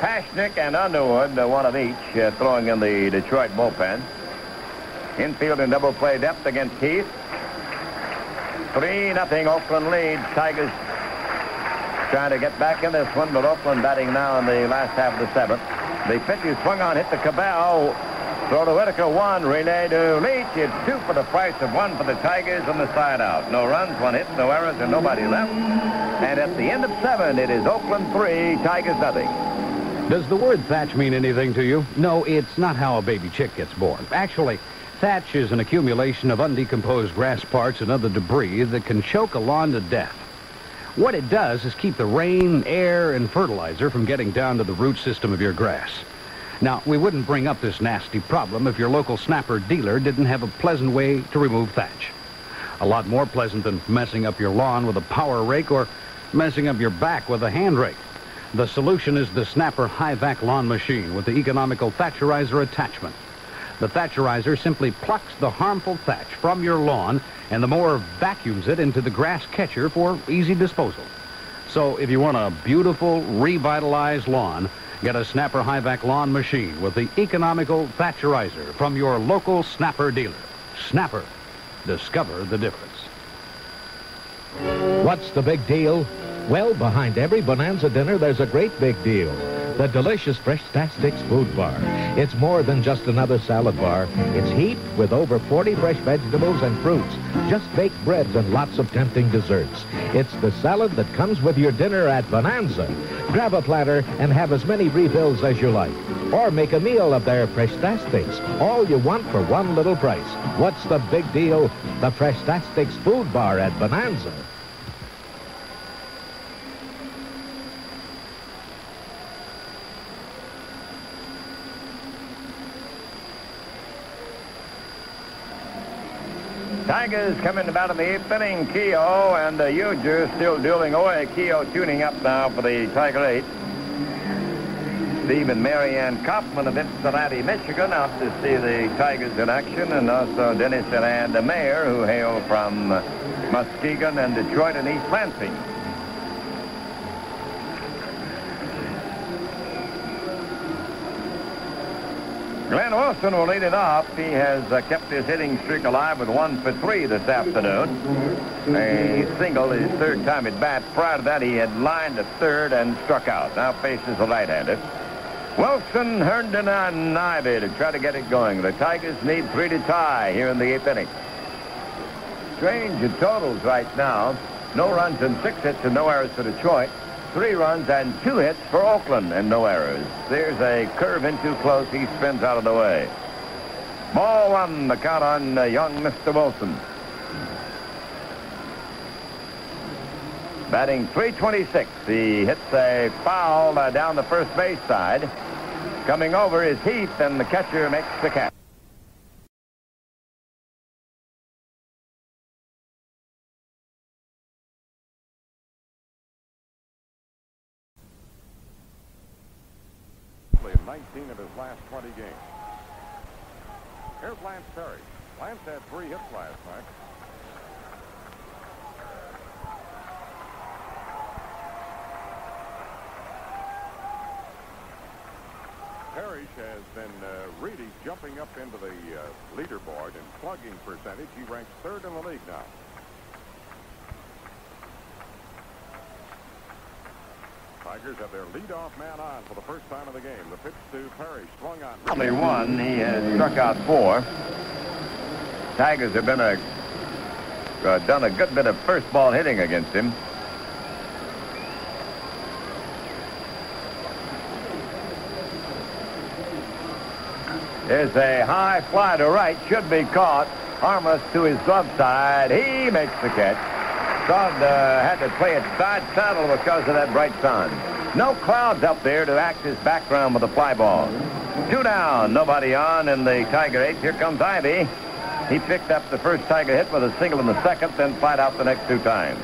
Pashnick and Underwood, uh, one of each, uh, throwing in the Detroit bullpen. Infield and double play depth against Keith. 3 nothing Oakland leads. Tigers trying to get back in this one, but Oakland batting now in the last half of the seventh. The pitch is swung on, hit the Cabell. Throw to Whitaker, one. Relay to Leach. It's two for the price of one for the Tigers on the side out. No runs, one hit, no errors, and nobody left. And at the end of seven, it is Oakland three, Tigers nothing. Does the word thatch mean anything to you? No, it's not how a baby chick gets born. Actually, thatch is an accumulation of undecomposed grass parts and other debris that can choke a lawn to death. What it does is keep the rain, air, and fertilizer from getting down to the root system of your grass. Now, we wouldn't bring up this nasty problem if your local snapper dealer didn't have a pleasant way to remove thatch. A lot more pleasant than messing up your lawn with a power rake or messing up your back with a hand rake. The solution is the Snapper High-Vac lawn machine with the economical thatcherizer attachment. The thatcherizer simply plucks the harmful thatch from your lawn and the mower vacuums it into the grass catcher for easy disposal. So if you want a beautiful, revitalized lawn, get a Snapper High-Vac lawn machine with the economical thatcherizer from your local Snapper dealer. Snapper. Discover the difference. What's the big deal? Well, behind every Bonanza dinner, there's a great big deal. The delicious Fresh Sticks food bar. It's more than just another salad bar. It's heaped with over 40 fresh vegetables and fruits, just baked breads and lots of tempting desserts. It's the salad that comes with your dinner at Bonanza. Grab a platter and have as many refills as you like. Or make a meal of their Fresh Sticks. All you want for one little price. What's the big deal? The Fresh Sticks food bar at Bonanza. Tigers coming about in the eighth inning. Keough and uh, Ujdur still dueling away. Keough tuning up now for the Tiger eight. Steve and Marianne Kaufman of Cincinnati, Michigan, out to see the Tigers in action, and also Dennis and Ann Mayer, who hail from Muskegon and Detroit and East Lansing. Glenn Wilson will lead it off. He has uh, kept his hitting streak alive with one for three this afternoon. A single his third time at bat. Prior to that, he had lined to third and struck out. Now faces the right-hander. Wilson, Herndon, and Ivie to try to get it going. The Tigers need three to tie here in the eighth inning. Strange totals right now. No runs and six hits and no errors for Detroit. Three runs and two hits for Oakland and no errors. There's a curve in too close. He spins out of the way. Ball one, the count on uh, young Mr. Wilson. Batting 326. He hits a foul uh, down the first base side. Coming over is Heath, and the catcher makes the catch. 19 of his last 20 games. Here's Lance Parrish. Lance had three hits last night. Parrish has been uh, really jumping up into the uh, leaderboard in slugging percentage. He ranks third in the league now. Tigers have their leadoff man on for the first time of the game. The pitch to Parrish, swung on. Only one. He has struck out four. Tigers have been a uh, done a good bit of first ball hitting against him. There's a high fly to right, should be caught. Harmless to his glove side. He makes the catch. Uh, had to play it side saddle because of that bright sun. No clouds up there to act as background with the fly ball. Two down, nobody on in the Tiger eighth. Here comes Ivie. He picked up the first Tiger hit with a single in the second, then flied out the next two times.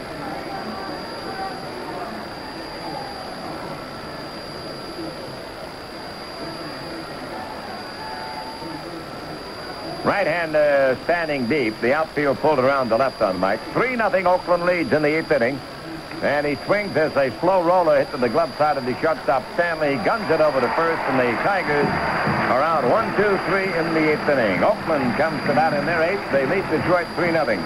Right hand uh, standing deep. The outfield pulled around the left on Mike. 3 nothing Oakland leads in the eighth inning. And he swings as a slow roller hit to the glove side of the shortstop. Stanley guns it over to first, and the Tigers are out one, two, three in the eighth inning. Oakland comes to bat in their eighth. They lead Detroit 3 nothing.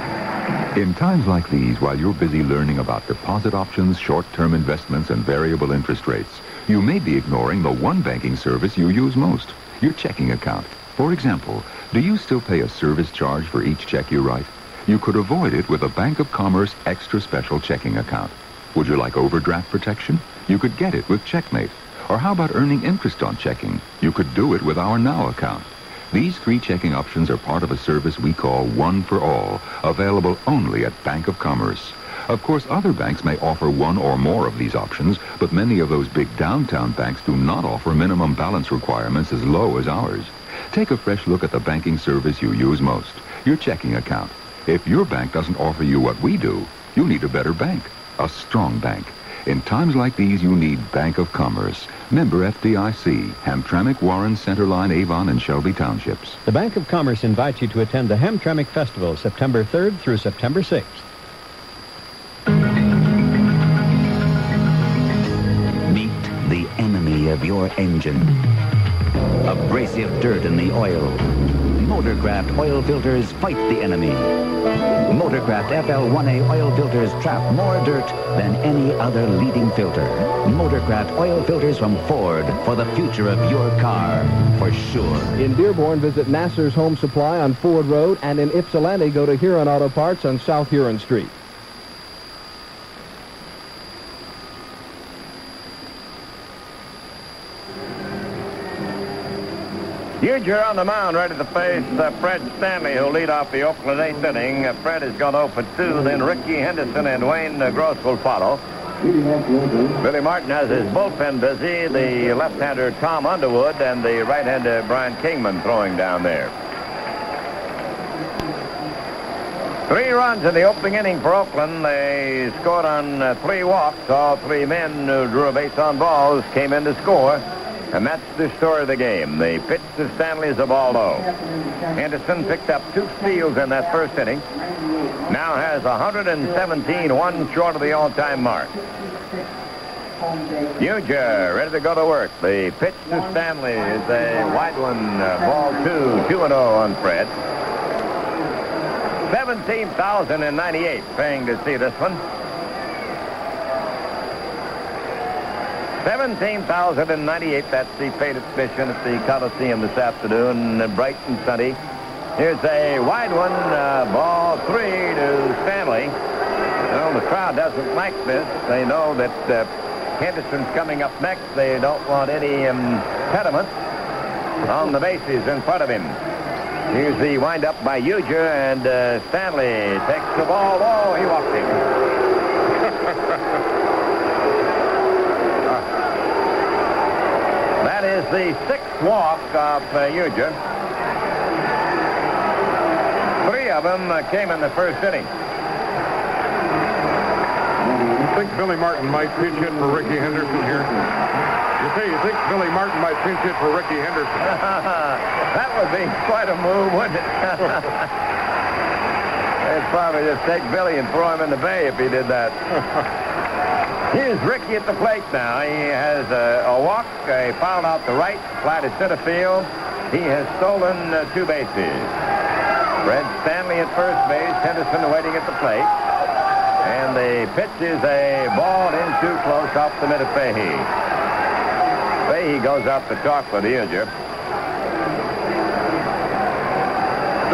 In times like these, while you're busy learning about deposit options, short-term investments, and variable interest rates, you may be ignoring the one banking service you use most, your checking account. For example, do you still pay a service charge for each check you write? You could avoid it with a Bank of Commerce extra special checking account. Would you like overdraft protection? You could get it with Checkmate. Or how about earning interest on checking? You could do it with our Now account. These three checking options are part of a service we call One for All, available only at Bank of Commerce. Of course, other banks may offer one or more of these options, but many of those big downtown banks do not offer minimum balance requirements as low as ours. Take a fresh look at the banking service you use most, your checking account. If your bank doesn't offer you what we do, you need a better bank, a strong bank. In times like these, you need Bank of Commerce. Member FDIC, Hamtramck, Warren, Centerline, Avon, and Shelby Townships. The Bank of Commerce invites you to attend the Hamtramck Festival September 3rd through September 6th. Meet the enemy of your engine. Abrasive dirt in the oil. Motorcraft oil filters fight the enemy. Motorcraft FL1A oil filters trap more dirt than any other leading filter. Motorcraft oil filters from Ford for the future of your car, for sure. In Dearborn, visit Nasser's Home Supply on Ford Road, and in Ypsilanti, go to Huron Auto Parts on South Huron Street. Ujdur on the mound, ready to face uh, Fred Stanley, who'll lead off the Oakland eighth inning. Uh, Fred has gone 0 for 2. Then Rickey Henderson and Wayne uh, Gross will follow. Billy Martin has his bullpen busy. The left-hander Tom Underwood and the right-hander Brian Kingman throwing down there. Three runs in the opening inning for Oakland. They scored on uh, three walks. All three men who drew a base on balls came in to score. And that's the story of the game. The pitch to Stanley a ball. Henderson picked up two steals in that first inning. Now has 117, one short of the all-time mark. Ujdur ready to go to work. The pitch to Stanley is a wide one, uh, ball two, 2 and 0 on Fred. 17,098 paying to see this one. 17,098. That's the paid admission at the Coliseum this afternoon. Bright and sunny. Here's a wide one. Uh, ball three to Stanley. Well, the crowd doesn't like this. They know that uh, Henderson's coming up next. They don't want any impediments on the bases in front of him. Here's the windup by Ujdur, and uh, Stanley takes the ball. Oh, he walked him. [LAUGHS] That is the sixth walk of uh. Three of them uh, came in the first inning. You think Billy Martin might pinch hit for Rickey Henderson here? You say you think Billy Martin might pinch hit for Rickey Henderson? [LAUGHS] that would be quite a move, wouldn't it? [LAUGHS] They'd probably just take Billy and throw him in the bay if he did that. [LAUGHS] Here's Rickey at the plate now. He has a, a walk, a foul out the right, fly to center field. He has stolen uh, two bases. Fred Stanley at first base, Henderson waiting at the plate. And the pitch is a ball in too close off the mid of Fahey. Fahey goes out to talk with Ujdur.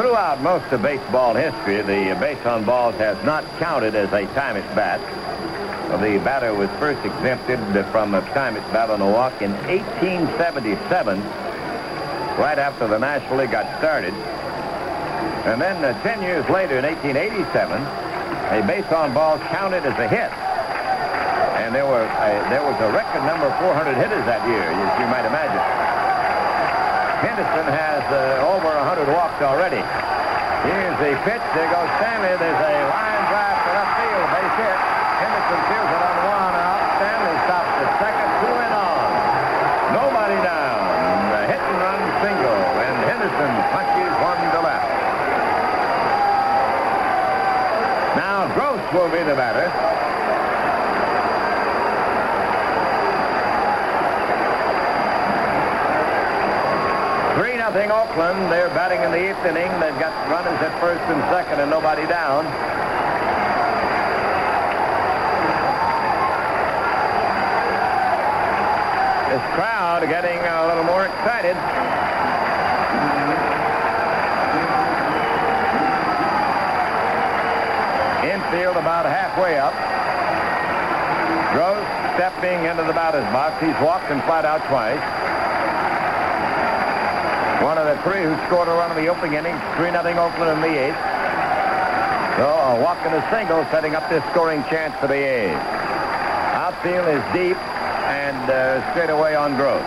Throughout most of baseball history, the base on balls has not counted as a time at bat. The batter was first exempted from a time at bat on a walk in 1877, right after the National League got started. And then uh, 10 years later, in 1887, a base on ball counted as a hit. And there were a, there was a record number of 400 hitters that year, as you might imagine. Henderson has uh, over 100 walks already. Here's the pitch. There goes Stanley. There's a line drive to left field. Base hit. Henderson fields it on one out. Stanley stops at second. Two in on. Nobody down. A hit and run single. And Henderson punches one to left. Now Gross will be the batter. Three nothing Oakland. They're batting in the eighth inning. They've got runners at first and second and nobody down. This crowd getting a little more excited. Infield about halfway up. Gross stepping into the batter's box. He's walked and flat out twice. One of the three who scored a run in the opening inning. 3 nothing Oakland in the eighth. So a walk and a single setting up this scoring chance for the A's. Outfield is deep and uh, straight away on Gross.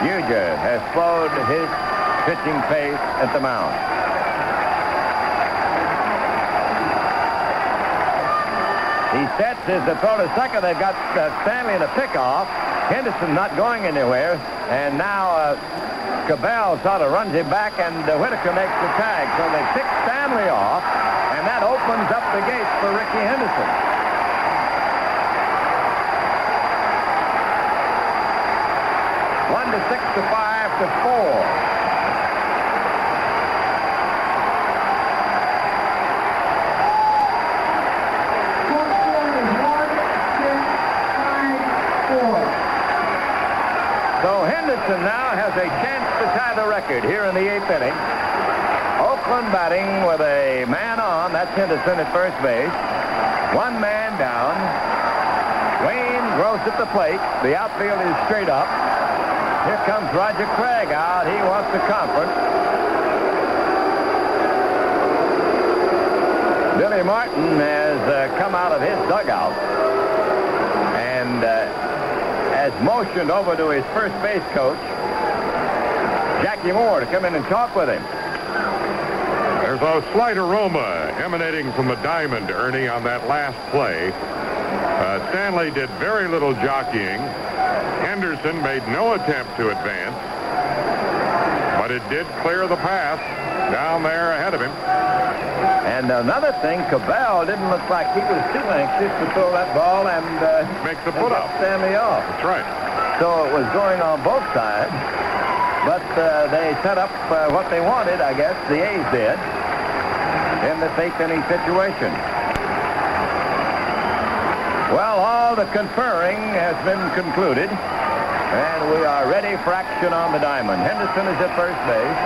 Ujdur has slowed his pitching pace at the mound. He sets his to throw to second. They've got uh, Stanley in a pickoff. Henderson not going anywhere. And now uh, Cabell sort of runs him back, and uh, Whitaker makes the tag. So they pick Stanley off, and that opens up the gates for Rickey Henderson. One to six to five to four. So Henderson now has a chance to tie the record here in the eighth inning. Oakland batting with a man on. That's Henderson at first base. One man down. Wayne Gross at the plate. The outfield is straight up. Here comes Roger Craig out. He wants the conference. Billy Martin has uh, come out of his dugout and uh, has motioned over to his first base coach, Jackie Moore, to come in and talk with him. There's a slight aroma emanating from the diamond, Ernie, on that last play. Uh, Stanley did very little jockeying. Henderson made no attempt to advance, but it did clear the path down there ahead of him. And another thing, Cabell didn't look like he was too anxious to throw that ball and uh, make the put up. Stanley off. That's right. So it was going on both sides, uh, they set up uh, what they wanted, I guess. The A's did in the eighth inning situation. Well, all the conferring has been concluded, and we are ready for action on the diamond. Henderson is at first base.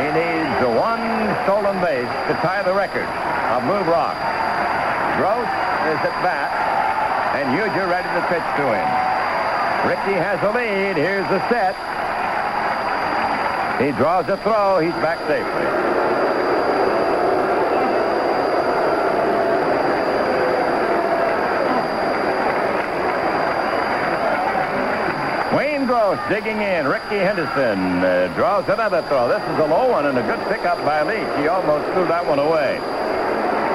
He needs one stolen base to tie the record of Lou Brock. Gross is at bat, and Ujdur ready to pitch to him. Rickey has a lead. Here's the set. He draws a throw. He's back safely. Wayne Gross digging in. Rickey Henderson uh, draws another throw. This is a low one and a good pickup by Leach. He almost threw that one away.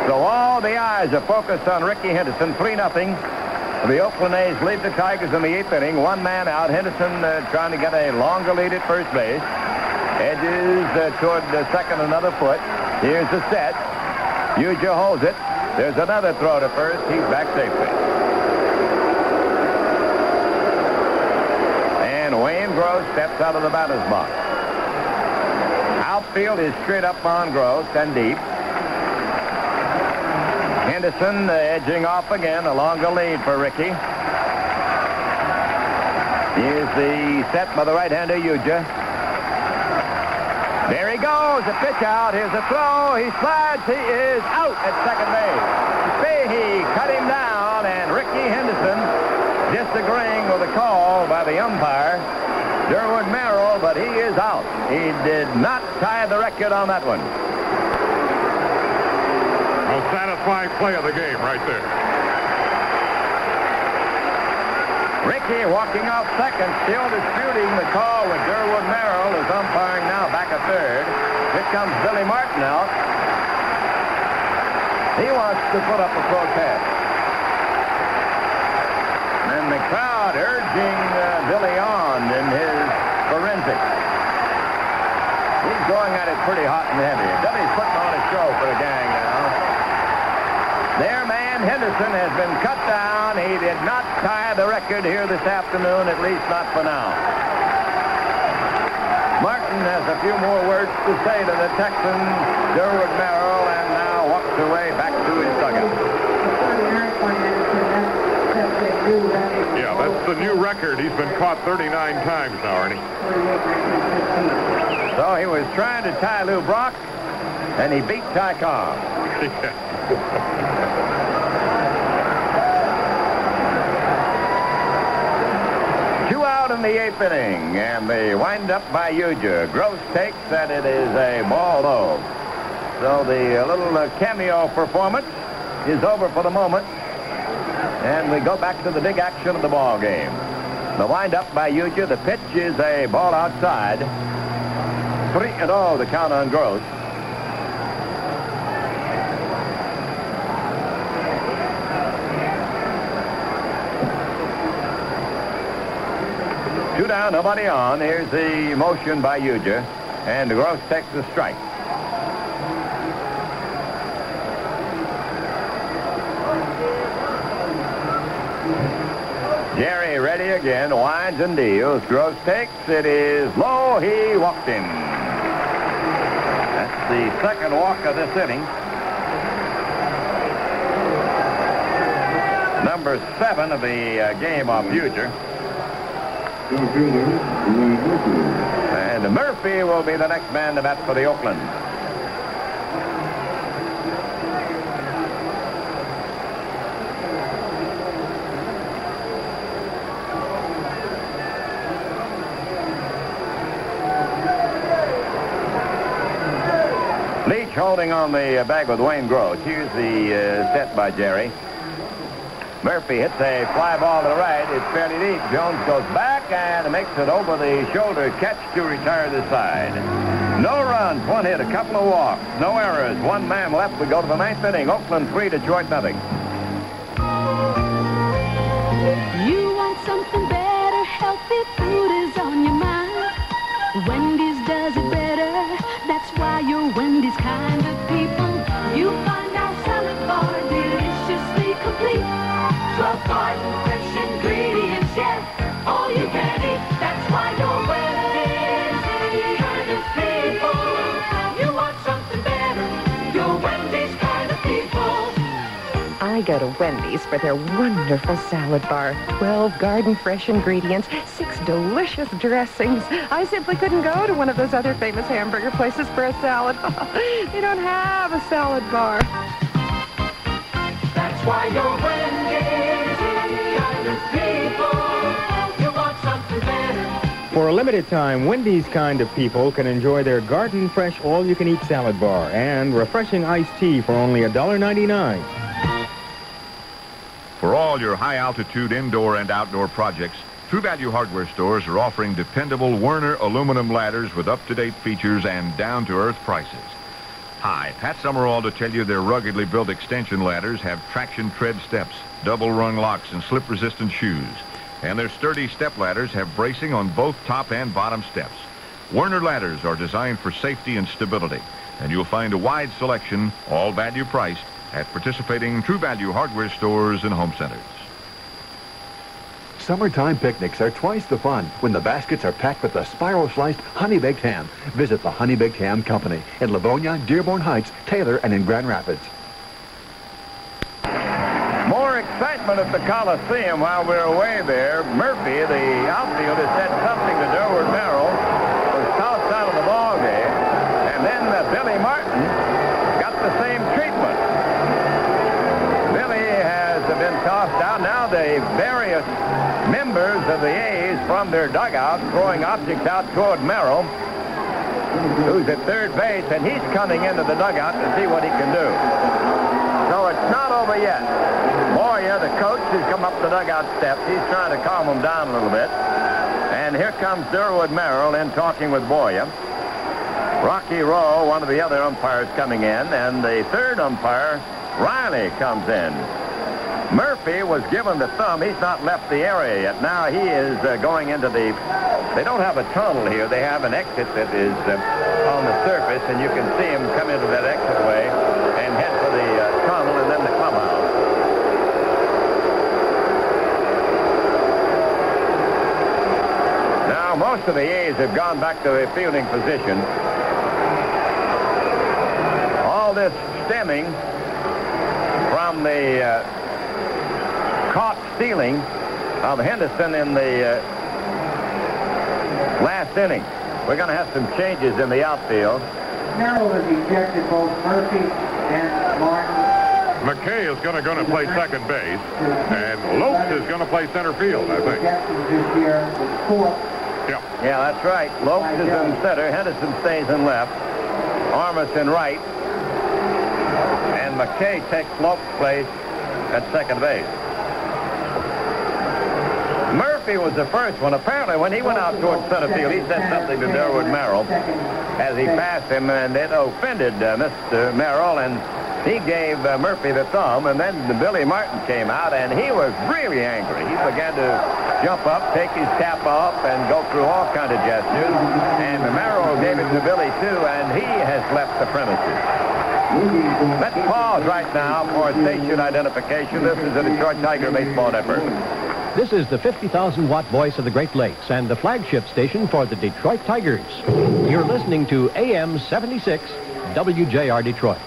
So all the eyes are focused on Rickey Henderson. 3 nothing. The Oakland A's lead the Tigers in the eighth inning. One man out. Henderson uh, trying to get a longer lead at first base. Edges uh, toward the second another foot. Here's the set. Ujdur holds it. There's another throw to first. He's back safely. And Wayne Gross steps out of the batter's box. Outfield is straight up on Gross and deep. Henderson uh, edging off again, a longer lead for Rickey. Here's the set by the right-hander, Ujdur. He a pitch out. Here's a throw. He slides. He is out at second base. Fahey cut him down, and Rickey Henderson disagreeing with the call by the umpire, Durwood Merrill, but he is out. He did not tie the record on that one. Most satisfying play of the game right there. Rickey walking off second, still disputing the call with Durwood Merrill, who's umpiring now back at third. Here comes Billy Martin out. He wants to put up a protest. And the crowd urging uh, Billy on in his forensic. He's going at it pretty hot and heavy. Billy's putting on a show for the gang now. Their man Henderson has been cut down. He did not tie the record here this afternoon, at least not for now. Martin has a few more words to say to the Texan, Durwood Merrill, and now walks away back to his dugout. Yeah, that's the new record. He's been caught 39 times now, Ernie. So he was trying to tie Lou Brock, and he beat Ty Cobb [LAUGHS] [LAUGHS] out the eighth inning, and they wind up by Ujdur. Gross takes that it is a ball low. So the uh, little uh, cameo performance is over for the moment, and we go back to the big action of the ball game. The windup by Ujdur. The pitch is a ball outside. Three and oh, the count on Gross. Two down, nobody on. Here's the motion by Ujdur. And Gross takes the strike. Jerry ready again, winds and deals. Gross takes. It is low. He walked in. That's the second walk of this inning. Number seven of the uh, game of Ujdur. And Murphy will be the next man to bat for the Oakland. Leach holding on the bag with Wayne Gross. Here's the uh, set by Jerry. Murphy hits a fly ball to the right. It's fairly deep. Jones goes back and makes it over the shoulder catch to retire the side. No runs, one hit, a couple of walks, no errors. One man left. We go to the ninth inning. Oakland three, Detroit nothing. You want something better, healthy food is on your mind. Wendy's does it better. That's why you're Wendy's kind go to Wendy's for their wonderful salad bar. 12 garden fresh ingredients, six delicious dressings. I simply couldn't go to one of those other famous hamburger places for a salad. [LAUGHS] they don't have a salad bar. That's why you're Wendy's kind of people. You want something better. For a limited time, Wendy's kind of people can enjoy their garden fresh all-you-can-eat salad bar and refreshing iced tea for only $1.99. For all your high-altitude indoor and outdoor projects, True Value Hardware stores are offering dependable Werner aluminum ladders with up-to-date features and down-to-earth prices. Hi, Pat Summerall to tell you their ruggedly built extension ladders have traction tread steps, double rung locks, and slip-resistant shoes. And their sturdy step ladders have bracing on both top and bottom steps. Werner ladders are designed for safety and stability, and you'll find a wide selection, all value priced, at participating True Value Hardware stores and home centers. Summertime picnics are twice the fun when the baskets are packed with the spiral-sliced honey-baked ham. Visit the Honey Baked Ham Company in Livonia, Dearborn Heights, Taylor, and in Grand Rapids. More excitement at the Coliseum while we're away there. Murphy, the outfielder, said something to Durwood Merrill, was tossed out of the ball game, and then uh, Billy Martin got the same treatment. Billy has been tossed out. Now the various members of the A's from their dugout throwing objects out toward Merrill, who's at third base, and he's coming into the dugout to see what he can do. So it's not over yet. Boyer, the coach, has come up the dugout steps. He's trying to calm them down a little bit. And here comes Durwood Merrill in talking with Boyer. Rocky Roe, one of the other umpires coming in, and the third umpire, Reilly, comes in. Murphy was given the thumb. He's not left the area yet. Now he is uh, going into the... They don't have a tunnel here. They have an exit that is uh, on the surface, and you can see him come into that exit way and head for the uh, tunnel and then the clubhouse. Now, most of the A's have gone back to their fielding position. All this stemming from the caught stealing of Henderson in the uh, last inning. We're going to have some changes in the outfield. Merrill has ejected both Murphy and Martin. McKay is going to go to play second base, and Lopes is going to play center field, I think. This year was. Yeah. Yeah, that's right. Lopes is in center. Henderson stays in left. Armas in right. And McKay takes Lopes' place at second base. Murphy was the first one. Apparently, when he went out towards center field, he said something to Durwood Merrill as he passed him, and it offended uh, Mr. Merrill, and he gave uh, Murphy the thumb, and then Billy Martin came out, and he was really angry. He began to jump up, take his cap off, and go through all kind of gestures, and Merrill gave it to Billy, too, and he has left the premises. Let's pause right now for station identification. This is the Detroit Tiger Baseball Network. This is the 50,000 watt voice of the Great Lakes and the flagship station for the Detroit Tigers. You're listening to AM 76 WJR Detroit.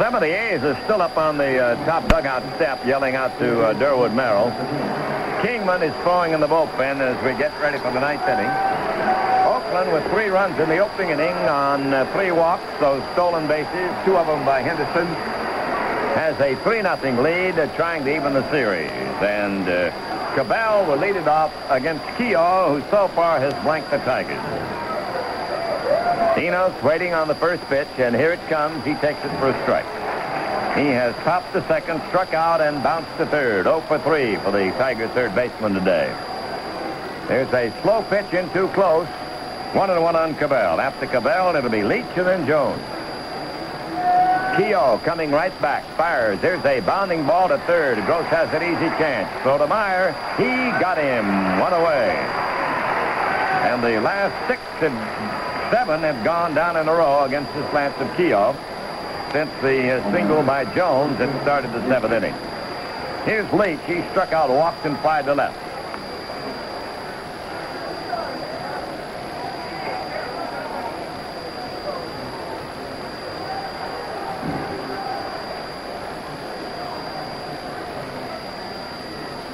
Some of the A's are still up on the uh, top dugout step yelling out to uh, Durwood Merrill. Kingman is throwing in the bullpen as we get ready for the ninth inning. With three runs in the opening inning on uh, three walks, those stolen bases, two of them by Henderson, has a 3-0 lead uh, trying to even the series. And uh, Cabell will lead it off against Keough, who so far has blanked the Tigers. Enos waiting on the first pitch, and here it comes. He takes it for a strike. He has topped the second, struck out, and bounced to third. 0 for 3 for the Tiger third baseman today. There's a slow pitch in too close. One and one on Cabell. After Cabell, it'll be Leach and then Jones. Keough coming right back. Fires. There's a bounding ball to third. Gross has an easy chance. Throw to Meyer. He got him. One away. And the last six and seven have gone down in a row against the slants of Keough since the uh, single by Jones that started the seventh inning. Here's Leach. He struck out, walked, and fired to left.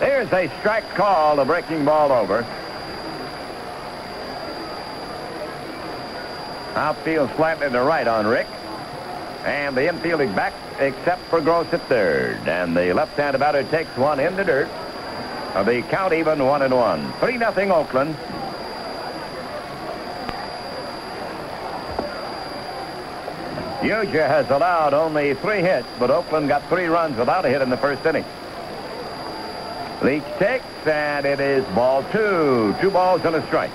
There's a strike call, the breaking ball over. Outfield slightly to right on Rick. And the infield is back except for Gross at third. And the left-handed batter takes one in the dirt. Uh, The count even one and one. 3 nothing Oakland. Ujdur has allowed only three hits, but Oakland got three runs without a hit in the first inning. Leach takes, and it is ball two. Two balls and a strike.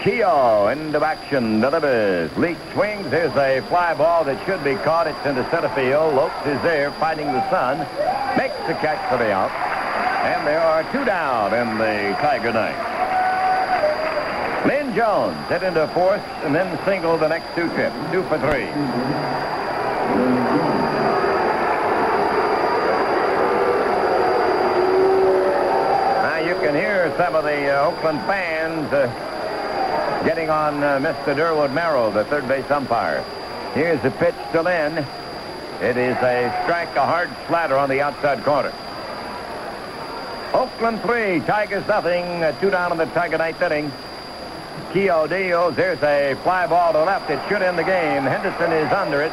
Keough into action, delivers. Leach swings. There's a fly ball that should be caught. It's into center field. Lopes is there fighting the sun. Makes the catch for the out. And there are two down in the Tiger ninth. Jones hit into fourth and then single the next two trips. Two for three. Now you can hear some of the uh, Oakland fans uh, getting on uh, Mr. Durwood Merrill, the third base umpire. Here's the pitch to Lynn. It is a strike, a hard slatter on the outside corner. Oakland three, Tigers nothing. Uh, two down in the Tiger ninth inning. Keough deals. There's a fly ball to left. It should end the game. Henderson is under it.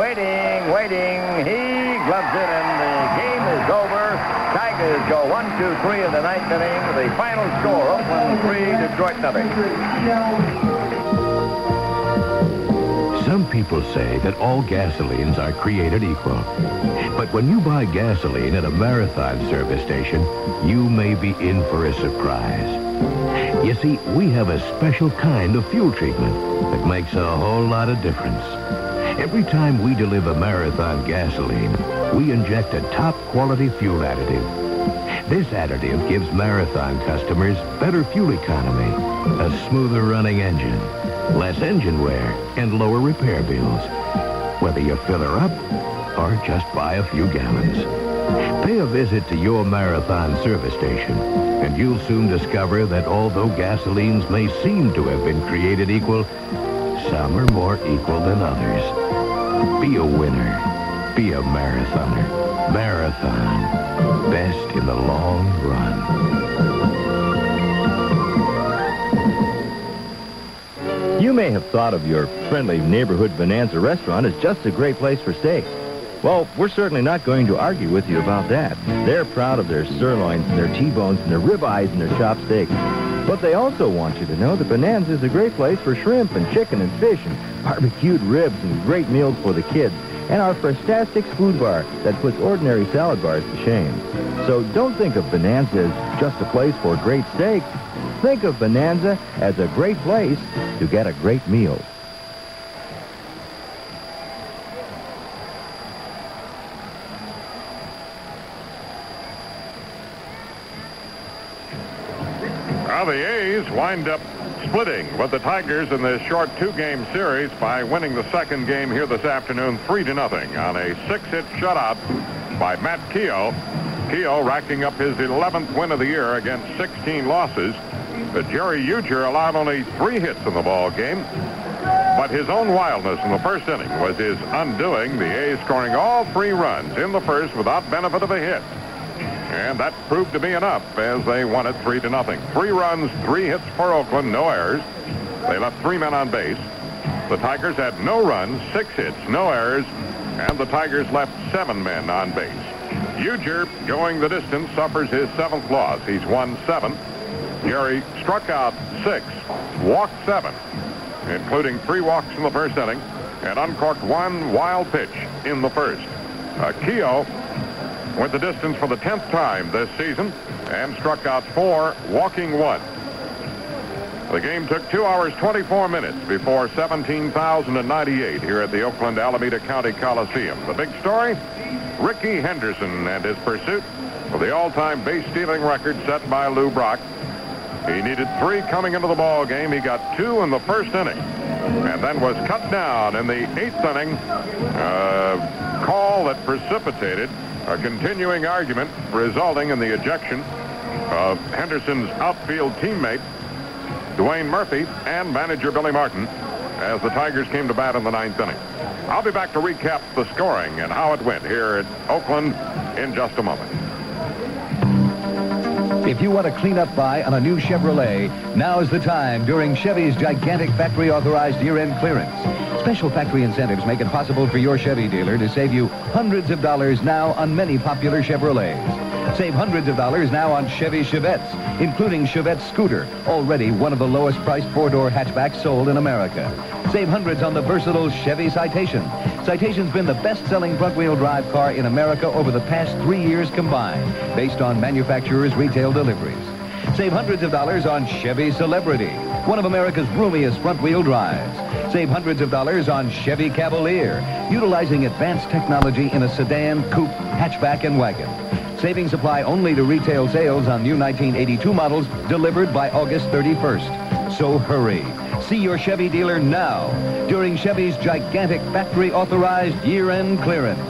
Waiting, waiting. He gloves it, and the game is over. Tigers go one, two, three in the ninth inning. The final score: Oakland three, Detroit nothing. Some people say that all gasolines are created equal. But when you buy gasoline at a Marathon service station, you may be in for a surprise. You see, we have a special kind of fuel treatment that makes a whole lot of difference. Every time we deliver Marathon gasoline, we inject a top-quality fuel additive. This additive gives Marathon customers better fuel economy, a smoother running engine, less engine wear, and lower repair bills. Whether you fill her up or just buy a few gallons. Pay a visit to your Marathon service station, and you'll soon discover that although gasolines may seem to have been created equal, some are more equal than others. Be a winner. Be a marathoner. Marathon. Best in the long run. You may have thought of your friendly neighborhood Bonanza restaurant as just a great place for steak. Well, we're certainly not going to argue with you about that. They're proud of their sirloins and their T-bones and their ribeyes and their chopped steak. But they also want you to know that Bonanza is a great place for shrimp and chicken and fish and barbecued ribs and great meals for the kids and our Fantastic Food Bar that puts ordinary salad bars to shame. So don't think of Bonanza as just a place for great steak. Think of Bonanza as a great place to get a great meal. Now the A's wind up splitting with the Tigers in this short two-game series by winning the second game here this afternoon, three to nothing, on a six-hit shutout by Matt Keough. Keough racking up his 11th win of the year against 16 losses. But Jerry Ujdur allowed only three hits in the ball game. But his own wildness in the first inning was his undoing. The A's scoring all three runs in the first without benefit of a hit. And that proved to be enough as they won it three to nothing. Three runs, three hits for Oakland, no errors. They left three men on base. The Tigers had no runs, six hits, no errors, and the Tigers left seven men on base. Ujdur, going the distance, suffers his seventh loss. He's won seven. Jerry struck out six, walked seven, including three walks in the first inning, and uncorked one wild pitch in the first. Keough went the distance for the 10th time this season and struck out four, walking one. The game took 2 hours 24 minutes before 17,098 here at the Oakland Alameda County Coliseum. The big story? Rickey Henderson and his pursuit for the all-time base stealing record set by Lou Brock. He needed three coming into the ball game. He got two in the first inning and then was cut down in the eighth inning. Uh, call that precipitated a continuing argument resulting in the ejection of Henderson's outfield teammate, Dwayne Murphy, and manager Billy Martin as the Tigers came to bat in the ninth inning. I'll be back to recap the scoring and how it went here at Oakland in just a moment. If you want a clean-up buy on a new Chevrolet, now's the time during Chevy's gigantic factory-authorized year-end clearance. Special factory incentives make it possible for your Chevy dealer to save you hundreds of dollars now on many popular Chevrolets. Save hundreds of dollars now on Chevy Chevettes, including Chevette Scooter, already one of the lowest priced four-door hatchbacks sold in America. Save hundreds on the versatile Chevy Citation. Citation's been the best-selling front-wheel drive car in America over the past three years combined, based on manufacturers' retail deliveries. Save hundreds of dollars on Chevy Celebrity, one of America's roomiest front-wheel drives. Save hundreds of dollars on Chevy Cavalier, utilizing advanced technology in a sedan, coupe, hatchback, and wagon. Savings apply only to retail sales on new 1982 models delivered by August 31st. So hurry. See your Chevy dealer now during Chevy's gigantic factory-authorized year-end clearance.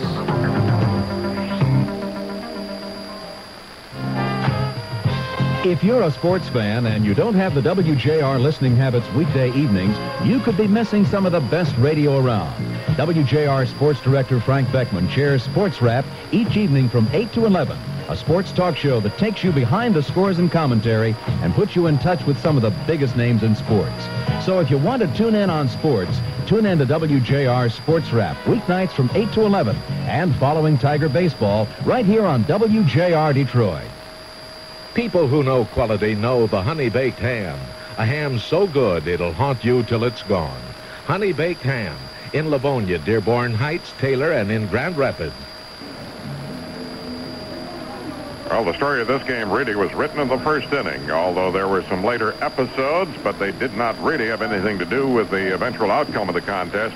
If you're a sports fan and you don't have the WJR listening habits weekday evenings, you could be missing some of the best radio around. WJR Sports Director Frank Beckman chairs Sports Wrap each evening from 8 to 11 a sports talk show that takes you behind the scores and commentary and puts you in touch with some of the biggest names in sports. So if you want to tune in on sports, tune in to WJR Sports Wrap, weeknights from 8 to 11, and following Tiger Baseball right here on WJR Detroit. People who know quality know the honey baked ham. A ham so good it'll haunt you till it's gone. Honey baked ham in Livonia, Dearborn Heights, Taylor, and in Grand Rapids. Well, the story of this game really was written in the first inning, although there were some later episodes, but they did not really have anything to do with the eventual outcome of the contest.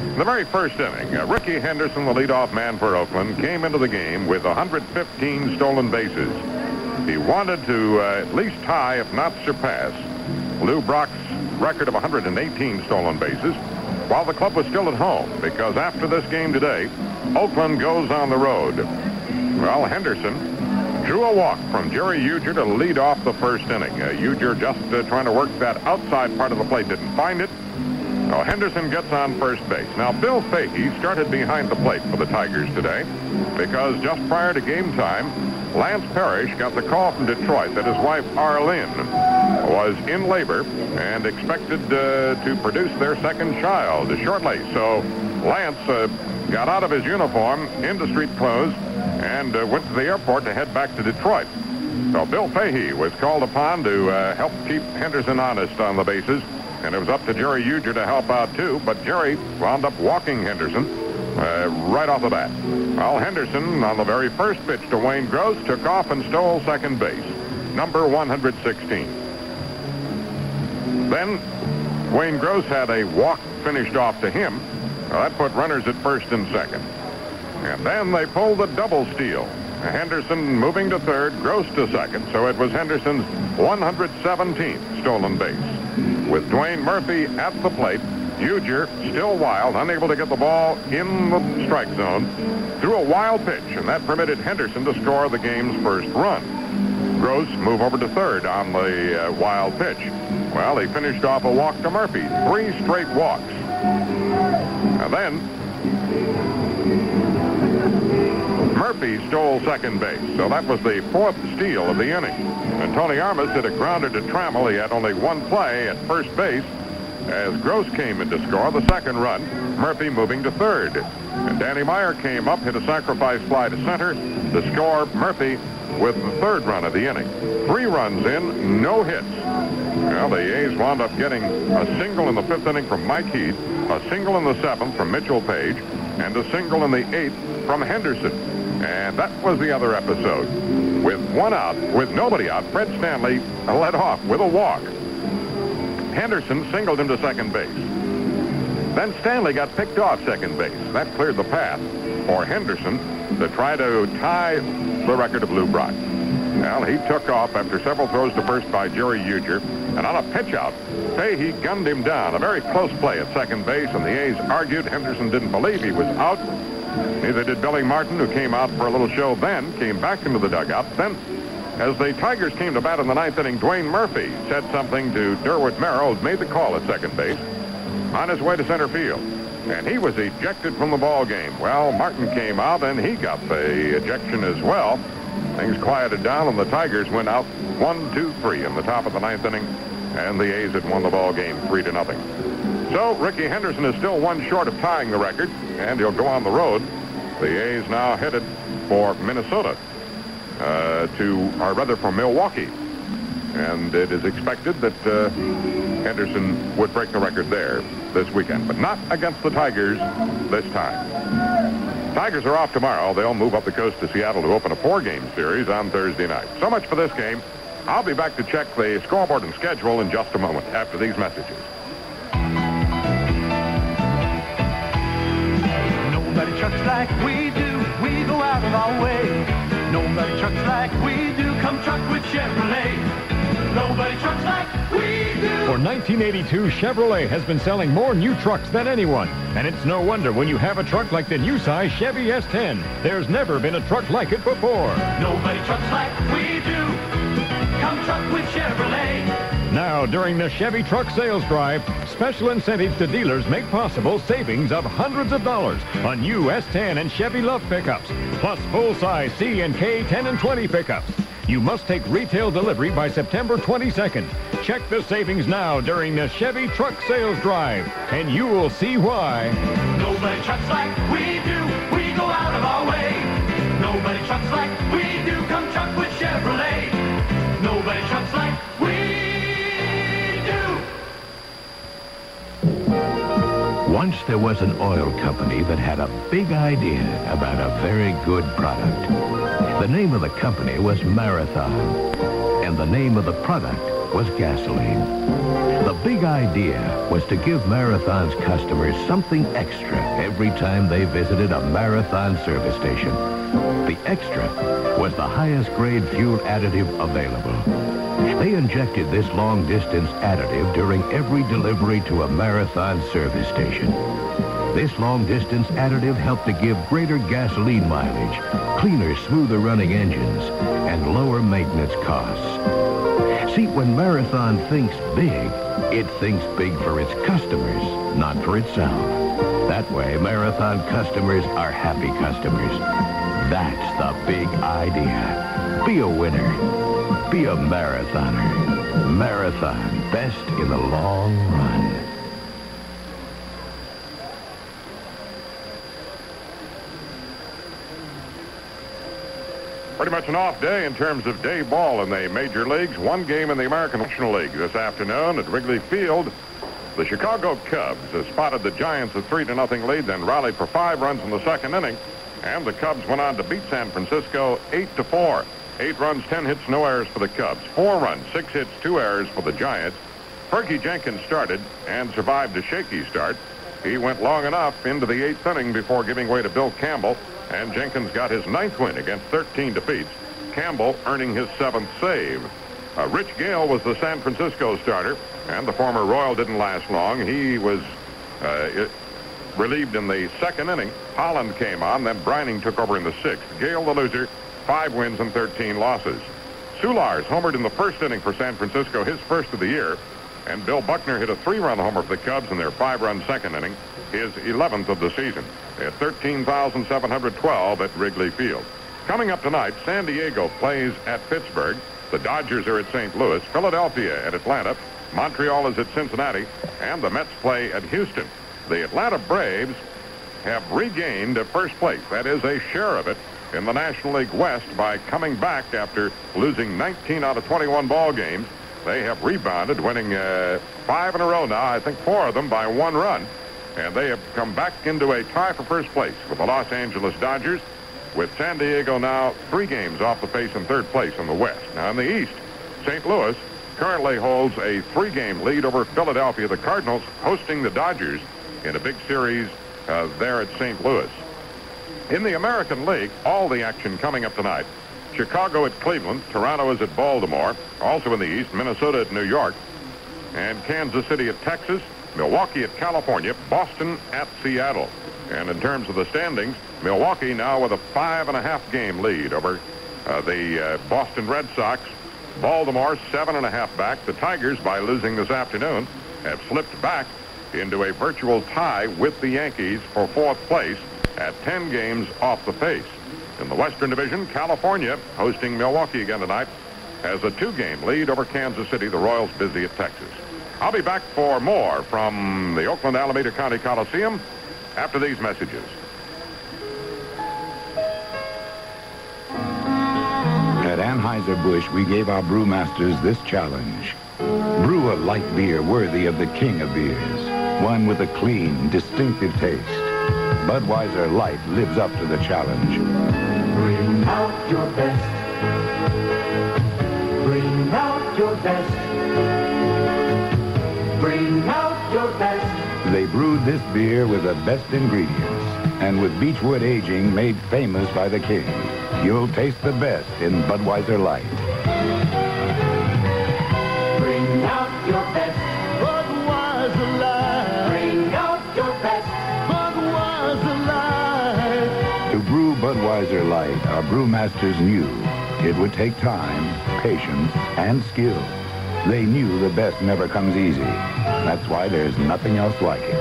In the very first inning, uh, Rickey Henderson, the leadoff man for Oakland, came into the game with 115 stolen bases. He wanted to uh, at least tie, if not surpass, Lou Brock's record of 118 stolen bases while the club was still at home because after this game today, Oakland goes on the road. Well, Henderson drew a walk from Jerry Ujdur to lead off the first inning. Uh, Ujdur just uh, trying to work that outside part of the plate, didn't find it. Well, Henderson gets on first base. Now, Bill Fahey started behind the plate for the Tigers today because just prior to game time, Lance Parrish got the call from Detroit that his wife Arlene was in labor and expected uh, to produce their second child shortly. So Lance uh, got out of his uniform into street clothes and uh, went to the airport to head back to Detroit. So Bill Fahey was called upon to uh, help keep Henderson honest on the bases, and it was up to Jerry Ujdur to help out too, but Jerry wound up walking Henderson uh, right off the bat. Well, Henderson, on the very first pitch to Wayne Gross, took off and stole second base, number 116. Then Wayne Gross had a walk finished off to him. Well, that put runners at first and second. And then they pulled the double steal. Henderson moving to third, Gross to second, so it was Henderson's 117th stolen base. With Dwayne Murphy at the plate, Ujdur, still wild, unable to get the ball in the strike zone, threw a wild pitch, and that permitted Henderson to score the game's first run. Gross move over to third on the uh, wild pitch. Well, he finished off a walk to Murphy, three straight walks. And then Murphy stole second base, so that was the fourth steal of the inning. And Tony Armas hit a grounder to Trammell. He had only one play at first base as Gross came in to score the second run. Murphy moving to third. And Danny Meyer came up, hit a sacrifice fly to center to score Murphy with the third run of the inning. Three runs in, no hits. Well, the A's wound up getting a single in the fifth inning from Mike Heath, a single in the seventh from Mitchell Page, and a single in the eighth from Henderson. And that was the other episode. With one out, with nobody out, Fred Stanley led off with a walk. Henderson singled him to second base. Then Stanley got picked off second base. That cleared the path for Henderson to try to tie the record of Lou Brock. Well, he took off after several throws to first by Jerry Ujdur. And on a pitch out, Fahey gunned him down. A very close play at second base, and the A's argued Henderson didn't believe he was out. Neither did Billy Martin, who came out for a little show then, came back into the dugout. Then, as the Tigers came to bat in the ninth inning, Dwayne Murphy said something to Durwood Merrill, who made the call at second base, on his way to center field. And he was ejected from the ball game. Well, Martin came out, and he got the ejection as well. Things quieted down, and the Tigers went out one, two, three in the top of the ninth inning, and the A's had won the ball game three to nothing. So Rickey Henderson is still one short of tying the record, and he'll go on the road. The A's now headed for Minnesota, uh, to, or rather from Milwaukee. And it is expected that uh, Henderson would break the record there this weekend, but not against the Tigers this time. Tigers are off tomorrow. They'll move up the coast to Seattle to open a four-game series on Thursday night. So much for this game. I'll be back to check the scoreboard and schedule in just a moment after these messages. Nobody trucks like we do. We go out of our way. Nobody trucks like we do. Come truck with Chevrolet. Nobody trucks like we do. For 1982, Chevrolet has been selling more new trucks than anyone. And it's no wonder when you have a truck like the new size Chevy S10. There's never been a truck like it before. Nobody trucks like we do. Come truck with Chevrolet. Now, during the Chevy Truck Sales Drive, special incentives to dealers make possible savings of hundreds of dollars on new S10 and Chevy LUV pickups, plus full-size C and K 10 and 20 pickups. You must take retail delivery by September 22nd. Check the savings now during the Chevy Truck Sales Drive, and you will see why. Nobody trucks like we do. We go out of our way. Nobody trucks like we do. Come truck with Chevrolet. Nobody trucks Once there was an oil company that had a big idea about a very good product. The name of the company was Marathon, and the name of the product was gasoline. The big idea was to give Marathon's customers something extra every time they visited a Marathon service station. The extra was the highest grade fuel additive available. They injected this long distance additive during every delivery to a Marathon service station. This long distance additive helped to give greater gasoline mileage, cleaner, smoother running engines, and lower maintenance costs. See, when Marathon thinks big, it thinks big for its customers, not for itself. That way, Marathon customers are happy customers. That's the big idea. Be a winner. Be a marathoner. Marathon, best in the long run. Pretty much an off day in terms of day ball in the major leagues. One game in the American National League this afternoon at Wrigley Field. The Chicago Cubs spotted the Giants a 3 to nothing lead, then rallied for five runs in the second inning. And the Cubs went on to beat San Francisco 8 to 4. Eight runs, 10 hits, no errors for the Cubs. Four runs, six hits, two errors for the Giants. Fergie Jenkins started and survived a shaky start. He went long enough into the eighth inning before giving way to Bill Campbell, and Jenkins got his ninth win against 13 defeats. Campbell earning his seventh save. Uh, Rich Gale was the San Francisco starter, and the former Royal didn't last long. He was uh, relieved in the second inning. Holland came on, then Breining took over in the sixth. Gale, the loser, five wins and 13 losses. Sularz homered in the first inning for San Francisco, his first of the year. And Bill Buckner hit a three-run homer for the Cubs in their five-run second inning, his 11th of the season. At 13,712 at Wrigley Field. Coming up tonight, San Diego plays at Pittsburgh. The Dodgers are at St. Louis. Philadelphia at Atlanta. Montreal is at Cincinnati. And the Mets play at Houston. The Atlanta Braves have regained first place. That is a share of it in the National League West by coming back after losing 19 out of 21 ball games. They have rebounded, winning uh, five in a row now, I think four of them by one run. And they have come back into a tie for first place with the Los Angeles Dodgers, with San Diego now three games off the pace in third place in the West. Now in the East, St. Louis currently holds a three-game lead over Philadelphia. The Cardinals hosting the Dodgers in a big series uh, there at St. Louis. In the American League, all the action coming up tonight. Chicago at Cleveland, Toronto is at Baltimore, also in the East, Minnesota at New York, and Kansas City at Texas, Milwaukee at California, Boston at Seattle. And in terms of the standings, Milwaukee now with a five and a half game lead over uh, the uh, Boston Red Sox. Baltimore seven and a half back. The Tigers, by losing this afternoon, have slipped back into a virtual tie with the Yankees for fourth place at 10 games off the pace. In the Western Division, California, hosting Milwaukee again tonight, has a two-game lead over Kansas City. The Royals busy at Texas. I'll be back for more from the Oakland Alameda County Coliseum after these messages. At Anheuser-Busch, we gave our brewmasters this challenge. Brew a light beer worthy of the king of beers. One with a clean, distinctive taste. Budweiser Light lives up to the challenge. Bring out your best. Bring out your best. Bring out your best. They brewed this beer with the best ingredients and with beechwood aging made famous by the king. You'll taste the best in Budweiser Light. Budweiser Light, our brewmasters knew it would take time, patience, and skill. They knew the best never comes easy. That's why there's nothing else like it.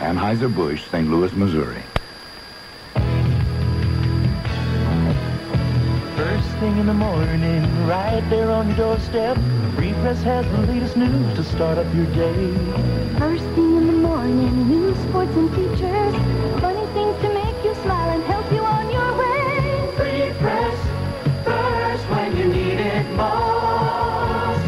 Anheuser-Busch, St. Louis, Missouri. First thing in the morning, right there on your doorstep, Free Press has the latest news to start up your day. First thing in the morning, news, sports, and features. Funny things to make you smile and help you on your way. Free Press, first when you need it most.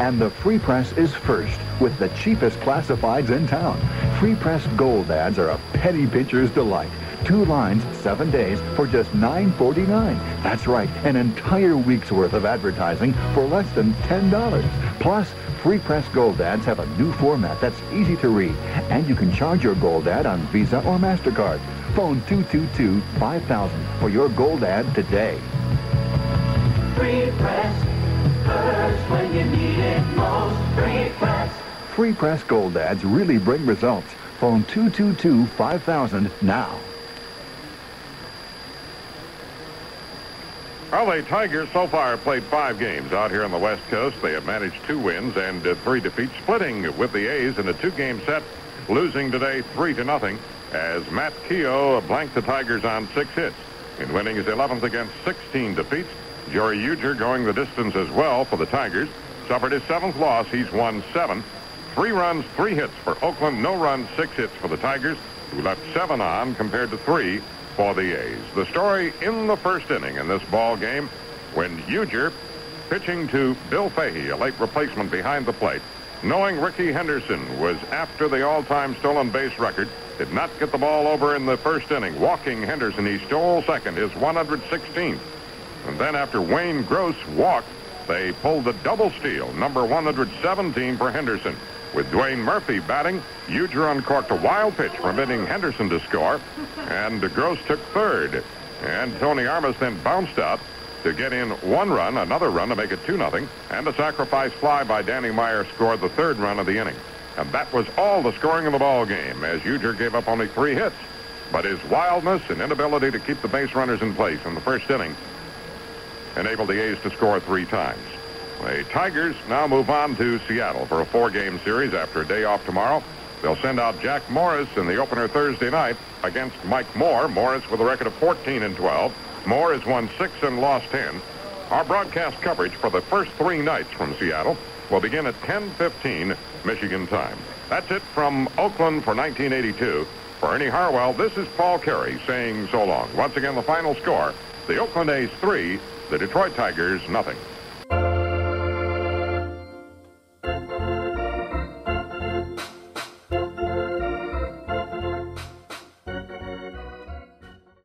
And the Free Press is first with the cheapest classifieds in town. Free Press Gold ads are a petty pitcher's delight. Two lines, seven days for just $9.49. That's right, an entire week's worth of advertising for less than $10. Plus, Free Press Gold ads have a new format that's easy to read, and you can charge your gold ad on Visa or MasterCard. Phone 222-5000 for your gold ad today. Free Press, first when you need it most. Free Press. Free Press Gold ads really bring results. Phone 222-5000 now. The Tigers so far played five games out here on the West Coast. They have managed two wins and uh, three defeats, splitting with the A's in a two-game set, losing today three to nothing as Matt Keough blanked the Tigers on six hits in winning his 11th against 16 defeats. Joey Ujdur going the distance as well for the Tigers. Suffered his seventh loss. He's won seven. Three runs, three hits for Oakland. No runs, six hits for the Tigers, who left seven on compared to three for the A's. The story in the first inning in this ball game when Ujdur, pitching to Bill Fahey, a late replacement behind the plate, knowing Rickey Henderson was after the all-time stolen base record, did not get the ball over in the first inning. Walking Henderson, he stole second, his 116th. And then after Wayne Gross walked, they pulled the double steal, number 117 for Henderson. With Dwayne Murphy batting, Ujdur uncorked a wild pitch, permitting Henderson to score, and Gross took third. And Tony Armas then bounced out to get in one run, another run to make it 2-0, and a sacrifice fly by Danny Meyer scored the third run of the inning. And that was all the scoring of the ball game, as Ujdur gave up only three hits. But his wildness and inability to keep the base runners in place in the first inning enabled the A's to score three times. The Tigers now move on to Seattle for a four-game series after a day off tomorrow. They'll send out Jack Morris in the opener Thursday night against Mike Moore. Morris with a record of 14 and 12. Moore has won six and lost 10. Our broadcast coverage for the first three nights from Seattle will begin at 10:15 Michigan time. That's it from Oakland for 1982. For Ernie Harwell, this is Paul Carey saying so long. Once again, the final score: the Oakland A's three, the Detroit Tigers nothing.